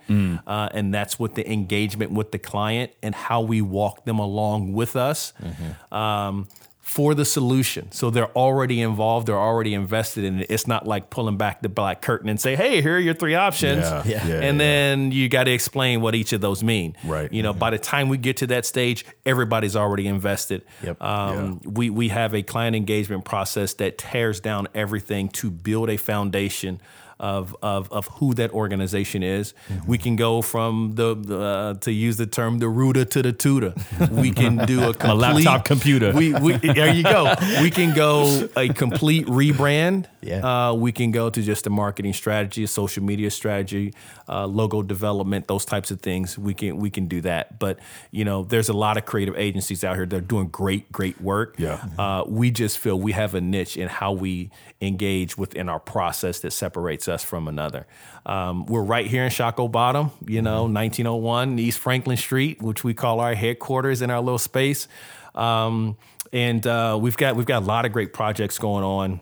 uh, and that's with the engagement with the client and how we walk them along with us. Um, for the solution. So they're already involved, they're already invested in it. It's not like pulling back the black curtain and say, hey, here are your three options. Yeah, Yeah. yeah, and yeah. then you got to explain what each of those mean. Right. You know, by the time we get to that stage, everybody's already invested. Yep. Um, we, we have a client engagement process that tears down everything to build a foundation of, of, of who that organization is. Mm-hmm. We can go from the, the uh, to use the term the rooter to the tutor. We can do a complete laptop computer. We, we there you go. We can go a complete rebrand. Yeah. Uh, we can go to just a marketing strategy, a social media strategy, uh, logo development, those types of things. We can we can do that. But you know, there's a lot of creative agencies out here that are doing great great work. Yeah. Uh, we just feel we have a niche in how we engage within our process that separates us from another. Um, we're right here in Shockoe Bottom, you know, 1901 East Franklin Street, which we call our headquarters in our little space. Um, and uh, we've got we've got a lot of great projects going on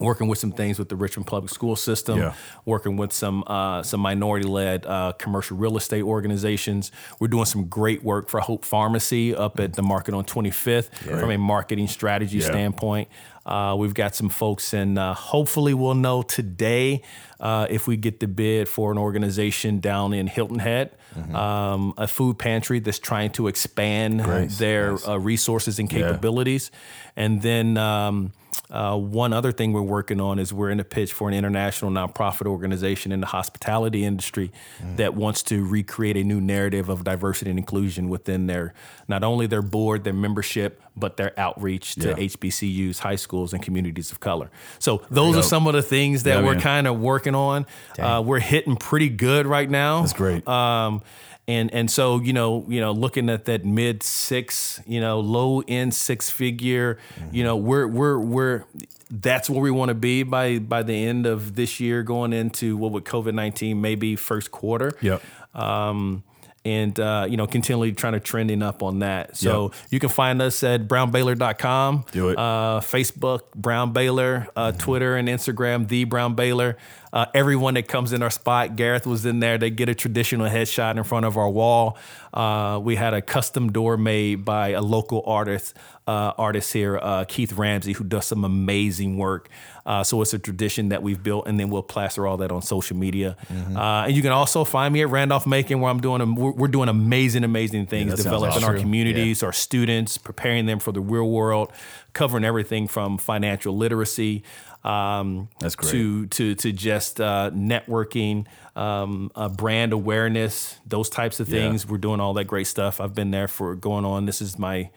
working with some things with the Richmond Public School System, Yeah. working with some uh, some minority led uh, commercial real estate organizations. We're doing some great work for Hope Pharmacy up at the market on 25th from a marketing strategy Yeah. standpoint. Uh, we've got some folks, and uh, hopefully we'll know today uh, if we get the bid for an organization down in Hilton Head, um, a food pantry that's trying to expand their Uh, resources and capabilities, and then. Um, uh, one other thing we're working on is we're in a pitch for an international nonprofit organization in the hospitality industry that wants to recreate a new narrative of diversity and inclusion within their not only their board, their membership, but their outreach to Yeah. HBCUs, high schools, and communities of color. So those are some of the things that Yeah, we're kind of working on. Uh, we're hitting pretty good right now. That's great. Um, and and so you know you know looking at that mid six you know low end six figure you know we're we're we're that's where we want to be by by the end of this year going into what would COVID nineteen maybe first quarter. Yep. Um, and uh, you know continually trying to trending up on that. So you can find us at brownbaylor.com. Do it. Uh, Facebook, Brown Baylor, uh, Twitter and Instagram, The Brown Baylor. Uh, everyone that comes in our spot, Gareth was in there. They get a traditional headshot in front of our wall. Uh, we had a custom door made by a local artist, uh, artist here, uh, Keith Ramsey, who does some amazing work. Uh, so it's a tradition that we've built, and then we'll plaster all that on social media. Uh, and you can also find me at Randolph Macon, where I'm doing. A, we're, we're doing amazing, amazing things, sounds developing our awesome. communities, our students, preparing them for the real world, covering everything from financial literacy. Um, That's great. To to to just uh, networking, um, uh, brand awareness, those types of Yeah. things. We're doing all that great stuff. I've been there for going on. This is my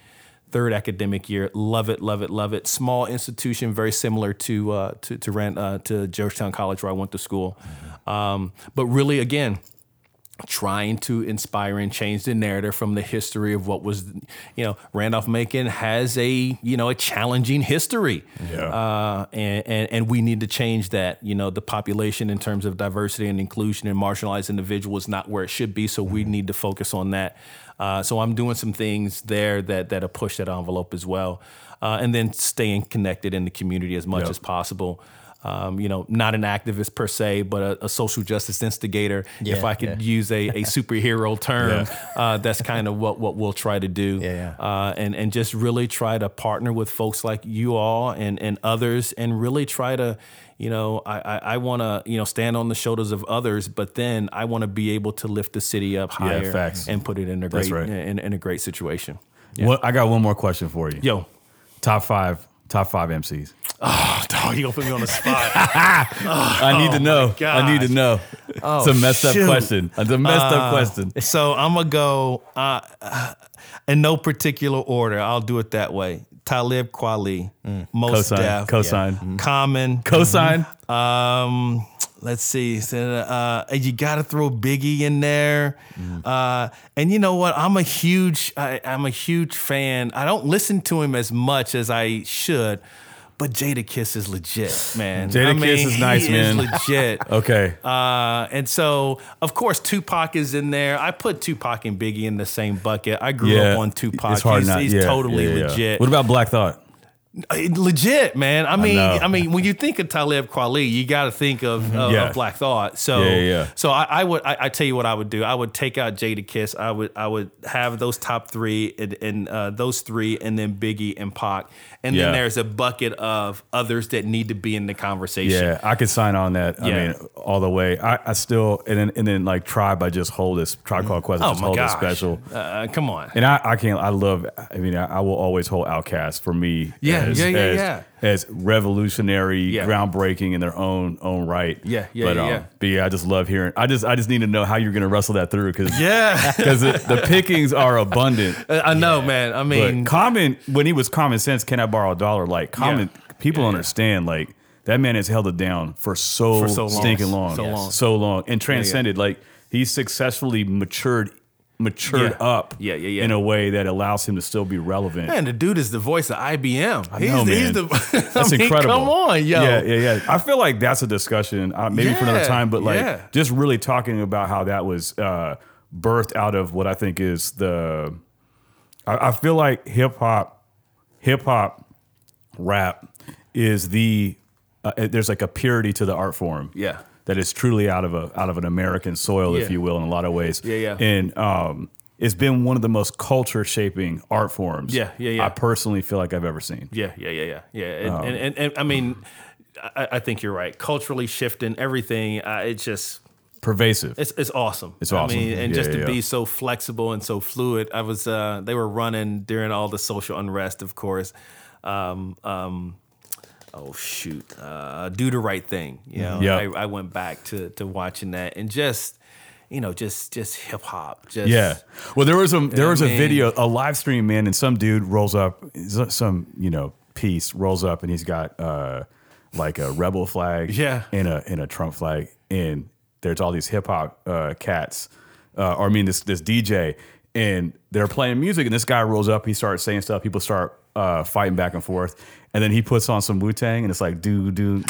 third academic year. Love it, love it, love it. Small institution, very similar to uh, to to, Rand, uh, to Georgetown College where I went to school. Um, but really, again, trying to inspire and change the narrative from the history of what was, you know, Randolph Macon has a, you know, a challenging history. Yeah. Uh, and, and, and we need to change that. You know, the population in terms of diversity and inclusion and marginalized individuals is not where it should be. So we need to focus on that. Uh, so I'm doing some things there that, that pushed that envelope as well. Uh, and then staying connected in the community as much Yep. as possible. Um, you know, not an activist per se, but a, a social justice instigator. if I could yeah. use a, a superhero term, uh, that's kind of what, what we'll try to do. Yeah, yeah. Uh, and, and just really try to partner with folks like you all and, and others and really try to, you know, I, I, I want to, you know, stand on the shoulders of others, but then I want to be able to lift the city up higher and put it in a great, right. in, in a great situation. What, I got one more question for you. Yo, Top five, top five MCs. oh, dog, you gonna put me on the spot. I need to know. I need to know. it's a messed up question. It's a messed up question. So I'm gonna go uh, uh, in no particular order. I'll do it that way. Talib Kweli, Mos Cosign. Def, Cosign. Common, Cosign. Um, let's see. So, uh, you got to throw Biggie in there. Uh, and you know what? I'm a huge, I, I'm a huge fan. I don't listen to him as much as I should, but Jadakiss is legit, man. Jada I mean, Kiss is nice, he man. legit. Okay. Uh, and so, of course, Tupac is in there. I put Tupac and Biggie in the same bucket. I grew yeah. up on Tupac. It's hard he's not. he's yeah, totally yeah, legit. What about Black Thought? Uh, legit, man. I mean, know. I, mean, when you think of Talib Kweli, you got to think of, of, Yeah. of Black Thought. So, yeah, yeah. so I, I would, I, I tell you what I would do. I would take out Jadakiss. I would, I would have those top three and, and uh, those three, and then Biggie and Pac, and Yeah. then there's a bucket of others that need to be in the conversation. Yeah, I could sign on that. I Yeah. mean, all the way. I, I still and then and then like Tribe. I just hold this Tribe Called Quest. I Oh just my hold gosh. special. Uh, come on. And I, I can't. I love. I mean, I, I will always hold OutKast for me. Yeah, as, yeah, yeah, as, yeah. As revolutionary, Yeah. groundbreaking in their own own right. Yeah, yeah, but, yeah, um, yeah. But yeah, I just love hearing. I just I just need to know how you're going to wrestle that through because Yeah, because the, pickings are abundant. I know, man. I But mean, common when he was common sense, can I borrow a dollar? Like common people Yeah, yeah. understand like that man has held it down for so, For so long. stinking long, So long. so long, and transcended. Like he's successfully matured, matured Yeah. up, Yeah, yeah, yeah. in a way that allows him to still be relevant. man, the dude is the voice of IBM. I he's, know, he's the. That's I mean, incredible. Come on, yo. Yeah, yeah, yeah. I feel like that's a discussion, uh, maybe for another time, but like yeah. just really talking about how that was uh, birthed out of what I think is the. I, I feel like hip hop, hip hop, rap is the. Uh, there's like a purity to the art form. Yeah. That is truly out of a out of an American soil, if you will, in a lot of ways. Yeah, yeah. And um, it's been one of the most culture shaping art forms. Yeah, yeah, yeah. I personally feel like I've ever seen. Yeah, yeah, yeah, yeah, yeah. And, Um, and, and, and I mean, I, I think you're right. Culturally shifting everything, uh, it's just Pervasive. it's it's awesome. It's awesome. I mean, and Yeah, just yeah, to yeah. be so flexible and so fluid. I was uh, they were running during all the social unrest, of course. Um, um, oh shoot, uh, do the right thing. You know, Yeah. I, I went back to to watching that and just. You know, just just hip hop. Just Yeah. Well, there was a there was a mean- video, a live stream, man, and some dude rolls up, some you know piece rolls up, and he's got uh like a rebel flag, Yeah. and a and a Trump flag, and there's all these hip hop uh, cats, uh, or I mean this this DJ, and they're playing music, and this guy rolls up, he starts saying stuff, people start uh, fighting back and forth, and then he puts on some Wu Tang, and it's like do do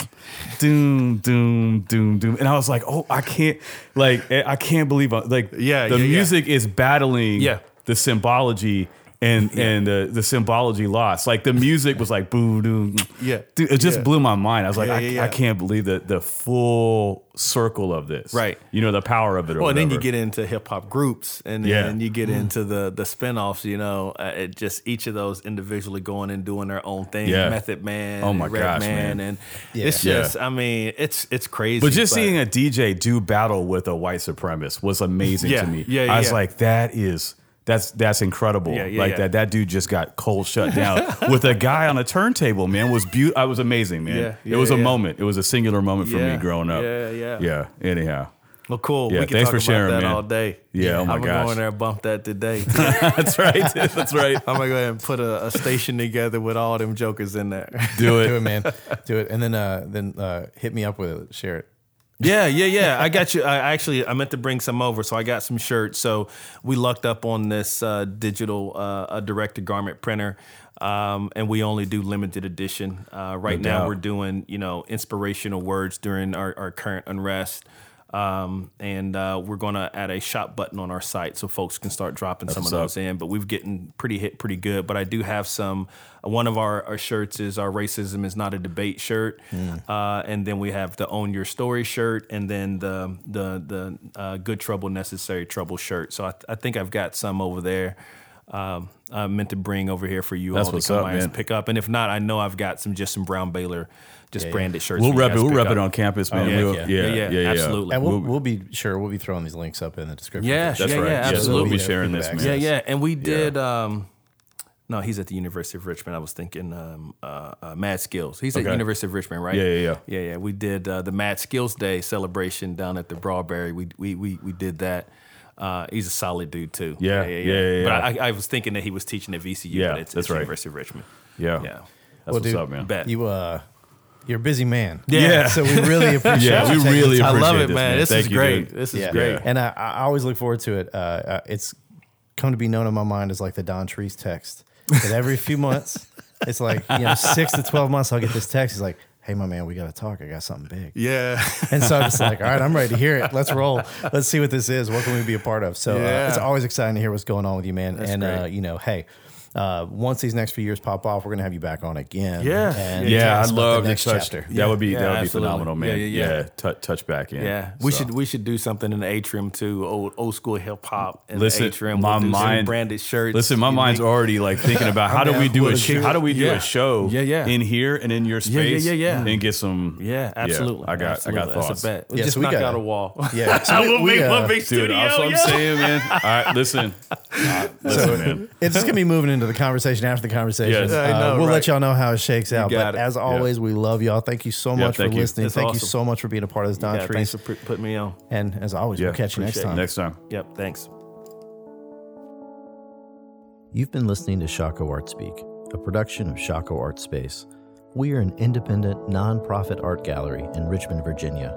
doom doom doom doom, and I was like, oh, I can't, like I can't believe, I, like Yeah, the yeah, yeah. music is battling Yeah. the symbology and and the the symbology lost. Like the music was like boo doo. Yeah. Dude, it just Yeah. blew my mind. I was like, Yeah, I, yeah, yeah. I can't believe the the full circle of this. Right. You know the power of it. Or Well, and then you get into hip hop groups, and Yeah. then you get into the the spinoffs. You know, uh, it just each of those individually going and doing their own thing. Yeah. Method Man, Oh my and Red gosh, man, man. and Yeah. it's Yeah. just, I mean, it's it's crazy. But just seeing a DJ do battle with a white supremacist was amazing Yeah, to me. yeah, I was yeah. like, that is that's that's incredible. Yeah, yeah, like yeah. that that dude just got cold shut down with a guy on a turntable. Man was beautiful. I was amazing, man. Yeah, it was yeah, a moment. It was a singular moment for Yeah, me growing up. yeah, yeah. yeah. Anyhow, well, cool. Yeah, we can thanks talk for about sharing, that man. all day. Yeah, oh my gosh. I'm gonna gosh. go there and bump that today. that's right. That's right. I'm gonna go ahead and put a, a station together with all them jokers in there. Do it. Do it, man. Do it, and then uh, then uh, hit me up with it. Share it. Yeah, yeah, yeah. I got you. I actually I meant to bring some over, so I got some shirts. So we lucked up on this uh, digital uh, direct to garment printer. Um, and we only do limited edition. Uh, right No now, we're doing you know inspirational words during our, our current unrest, um, and uh, we're gonna add a shop button on our site so folks can start dropping some of those in. But we've getting pretty hit pretty good. But I do have some. Uh, one of our, our shirts is our racism is not a debate shirt, uh, and then we have the own your story shirt, and then the the the uh, good trouble necessary trouble shirt. So I, I think I've got some over there. Um, I meant to bring over here for you That's all to come up, by and pick up. And if not, I know I've got some just some Brown Baylor, just yeah. branded shirts. We'll for you rep it. We'll pick rep up. it on campus, man. yeah, We'll- yeah. yeah, Yeah, yeah, absolutely. And we'll, We'll- we'll be sure we'll be throwing these links up in the description. Yeah, That's yeah, right. yeah, Yes, we'll be sharing this, man. Yeah, yeah. And we did. Um, no, he's at the University of Richmond. I was thinking um, uh, uh, Mad Skillz. He's at Okay. University of Richmond, right? Yeah, yeah, yeah. yeah, yeah. We did uh, the Mad Skillz Day celebration down at the Broadberry. We we we, we did that. Uh, he's a solid dude too. Yeah, yeah, yeah, But yeah. I, I was thinking that he was teaching at VCU. Yeah, but it's, that's it's right. University of Richmond. Yeah. Yeah. That's Well, what's dude, up, man. Bet. You uh, you're a busy man. Yeah. So we really appreciate. Yeah, you we really appreciate time. I love it, this, man. man. This Thank is you, great. dude. This is Yeah. great. And I, I always look forward to it. Uh, uh, it's come to be known in my mind as like the Dontrese text. That every few months, it's like you know six to twelve months, I'll get this text. He's like, "Hey, my man, we got to talk. I got something big." Yeah. And so I'm just like, all right, I'm ready to hear it. Let's roll. Let's see what this is. What can we be a part of? So uh, it's always exciting to hear what's going on with you, man. and uh, you know, hey, uh, once these next few years pop off, we're gonna have you back on again. Yeah. and Yeah, I'd love to next touch. chapter. That would be Yeah, that would be phenomenal, man. Yeah, yeah, yeah. tou- touch back in. Yeah, we So. should we should do something in the atrium too, old old school hip hop in Listen, the atrium. my we'll mind- branded shirts. Listen, my mind's make- already like thinking about how do we do a sh- how do we do a show Yeah, yeah. in here and in your Yeah, yeah, yeah, yeah. and get some Yeah, absolutely. I got absolutely. I got thoughts. That's a bet. We'll just so knock out a wall. Yeah, so we- we'll make one big studio. that's what I'm saying, man. All right, listen. Listen, man. It's just gonna be moving into the conversation after the conversation. Yes. I Uh, know, we'll right. let y'all know how it shakes out. got But it. as always, we love y'all. Thank you so Yeah, much for you. listening. That's Thank you awesome. so much for being a part of this Don Yeah, Trees. thanks for put- putting me on. and as always, Yeah, we'll catch you next appreciate it. time. Next time. Yep, thanks. You've been listening to Shockoe Art Speak, a production of Shockoe Art Space. We are an independent, nonprofit art gallery in Richmond, Virginia.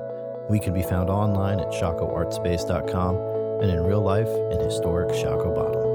We can be found online at shockoeartspace.com and in real life in historic Shockoe Bottom.